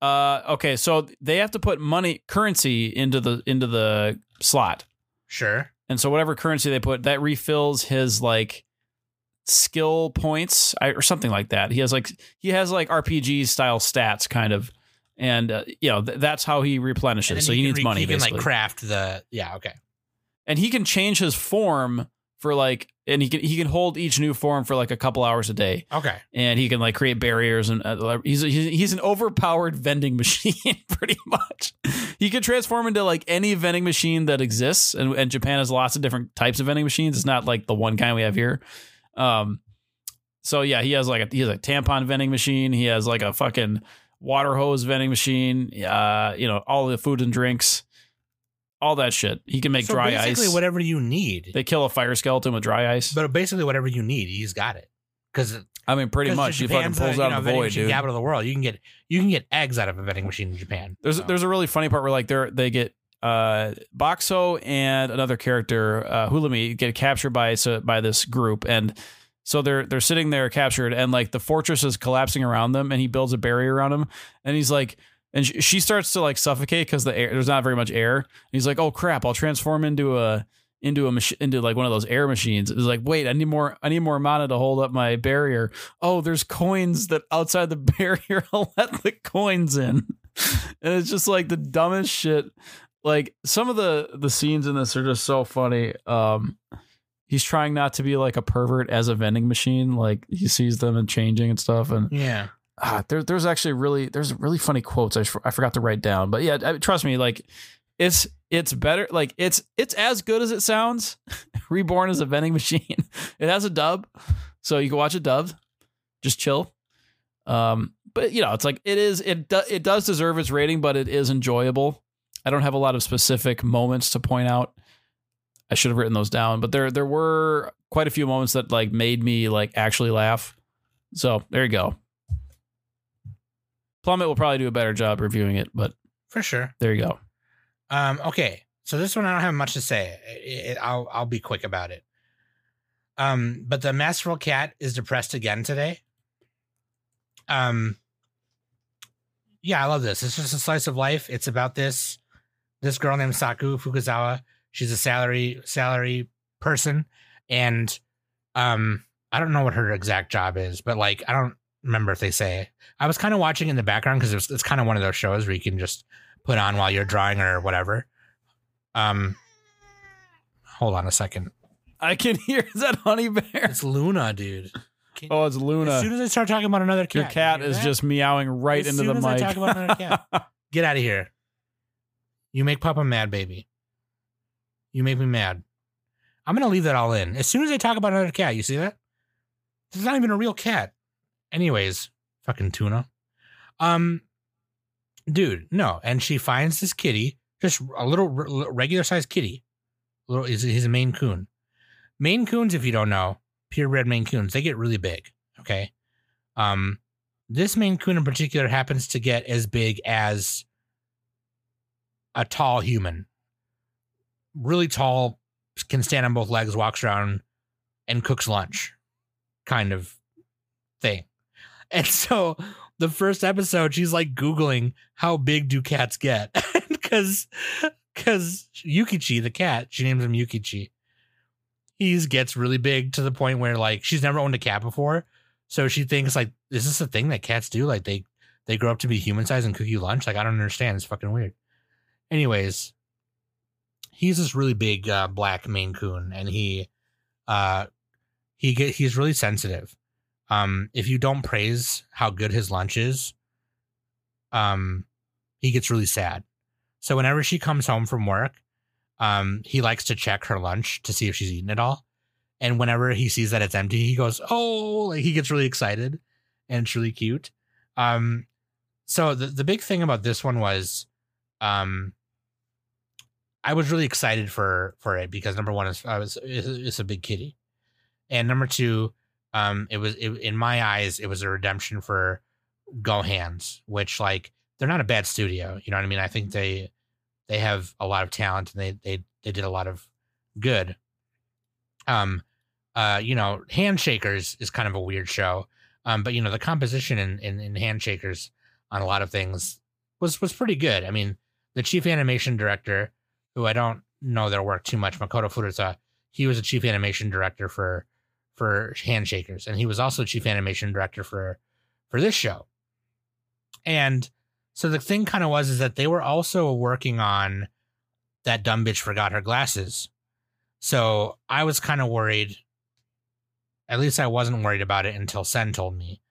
S5: uh okay so they have to put money currency into the into the slot
S4: Sure.
S5: and so whatever currency they put that refills his like skill points or something like that he has like he has like rpg style stats kind of and uh, you know th- that's how he replenishes so he needs
S4: re-
S5: money
S4: He can
S5: basically
S4: like craft the. Yeah. Okay.
S5: and he can change his form for like and he can he can hold each new form for like a couple hours a day
S4: Okay.
S5: and he can like create barriers and uh, he's he's he's an overpowered vending machine pretty much. He can transform into like any vending machine that exists and, and Japan has lots of different types of vending machines. It's not like the one kind we have here. Um so yeah, he has like a he has a tampon vending machine, he has like a fucking water hose vending machine, uh you know, all the food and drinks, all that shit. He can make
S4: so
S5: dry
S4: basically,
S5: ice.
S4: Basically, whatever you need,
S5: They kill a fire skeleton with dry ice.
S4: but basically whatever you need, he's got it. Because
S5: I mean, pretty much. He fucking pulls out of the void, dude.
S4: Capital of the world. You can get you can get eggs out of a vending machine in Japan.
S5: There's
S4: So-
S5: there's a really funny part where like they're they get uh Boxxo and another character uh Hulemy get captured by so, by this group and so they're they're sitting there captured and like the fortress is collapsing around them and he builds a barrier around them and he's like and sh- she starts to like suffocate because the air there's not very much air. And he's like, oh crap, I'll transform into a into a machine into like one of those air machines. It's like, wait, I need more I need more mana to hold up my barrier. Oh, there's coins that outside the barrier. I'll let the coins in. And it's just like the dumbest shit. Like some of the the scenes in this are just so funny. Um he's trying not to be like a pervert as a vending machine. Like he sees them and changing and stuff. And
S4: yeah.
S5: ah, there, there's actually really there's really funny quotes I, I forgot to write down but yeah I, trust me like it's it's better like it's it's as good as it sounds. Reborn as a vending machine. It has a dub so you can watch it dubbed just chill. Um but you know it's like it is it do, it does deserve its rating but it is enjoyable. I don't have a lot of specific moments to point out i should have written those down but there there were quite a few moments that like made me like actually laugh so there you go Plummet will probably do a better job reviewing it, but
S4: For sure.
S5: there you go.
S4: Um, okay, so this one I don't have much to say. It- it- I'll I'll be quick about it. Um, but the masterful cat is depressed again today. Um, yeah, I love this. It's just a slice of life. It's about this this girl named Saku Fukuzawa. She's a salary salary person, and um, I don't know what her exact job is, but like I don't remember if they say. I was kind of watching in the background because it's, it's kind of one of those shows where you can just put on while you're drawing or whatever. Um, hold on a second.
S5: I can hear is that honey bear.
S4: It's Luna, dude. Can-
S5: Oh, it's Luna.
S4: as soon as I start talking about another cat,
S5: Your cat
S4: hear
S5: is
S4: that?
S5: just meowing right
S4: As
S5: into the
S4: soon as I
S5: mic.
S4: talk about another cat. get out of here. You make Papa mad, baby. You make me mad. I'm gonna leave that all in. As soon as I talk about another cat, you see that? It's not even a real cat. Anyways, fucking tuna. Um, dude, no. And she finds this kitty, just a little regular sized kitty. Little, is he's a Maine Coon. Maine Coons, if you don't know, purebred Maine Coons, they get really big. Okay. Um, this Maine Coon in particular happens to get as big as a tall human. Really tall, can stand on both legs, walks around, and cooks lunch, kind of thing. And so the first episode, she's like Googling how big do cats get? Because because Yukichi, the cat, she names him Yukichi. he gets really big to the point where like she's never owned a cat before, so she thinks like, is this a thing that cats do? Like they they grow up to be human size and cook you lunch? Like I don't understand. It's fucking weird. Anyways, he's this really big uh, black Maine Coon, and he uh he get he's really sensitive. Um, if you don't praise how good his lunch is, um, he gets really sad. So whenever she comes home from work, um, he likes to check her lunch to see if she's eaten it all. And whenever he sees that it's empty, he goes, "Oh!" Like he gets really excited, and it's really cute. Um, so the the big thing about this one was, um, I was really excited for for it because number one is I was it's, a big kitty, and number two, um, it was it, in my eyes it was a redemption for GoHands, which like they're not a bad studio. You know what I mean? I think they they have a lot of talent and they they they did a lot of good. Um, uh, you know, Handshakers is kind of a weird show. Um, but you know, the composition in, in in Handshakers on a lot of things was was pretty good. I mean, the chief animation director, who I don't know their work too much, Makoto Furuta, he was a chief animation director for for Handshakers, and he was also chief animation director for for this show. And so the thing kind of was is that they were also working on that dumb bitch forgot her glasses. So I was kind of worried. At least I wasn't worried about it until Sen told me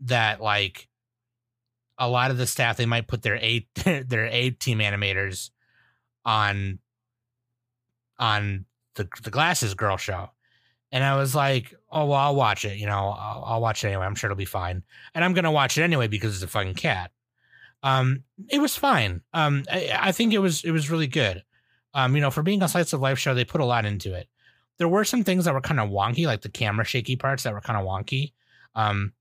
S4: that like a lot of the staff they might put their A their A team animators on on the the glasses girl show. And I was like, oh, well, I'll watch it. You know, I'll, I'll watch it anyway. I'm sure it'll be fine. And I'm to watch it anyway because it's a fucking cat. Um, it was fine. Um, I, I think it was, it was really good. Um, you know, for being a slice of life show, they put a lot into it. There were some things that were kind of wonky, like the camera shaky parts that were kind of wonky. Um,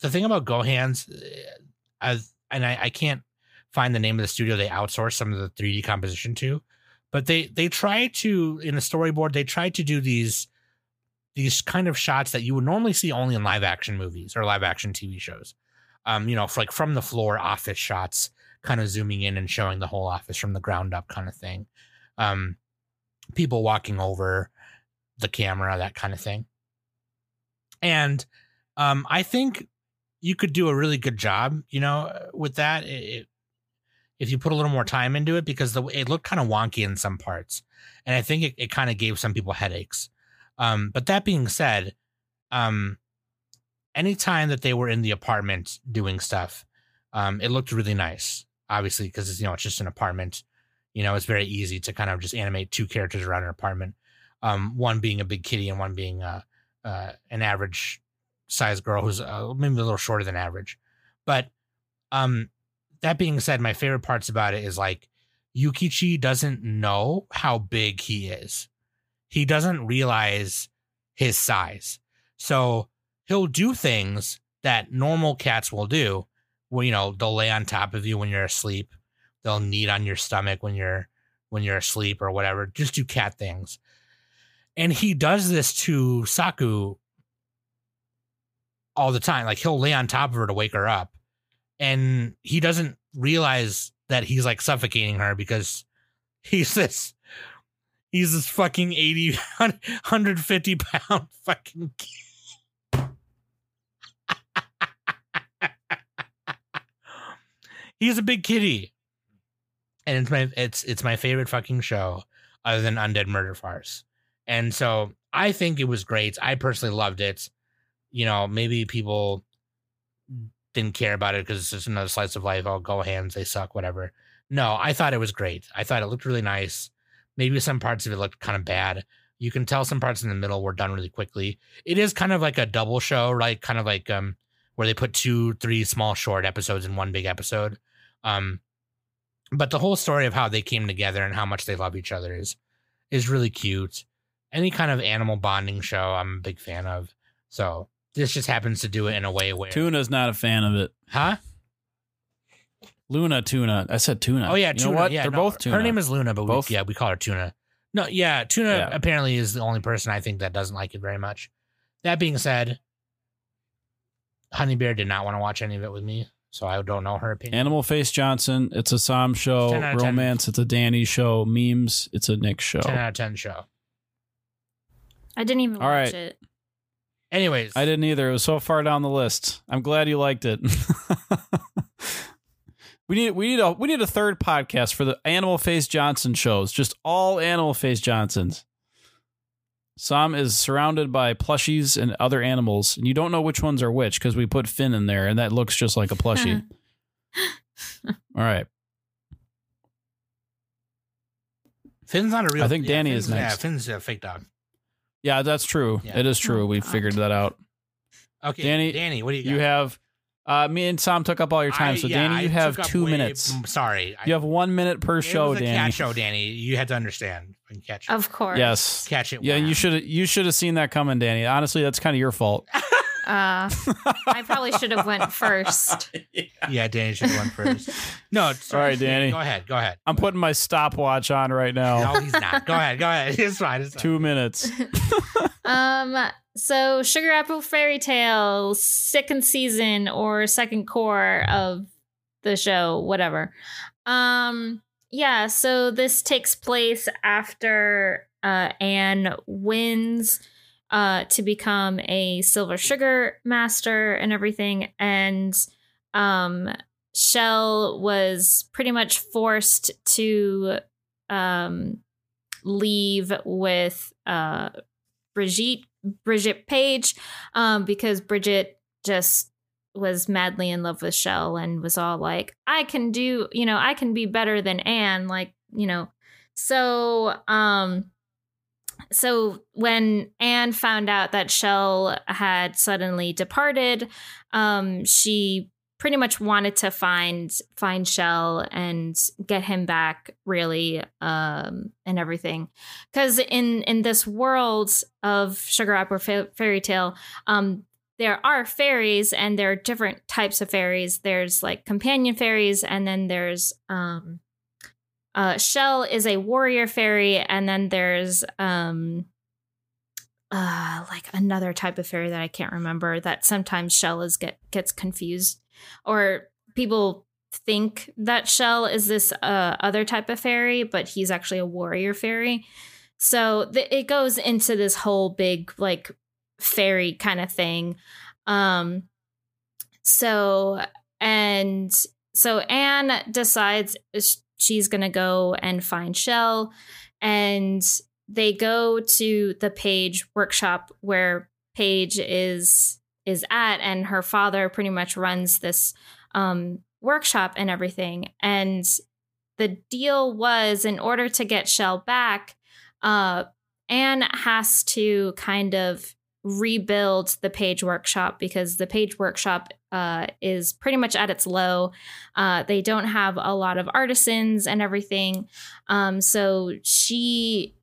S4: the thing about GoHands, as and I, I can't find the name of the studio they outsource some of the 3D composition to, but they they try to in the storyboard they try to do these these kind of shots that you would normally see only in live action movies or live action TV shows. Um, you know, like from the floor office shots, kind of zooming in and showing the whole office from the ground up kind of thing. Um, people walking over the camera, that kind of thing. And um, I think you could do a really good job, you know, with that. It, if you put a little more time into it, because the it looked kind of wonky in some parts, and I think it, it kind of gave some people headaches. Um, but that being said, um, anytime that they were in the apartment doing stuff, um, it looked really nice. Obviously, because you know it's just an apartment. You know, it's very easy to kind of just animate two characters around an apartment. Um, one being a big kitty and one being uh, uh, an average size girl who's uh, maybe a little shorter than average. But um, that being said, my favorite parts about it is like Yukichi doesn't know how big he is he doesn't realize his size. So he'll do things that normal cats will do. Well, you know, they'll lay on top of you when you're asleep. They'll knead on your stomach when you're when you're asleep or whatever. Just do cat things. And he does this to Saku all the time. Like he'll lay on top of her to wake her up. And he doesn't realize that he's like suffocating her because he's this He's this fucking 80, 150 pound fucking. He's a big kitty. And it's my it's it's my favorite fucking show other than Undead Murder Farce. And so I think it was great. I personally loved it. You know, maybe people didn't care about it because it's just another slice of life. Oh, go hands, they suck, whatever. No, I thought it was great. I thought it looked really nice. Maybe some parts of it looked kind of bad. You can tell some parts in the middle were done really quickly. It is kind of like a double show, right? Kind of like um where they put two, three small short episodes in one big episode. Um but the whole story of how they came together and how much they love each other is is really cute. Any kind of animal bonding show I'm a big fan of. So this just happens to do it in a way where
S5: Tuna's not a fan of it.
S4: Huh?
S5: Luna Tuna. I said Tuna.
S4: Oh yeah,
S5: You
S4: Tuna.
S5: know what?
S4: Yeah,
S5: They're
S4: no,
S5: both Tuna.
S4: Her name is Luna, but
S5: Both?
S4: we, yeah, we call her Tuna. No, yeah, Tuna
S5: Yeah.
S4: apparently is the only person I think that doesn't like it very much. That being said, Honey Bear did not want to watch any of it with me, so I don't know her opinion.
S5: Animal Face Johnson. It's a Sam show.
S4: 10 out of 10.
S5: Romance. It's a Danny show. Memes. It's a Nick show.
S4: Ten out of ten show.
S2: I didn't even
S5: All
S2: watch
S5: right.
S2: it.
S4: Anyways,
S5: I didn't either. It was so far down the list. I'm glad you liked it. we need we need a we need a third podcast for the Animal Face Johnson shows. Just all Animal Face Johnsons. Sam is surrounded by plushies and other animals, and you don't know which ones are which because we put Finn in there, and that looks just like a plushie. all right.
S4: Finn's not a real.
S5: I think Danny is next.
S4: Yeah, Finn's a fake dog.
S5: Yeah, that's true.
S4: Yeah.
S5: It is true.
S2: Oh,
S5: we
S2: God.
S5: figured that out.
S4: Okay,
S5: Danny-
S4: Danny, what do you got?
S5: You have uh me and Sam took up all your time,
S4: I-
S5: so
S4: yeah,
S5: Danny, you
S4: I
S5: have two
S4: way-
S5: minutes.
S4: Sorry, I-
S5: You have one minute per
S4: it
S5: show,
S4: was a
S5: Danny.
S4: cat show, Danny. You had to understand and catch.
S2: Of course.
S5: Yes.
S4: catch it.
S5: Yeah,
S4: wow.
S5: you should you should have seen that coming, Danny. Honestly, that's kind of your fault.
S2: Uh, I probably should have went first.
S4: Yeah, Danny should have went first. No, it's-
S5: All right, Danny.
S4: Go ahead. Go ahead.
S5: I'm putting my stopwatch on right now.
S4: No, he's not. Go ahead. Go ahead. It's fine. It's fine.
S5: Two minutes.
S2: Um, so Sugar Apple Fairy Tale, second season or second core of the show, whatever. Um, yeah, so this takes place after uh Anne wins uh to become a silver sugar master and everything, and um Challe was pretty much forced to um leave with uh Brigitte Bridget Page, um, because Bridget just was madly in love with Challe and was all like, I can do, you know, I can be better than Anne, like, you know. So, um, so when Anne found out that Challe had suddenly departed, um, she pretty much wanted to find find Challe and get him back, really, um, and everything. Because in in this world of sugar apple fa- fairy tale um there are fairies and there are different types of fairies. There's like companion fairies and then there's um uh Challe is a warrior fairy and then there's um uh like another type of fairy that i can't remember that sometimes shell is get gets confused or people think that Challe is this uh, other type of fairy, but he's actually a warrior fairy. So th- it goes into this whole big like fairy kind of thing. Um, so and so Anne decides sh- she's gonna go and find Challe, and they go to the Page workshop where Page is is at, and her father pretty much runs this um, workshop and everything. And the deal was in order to get Challe back, uh, Anne has to kind of rebuild the Page Workshop because the Page Workshop uh, is pretty much at its low. Uh, they don't have a lot of artisans and everything. Um, so she,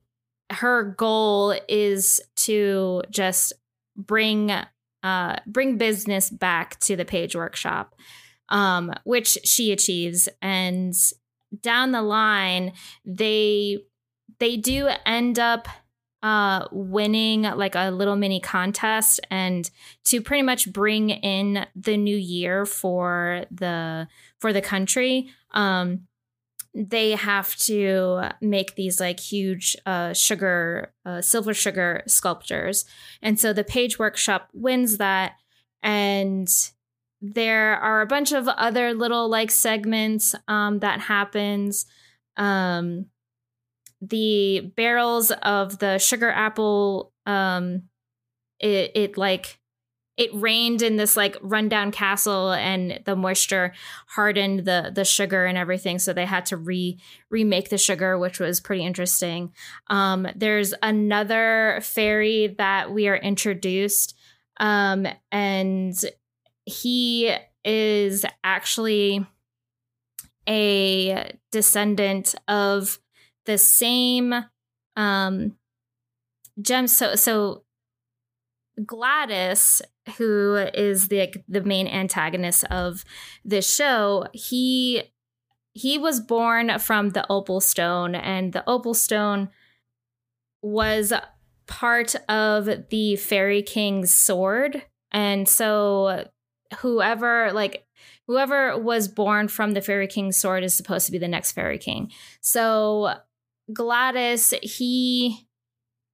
S2: her goal is to just bring uh, bring business back to the Page Workshop um, which she achieves. And down the line, they they do end up uh, winning like a little mini contest and to pretty much bring in the new year for the for the country. Um, they have to make these like huge uh, sugar, uh, silver sugar sculptures. And so the Page Workshop wins that. And there are a bunch of other little like segments um, that happens um, the barrels of the sugar apple um, it, it like it rained in this like rundown castle and the moisture hardened the the sugar and everything. So they had to re remake the sugar which was pretty interesting. Um, there's another fairy that we are introduced um, and he is actually a descendant of the same um gem so so Gladys who is the the main antagonist of this show he he was born from the opal stone and the opal stone was part of the fairy king's sword and so whoever like whoever was born from the fairy king's sword is supposed to be the next fairy king. So gladys he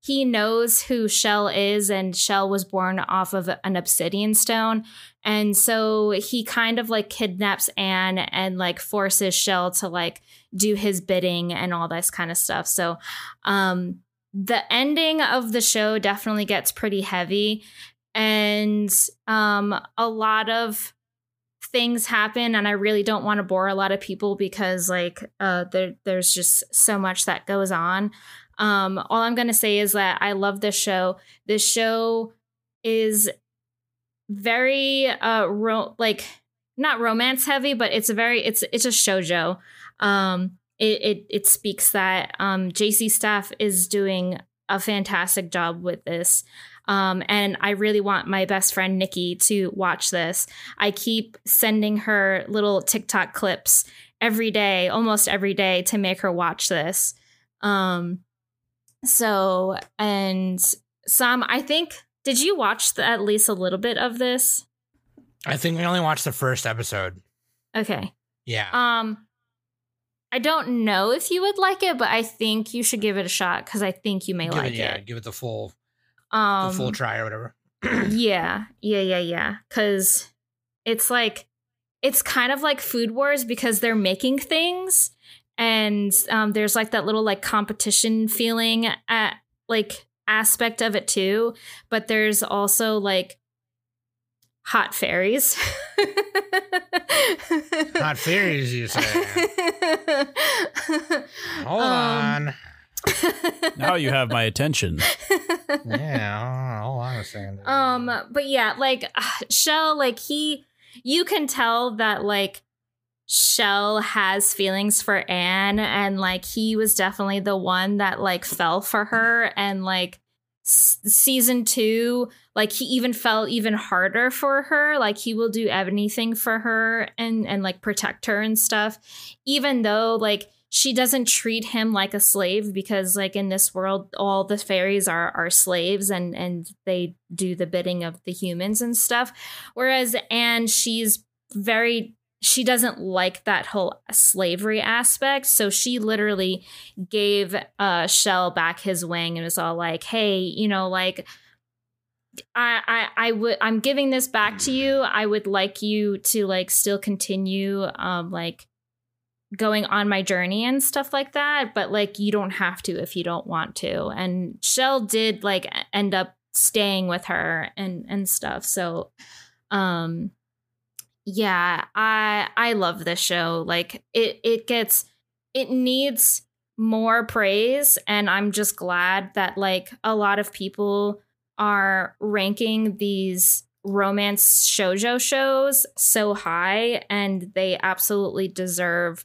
S2: he knows who Challe is, and Challe was born off of an obsidian stone. And so he kind of like kidnaps Anne and like forces Challe to like do his bidding and all this kind of stuff. So um the ending of the show definitely gets pretty heavy and um a lot of things happen and I really don't want to bore a lot of people because like uh there there's just so much that goes on. Um all I'm going to say is that I love this show. This show is very uh ro- like not romance heavy but it's a very it's it's a shojo. Um it it, it speaks that um JC Staff is doing a fantastic job with this. Um, and I really want my best friend Nikki to watch this. I keep sending her little TikTok clips every day, almost every day, to make her watch this. Um, so, and Sam, I think, did you watch the, at least a little bit of this?
S4: I think we only watched the first episode.
S2: Okay.
S4: Yeah.
S2: Um, I don't know if you would like it, but I think you should give it a shot because I think you may
S4: give
S2: like
S4: it, yeah,
S2: it.
S4: give it the full
S2: Um,
S4: the full try or whatever.
S2: yeah, yeah, yeah, yeah. Because it's like it's kind of like Food Wars because they're making things, and um, there's like that little like competition feeling at like aspect of it too. But there's also like hot fairies.
S4: Hot fairies, you say. Hold
S2: Um,
S4: on.
S5: Now you have my attention.
S4: Yeah, hold on a second.
S2: um but yeah like Challe like he you can tell that like Challe has feelings for anne and like he was definitely the one that like fell for her and like s- season two like he even fell even harder for her like he will do anything for her and and like protect her and stuff even though like she doesn't treat him like a slave because like in this world all the fairies are are slaves and and they do the bidding of the humans and stuff whereas Anne she's very she doesn't like that whole slavery aspect so she literally gave uh Challe back his wing and was all like hey you know like I, I I would I'm giving this back to you. I would like you to like still continue um like going on my journey and stuff like that, but like you don't have to if you don't want to. And Challe did like end up staying with her and and stuff. So um yeah, I I love this show. Like it it gets it needs more praise and I'm just glad that like a lot of people are ranking these romance shoujo shows so high and they absolutely deserve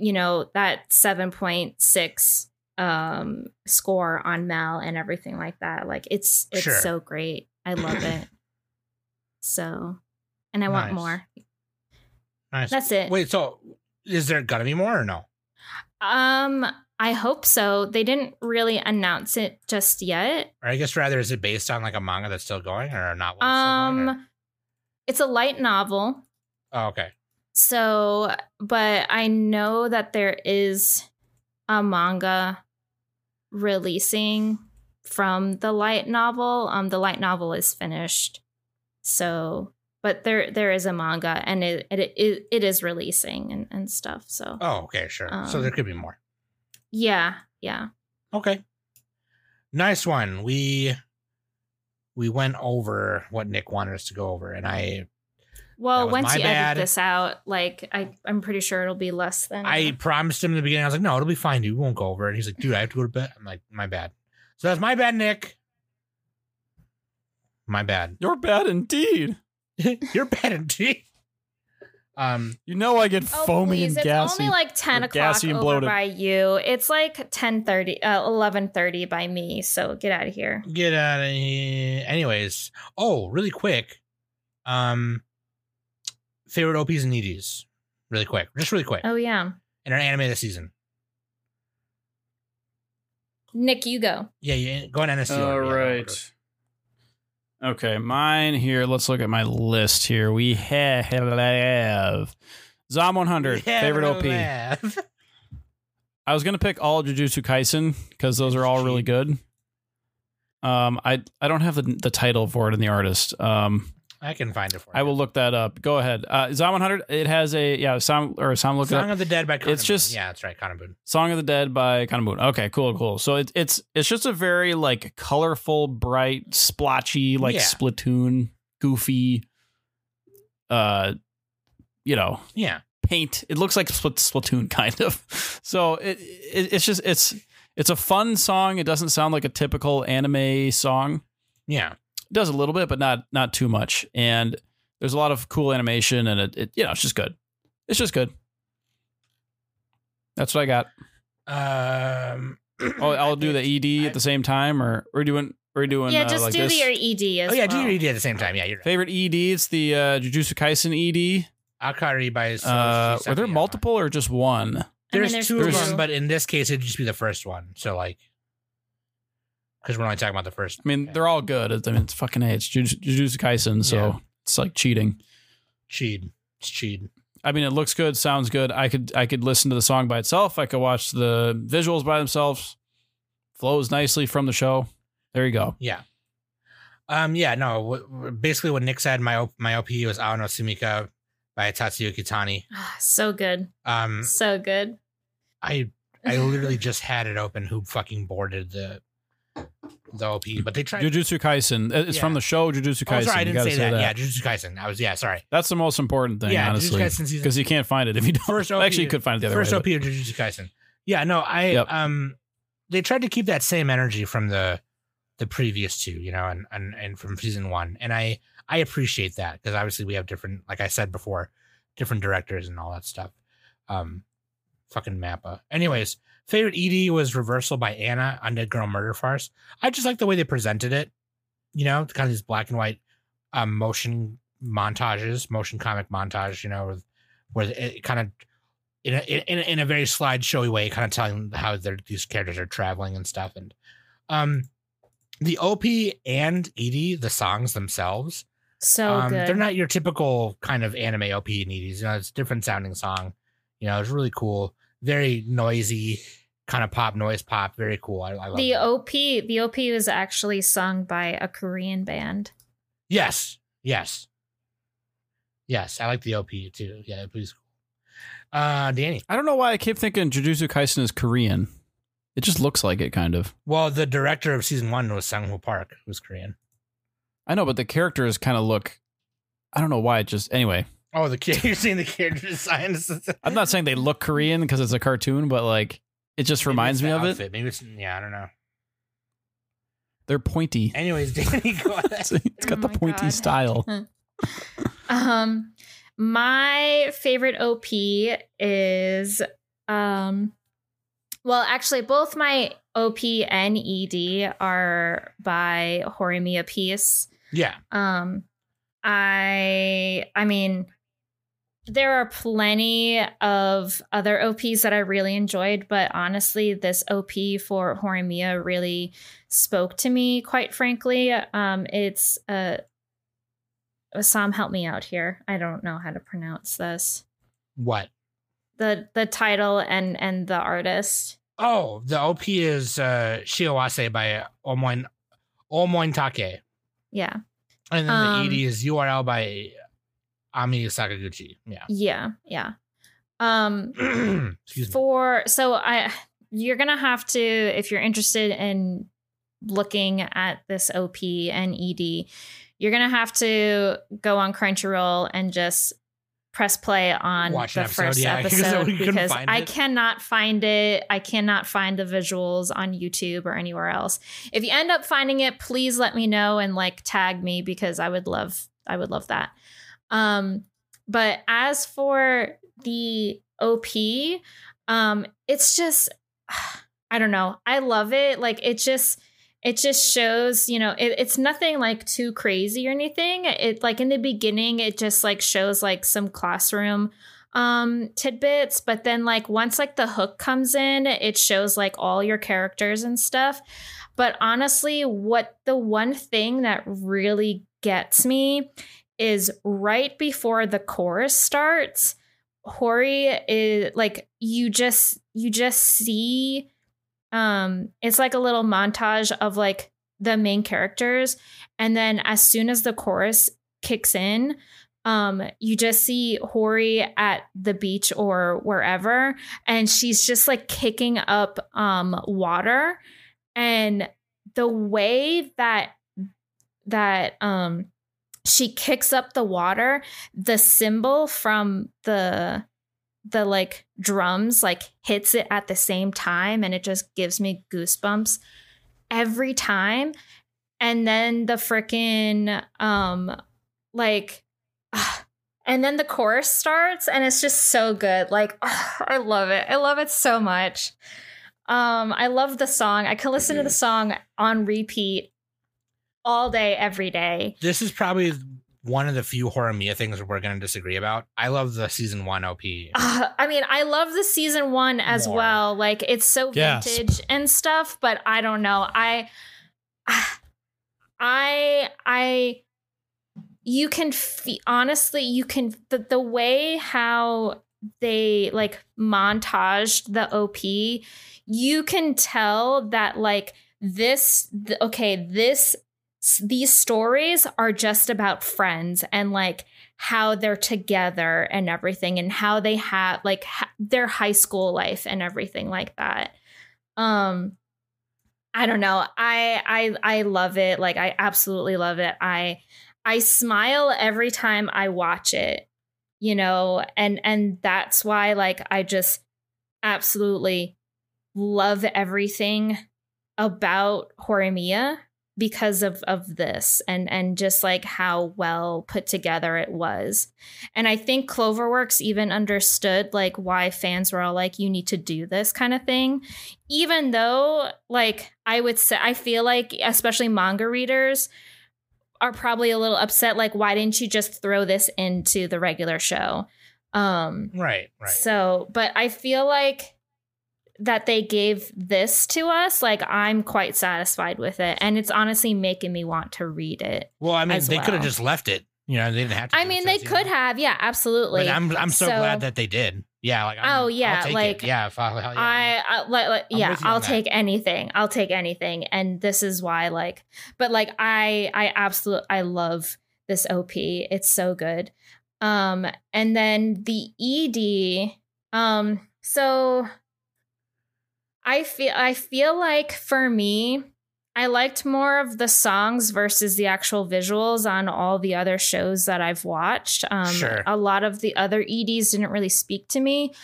S2: you know that 7.6 um score on MAL and everything like that like it's it's
S4: Sure.
S2: so great i love it so and i want more
S4: nice.
S2: that's it
S4: Wait, so is there gonna be more or no?
S2: um i hope so they didn't really announce it just yet
S4: Or I guess rather is it based on like a manga that's still going or not? that's going,
S2: um it's a light novel
S4: Oh, okay.
S2: So, but I know that there is a manga releasing from the light novel. Um, the light novel is finished. So, but there there is a manga and it it it, it is releasing and, and stuff. So,
S4: Oh, okay, sure. so
S2: Um,
S4: there could be more.
S2: yeah, yeah.
S4: Okay. Nice one. We we went over what Nick wanted us to go over, and I
S2: Well, once you
S4: bad.
S2: edit this out, like I I'm pretty sure it'll be less than
S4: I promised him in the beginning. I was like, "No, it'll be fine, dude. We won't go over it." And he's like, "Dude, I have to go to bed." I'm like, "My bad." So that's my bad, Nick. My bad.
S5: You're bad indeed.
S4: You're bad indeed. Um,
S5: You know I get
S2: Oh,
S5: foamy
S2: please.
S5: and
S2: it's
S5: gassy.
S2: only like 10 o'clock
S5: gassy and
S2: over
S5: bloated.
S2: by you. It's like 10.30, uh, 11.30 by me. So get out of here.
S4: get out of here. Anyways, oh, really quick. Um, favorite OPs and EDs, really quick, just really quick,
S2: Oh, yeah.
S4: in our anime this season.
S2: Nick, you go.
S4: Yeah, yeah. Go on NSC.
S5: All
S4: order, yeah,
S5: right. Okay, mine here. Let's look at my list here. We have Zom 100,
S4: Yeah,
S5: favorite OP.
S4: laugh.
S5: I was gonna pick all of Jujutsu Kaisen because those are all really good. Um, I I don't have the the title for it and the artist. Um,
S4: I can find it for you.
S5: I will look that up. Go ahead. Uh, Zom 100. It has a yeah sound or sound look.
S4: Song of the Dead by Conan
S5: It's just-
S4: yeah, that's right, KANA-BOON.
S5: Song of the Dead by KANA-BOON. Okay, cool, cool. So it's it's it's just a very like colorful, bright, splotchy, like
S4: Yeah.
S5: Splatoon, goofy. Uh, you know,
S4: Yeah,
S5: paint. It looks like Spl- Splatoon kind of. So it, it it's just it's it's a fun song. It doesn't sound like a typical anime song.
S4: yeah.
S5: It does a little bit, but not not too much. And there's a lot of cool animation, and it, it you know it's just good. It's just good. That's what I got.
S4: Um,
S5: Oh, I'll do the ED at the same time, or we're doing we're doing
S2: yeah,
S5: uh,
S2: just
S5: like
S2: do
S5: this.
S2: the your ED as
S4: oh yeah,
S2: well.
S4: do your ED at the same time. Yeah, you're right.
S5: Favorite ED? It's the uh, Jujutsu Kaisen ED.
S4: Akari by Soji
S5: Uh, were there multiple or just one?
S2: I mean,
S4: There's,
S2: there's
S4: two of them, but in this case, it'd just be the first one. So like, because we're only talking about the first.
S5: I mean, they're all good. I mean, it's fucking a. It's Juju- Jujutsu Kaisen, so
S4: Yeah.
S5: it's like cheating.
S4: cheat. It's cheat.
S5: I mean, it looks good, sounds good. I could I could listen to the song by itself. I could watch the visuals by themselves. Flows nicely from the show. There you go.
S4: Yeah. Um. Yeah. No. W- w- basically, what Nick said, my op- my OP was Ao no Sumika by Tatsuya Kitani.
S2: Ah, so good,
S4: Um.
S2: so good.
S4: I I literally just had it open. Who fucking boarded the the OP? But they tried.
S5: Jujutsu Kaisen. It's
S4: Yeah.
S5: from the show Jujutsu
S4: Oh,
S5: Kaisen.
S4: sorry, I didn't
S5: gotta
S4: say that. Yeah, Jujutsu Kaisen. I was yeah. Sorry.
S5: That's the most important thing,
S4: yeah,
S5: honestly,
S4: Jujutsu Kaisen season
S5: because you can't find it if you don't.
S4: First OP
S5: Actually, you could find it the other
S4: first
S5: way.
S4: OP of Jujutsu Kaisen. Yeah, no, I
S5: Yep.
S4: um they tried to keep that same energy from the the previous two, you know, and and, and from season one. And I I appreciate that because obviously we have different, like I said before, different directors and all that stuff. Um fucking Mappa. Anyways, favorite ED was Reversal by Anna on Dead Girl Murder Farce. I just like the way they presented it. You know, kind of these black and white um motion montages, motion comic montage, you know, with, where it kind of in a, in, a- in a very slideshowy way, kind of telling how these characters are traveling and stuff. And um, the OP and ED, the songs themselves,
S2: So
S4: um, they're not your typical kind of anime OP and EDs. You know, it's a different sounding song. You know, it's really cool, very noisy, kind of pop noise pop, very cool. I, I love
S2: the
S4: that.
S2: OP. The OP was actually sung by a Korean band.
S4: Yes, yes, yes. I like the OP too. Yeah, please. Uh, Danny.
S5: I don't know why I keep thinking Jujutsu Kaisen is Korean. It just looks like it, kind of.
S4: Well, the director of season one was Sunghoo Park, who's Korean.
S5: I know, but the characters kind of look. I don't know why. It just anyway.
S4: Oh, the kid. You're seeing the character design.
S5: I'm not saying they look Korean because it's a cartoon, but like it just reminds me of it.
S4: Maybe it's yeah. I don't know.
S5: They're pointy.
S4: Anyways, Danny, go ahead.
S5: it's got
S2: Oh
S5: the
S2: my
S5: pointy
S2: God.
S5: style.
S2: Um, my favorite OP is um, well, actually, both my OP and ED are by Horimiya Piece.
S4: Yeah,
S2: Um, I I mean, there are plenty of other OPs that I really enjoyed, but honestly, this OP for Horimiya really spoke to me. Quite frankly, um, it's uh, Sam, help me out here. I don't know how to pronounce this.
S4: what?
S2: the The title and and the artist.
S4: Oh, the OP is uh, Shiawase by Omoin Omoinotake,
S2: Yeah,
S4: and then
S2: Um,
S4: the ED is URL by Ami Sakaguchi. Yeah.
S2: yeah, yeah. Um,
S4: Excuse me.
S2: for so i you're gonna have to if you're interested in looking at this op and ed you're gonna have to go on crunchyroll and just press play on
S4: Watch
S2: the
S4: episode,
S2: first
S4: yeah,
S2: episode because i
S4: it.
S2: cannot find it i cannot find the visuals on youtube or anywhere else if you end up finding it please let me know and like tag me because i would love i would love that um but as for the op um it's just i don't know. I love it. Like it just it just shows you know it, it's nothing like too crazy or anything. It like in the beginning it just like shows like some classroom um tidbits but then like once like the hook comes in it shows like all your characters and stuff. But honestly what the one thing that really gets me is right before the chorus starts hori is like you just you just see um it's like a little montage of like the main characters. And then as soon as the chorus kicks in um you just see Hori at the beach or wherever and she's just like kicking up um water. And the way that that um she kicks up the water the cymbal from the the like drums like hits it at the same time and it just gives me goosebumps every time. And then the freaking um like and then the chorus starts and it's just so good. Like i love it. I love it so much. Um i love the song. I can listen to the song on repeat all day every day
S4: This is probably one of the few Horimiya things we're going to disagree about. I love the season one OP.
S2: Uh, I mean, I love the season one as
S4: More.
S2: well. Like it's so
S5: Gasp.
S2: vintage and stuff, but I don't know. I, I, I, you can fe- honestly, you can the the way how they like montaged the OP, you can tell that like this. th- okay, this these stories are just about friends and like how they're together and everything and how they have like ha- their high school life and everything like that. Um i don't know. I i i love it. Like i absolutely love it. I i smile every time i watch it you know and and that's why like i just absolutely love everything about Horimiya because of of this and and just like how well put together it was. And I think Cloverworks even understood like why fans were all like you need to do this kind of thing. Even though like I would say I feel like especially manga readers are probably a little upset like why didn't you just throw this into the regular show? Um
S4: Right, right.
S2: so, but I feel like that they gave this to us, like I'm quite satisfied with it. And it's honestly making me want to read it.
S4: well, I mean, they could have just left it. You know, they didn't have to.
S2: I mean, they could
S4: know.
S2: have, yeah, absolutely.
S4: But I'm I'm so,
S2: So-
S4: glad that they did. Yeah, like I'm,
S2: Oh, yeah, like,
S4: it. yeah, if I, yeah.
S2: I, I like, like
S4: I'm
S2: yeah,
S4: with you on
S2: I'll
S4: that.
S2: take anything. I'll take anything. And this is why like but like I I absolutely I love this OP. It's so good. Um and then the ED um so I feel I feel like for me I liked more of the songs versus the actual visuals on all the other shows that I've watched. Um,
S4: Sure.
S2: A lot of the other EDs didn't really speak to me,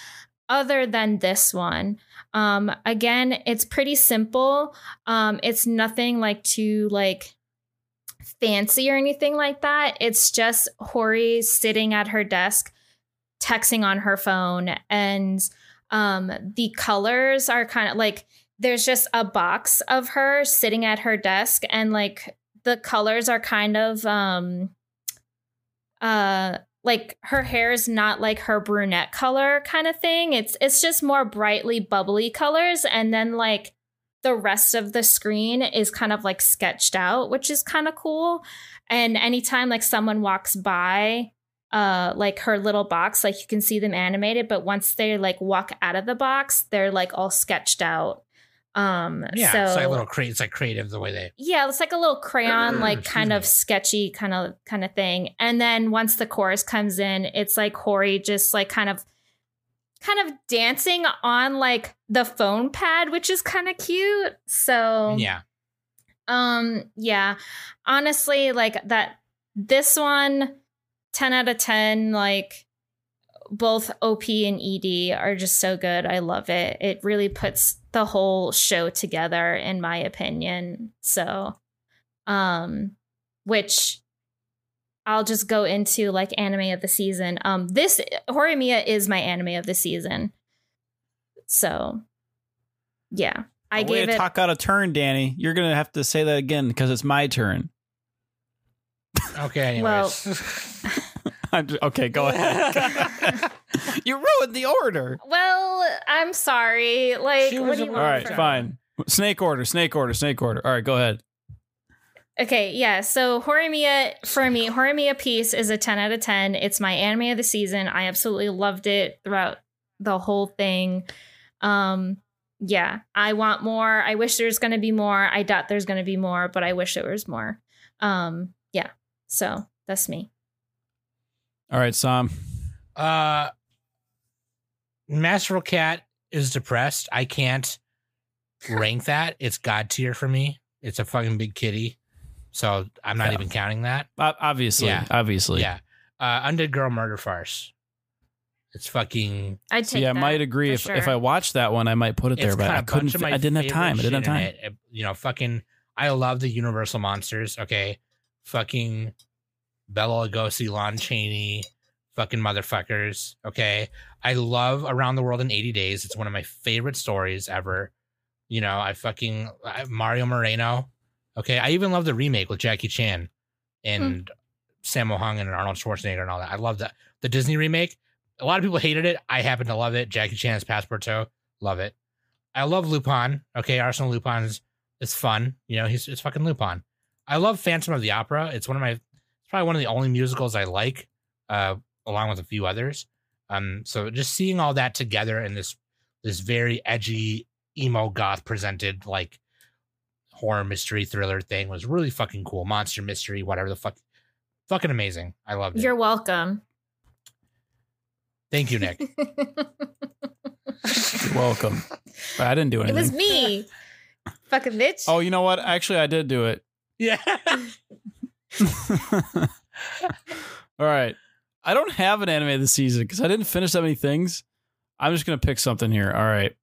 S2: other than this one. Um, again, it's pretty simple. Um, it's nothing like too like fancy or anything like that. It's just Hori sitting at her desk, texting on her phone, and um, the colors are kind of like there's just a box of her sitting at her desk and like the colors are kind of um uh like her hair is not like her brunette color kind of thing. It's it's just more brightly bubbly colors and then like the rest of the screen is kind of like sketched out which is kind of cool. And anytime like someone walks by uh like her little box like you can see them animated but once they like walk out of the box they're like all sketched out um
S4: yeah,
S2: so
S4: it's like a little cre- It's like creative the way they.
S2: yeah it's like a little crayon like kind
S4: me.
S2: of sketchy kind of kind of thing and then once the chorus comes in it's like Hori just like kind of kind of dancing on like the phone pad which is kind of cute so
S4: Yeah,
S2: um yeah honestly like that this one 10 out of 10 like both op and ed are just so good. I love it. It really puts the whole show together in my opinion. So um which i'll just go into like anime of the season. Um this horimiya is my anime of the season. So yeah. I
S5: way
S2: gave
S5: to
S2: it
S5: talk out a turn, Danny. You're gonna have to say that again because it's my turn.
S4: Okay.
S2: Well-
S4: Anyways,
S5: I'm j- okay, go ahead. you ruined the order.
S2: Well, I'm sorry. Like,
S4: She
S2: what do you want
S5: right,
S2: from-
S5: fine. Snake order, snake order, snake order. All right, go ahead.
S2: Okay, yeah. So Horimiya for me, Horimiya Piece is a 10 out of 10. It's my anime of the season. I absolutely loved it throughout the whole thing. Um yeah, I want more. I wish there's going to be more. I doubt there's going to be more, but I wish there was more. Um, yeah. So that's me.
S5: All right, Sam.
S4: Uh, Masterful Cat is depressed. I can't rank that. It's god tier for me. It's a fucking big kitty, so I'm not
S5: Yeah.
S4: even counting that.
S5: O- Obviously,
S4: Yeah.
S5: obviously.
S4: Yeah. Uh, Undead Girl Murder Farce. It's fucking.
S2: I'd
S5: So
S2: take
S5: yeah, I might agree.
S2: for
S5: If if. I watched that one, I might put it there, but
S4: got
S5: I
S4: a bunch
S5: couldn't.
S4: of
S5: fi- I didn't have time. I didn't have time.
S4: it. It- You know, fucking. I love the Universal monsters. Okay, fucking Bela Lugosi, Lon Chaney, fucking motherfuckers. Okay, I love Around the World in 80 Days. It's one of my favorite stories ever. You know, I fucking I, Mario Moreno. Okay, I even love the remake with Jackie Chan and hmm. Sammo Hung and Arnold Schwarzenegger and all that. I love that the Disney remake. A lot of people hated it. I happen to love it. Jackie Chan's Passepartout, love it. I love Lupin. Okay, Arsenal Lupin's it's fun. You know, he's it's fucking Lupin. I love Phantom of the Opera. It's one of my it's probably one of the only musicals I like, uh, along with a few others. Um, so just seeing all that together in this this very edgy emo goth presented like horror mystery thriller thing was really fucking cool. Monster mystery, whatever the fuck, fucking amazing. I loved it.
S2: You're welcome.
S4: Thank you, Nick.
S5: You're welcome. I didn't do anything.
S2: it was me. Fucking bitch.
S5: Oh, you know what? Actually, I did do it.
S4: Yeah.
S5: All right. I don't have an anime this season because I didn't finish that many things. I'm just gonna pick something here. All right.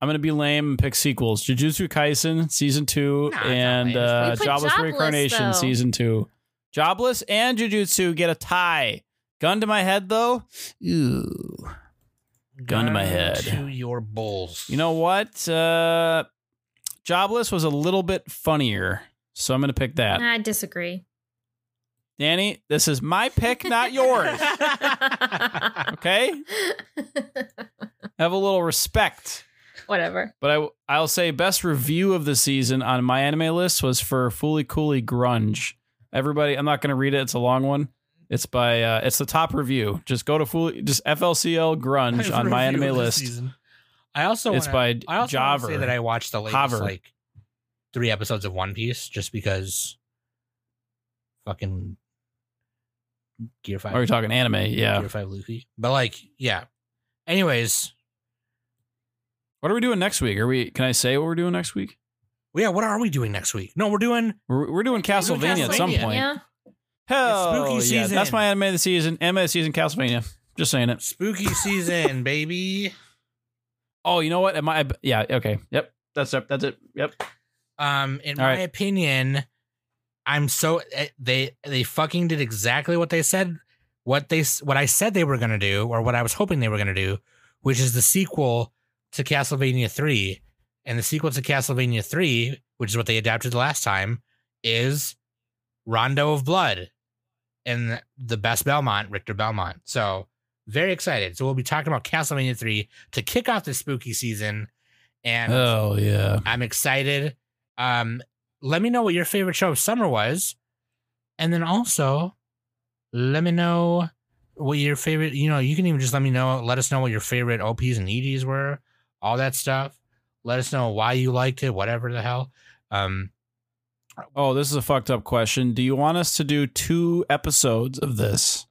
S5: I'm gonna be lame and pick sequels. Jujutsu Kaisen season two
S4: Nah,
S5: and uh, Jobless
S2: Jobless,
S5: Reincarnation
S2: though.
S5: season two. Jobless and Jujutsu get a tie. Gun to my head though. Ooh. Gun to my head.
S4: To your bulls.
S5: You know what? Uh, Jobless was a little bit funnier, so I'm gonna pick that.
S2: I disagree.
S5: Danny, this is my pick, not yours. Okay, have a little respect.
S2: Whatever.
S5: But I I'll say best review of the season on MyAnimeList was for Fooly Cooly Grunge. Everybody, I'm not going to read it. It's a long one. It's by uh, it's the top review. Just go to Fooly, just FLCL Grunge on MyAnimeList.
S4: season. I also
S5: It's
S4: wanna,
S5: by
S4: I also wanna say that I watched the latest
S5: Hover.
S4: like three episodes of One Piece just because fucking Gear Five.
S5: Are you talking anime? Yeah.
S4: Gear Five Luffy. But like, yeah. Anyways,
S5: What are we doing next week? Are we? Can I say what we're doing next week?
S4: well, yeah. What are we doing next week? No, we're doing
S5: We're, we're doing Castlevania at some point.
S2: Yeah.
S5: Hell
S4: It's spooky
S5: yeah!
S4: season.
S5: That's my anime of the season. Anime of the season, Castlevania. Just saying it.
S4: spooky season, baby.
S5: Oh, you know what? Am I? Yeah. Okay. Yep. That's it. That's it. Yep.
S4: Um, in
S5: All
S4: my
S5: right.
S4: opinion, I'm so eh, they they fucking did exactly what they said, what they what I said they were gonna do, or what I was hoping they were gonna do, which is the sequel to Castlevania three, and the sequel to Castlevania three, which is what they adapted last time, is Rondo of Blood, and the best Belmont, Richter Belmont. So very excited. So we'll be talking about Castlevania three to kick off the spooky season, and
S5: Oh yeah.
S4: I'm excited. Um, let me know what your favorite show of summer was, and then also let me know what your favorite. You know, you can even just let me know. Let us know what your favorite OPs and EDs were. All that stuff. Let us know why you liked it. Whatever the hell. Um,
S5: Oh, this is a fucked up question. Do you want us to do two episodes of this?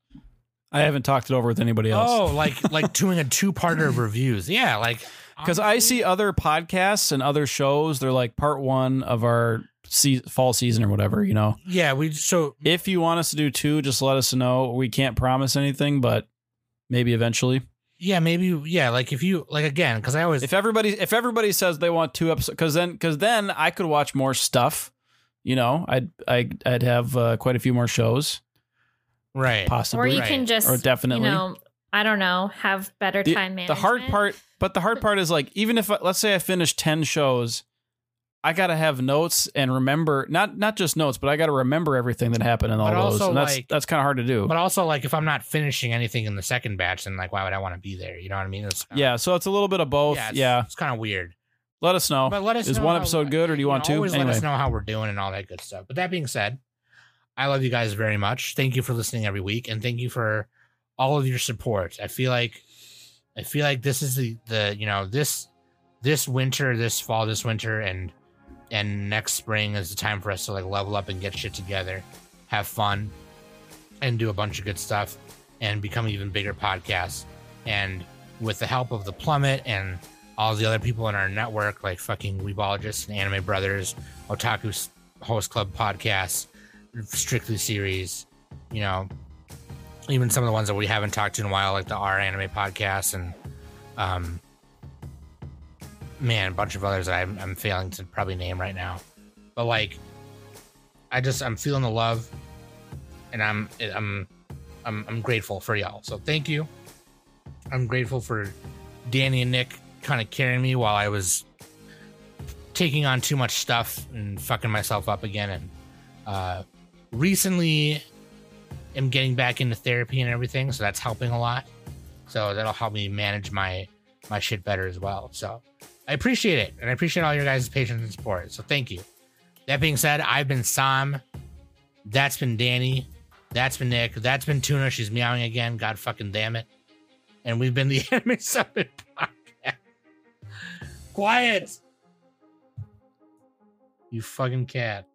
S5: I haven't talked it over with anybody else.
S4: oh, like like doing a two parter of reviews. Yeah, like
S5: Because I see other podcasts and other shows, they're like part one of our se- fall season or whatever, you know.
S4: Yeah, we so
S5: If you want us to do two, just let us know. We can't promise anything, but maybe eventually.
S4: yeah maybe yeah like if you like again because I always
S5: If everybody if everybody says they want two episodes, because then because then I could watch more stuff. You know, I'd I'd, I'd have uh, quite a few more shows,
S4: right
S5: Possibly.
S2: Or you
S4: Right.
S2: can just,
S5: or definitely.
S2: you know, I don't know, have better
S5: the,
S2: time management.
S5: the hard part, but the hard part is like even if I- let's say I finish ten shows, I gotta have notes and remember not not just notes, but I gotta remember everything that happened in all
S4: But
S5: those,
S4: also,
S5: and that's
S4: like-
S5: that's kind of hard to do.
S4: But also, like, if I'm not finishing anything in the second batch, then like, why would I want to be there? You know what I mean? It's kinda-
S5: yeah, so it's a little bit of both.
S4: yeah,
S5: Yeah,
S4: it's, it's kind of weird.
S5: let us know.
S4: But let us
S5: is
S4: know
S5: one
S4: how-
S5: episode good, or do you want
S4: know,
S5: two?
S4: Always
S5: Anyway,
S4: let us know how we're doing and all that good stuff. But that being said, I love you guys very much. Thank you for listening every week, and thank you for all of your support. I feel like, I feel like this is the the you know this this winter, this fall, this winter, and and next spring is the time for us to like level up and get shit together, have fun, and do a bunch of good stuff, and become even bigger podcasts. And with the help of the plummet and all the other people in our network, like fucking Weebologists and Anime Brothers, Otaku Host Club podcasts, Strictly series, you know, even some of the ones that we haven't talked to in a while, like the R Anime podcast and um, man, a bunch of others that I'm, I'm failing to probably name right now. But like, I just I'm feeling the love, and I'm I'm I'm I'm grateful for y'all. So thank you. I'm grateful for Danny and Nick kind of carrying me while I was taking on too much stuff and fucking myself up again. And uh, recently, am getting back into therapy and everything, so that's helping a lot. So that'll help me manage my my shit better as well. So I appreciate it, and I appreciate all your guys' patience and support. So thank you. That being said, I've been Sam. That's been Danny. That's been Nick. That's been Tuna. She's meowing again. God fucking damn it. And we've been the Anime Summit podcast. Quiet. You fucking cat.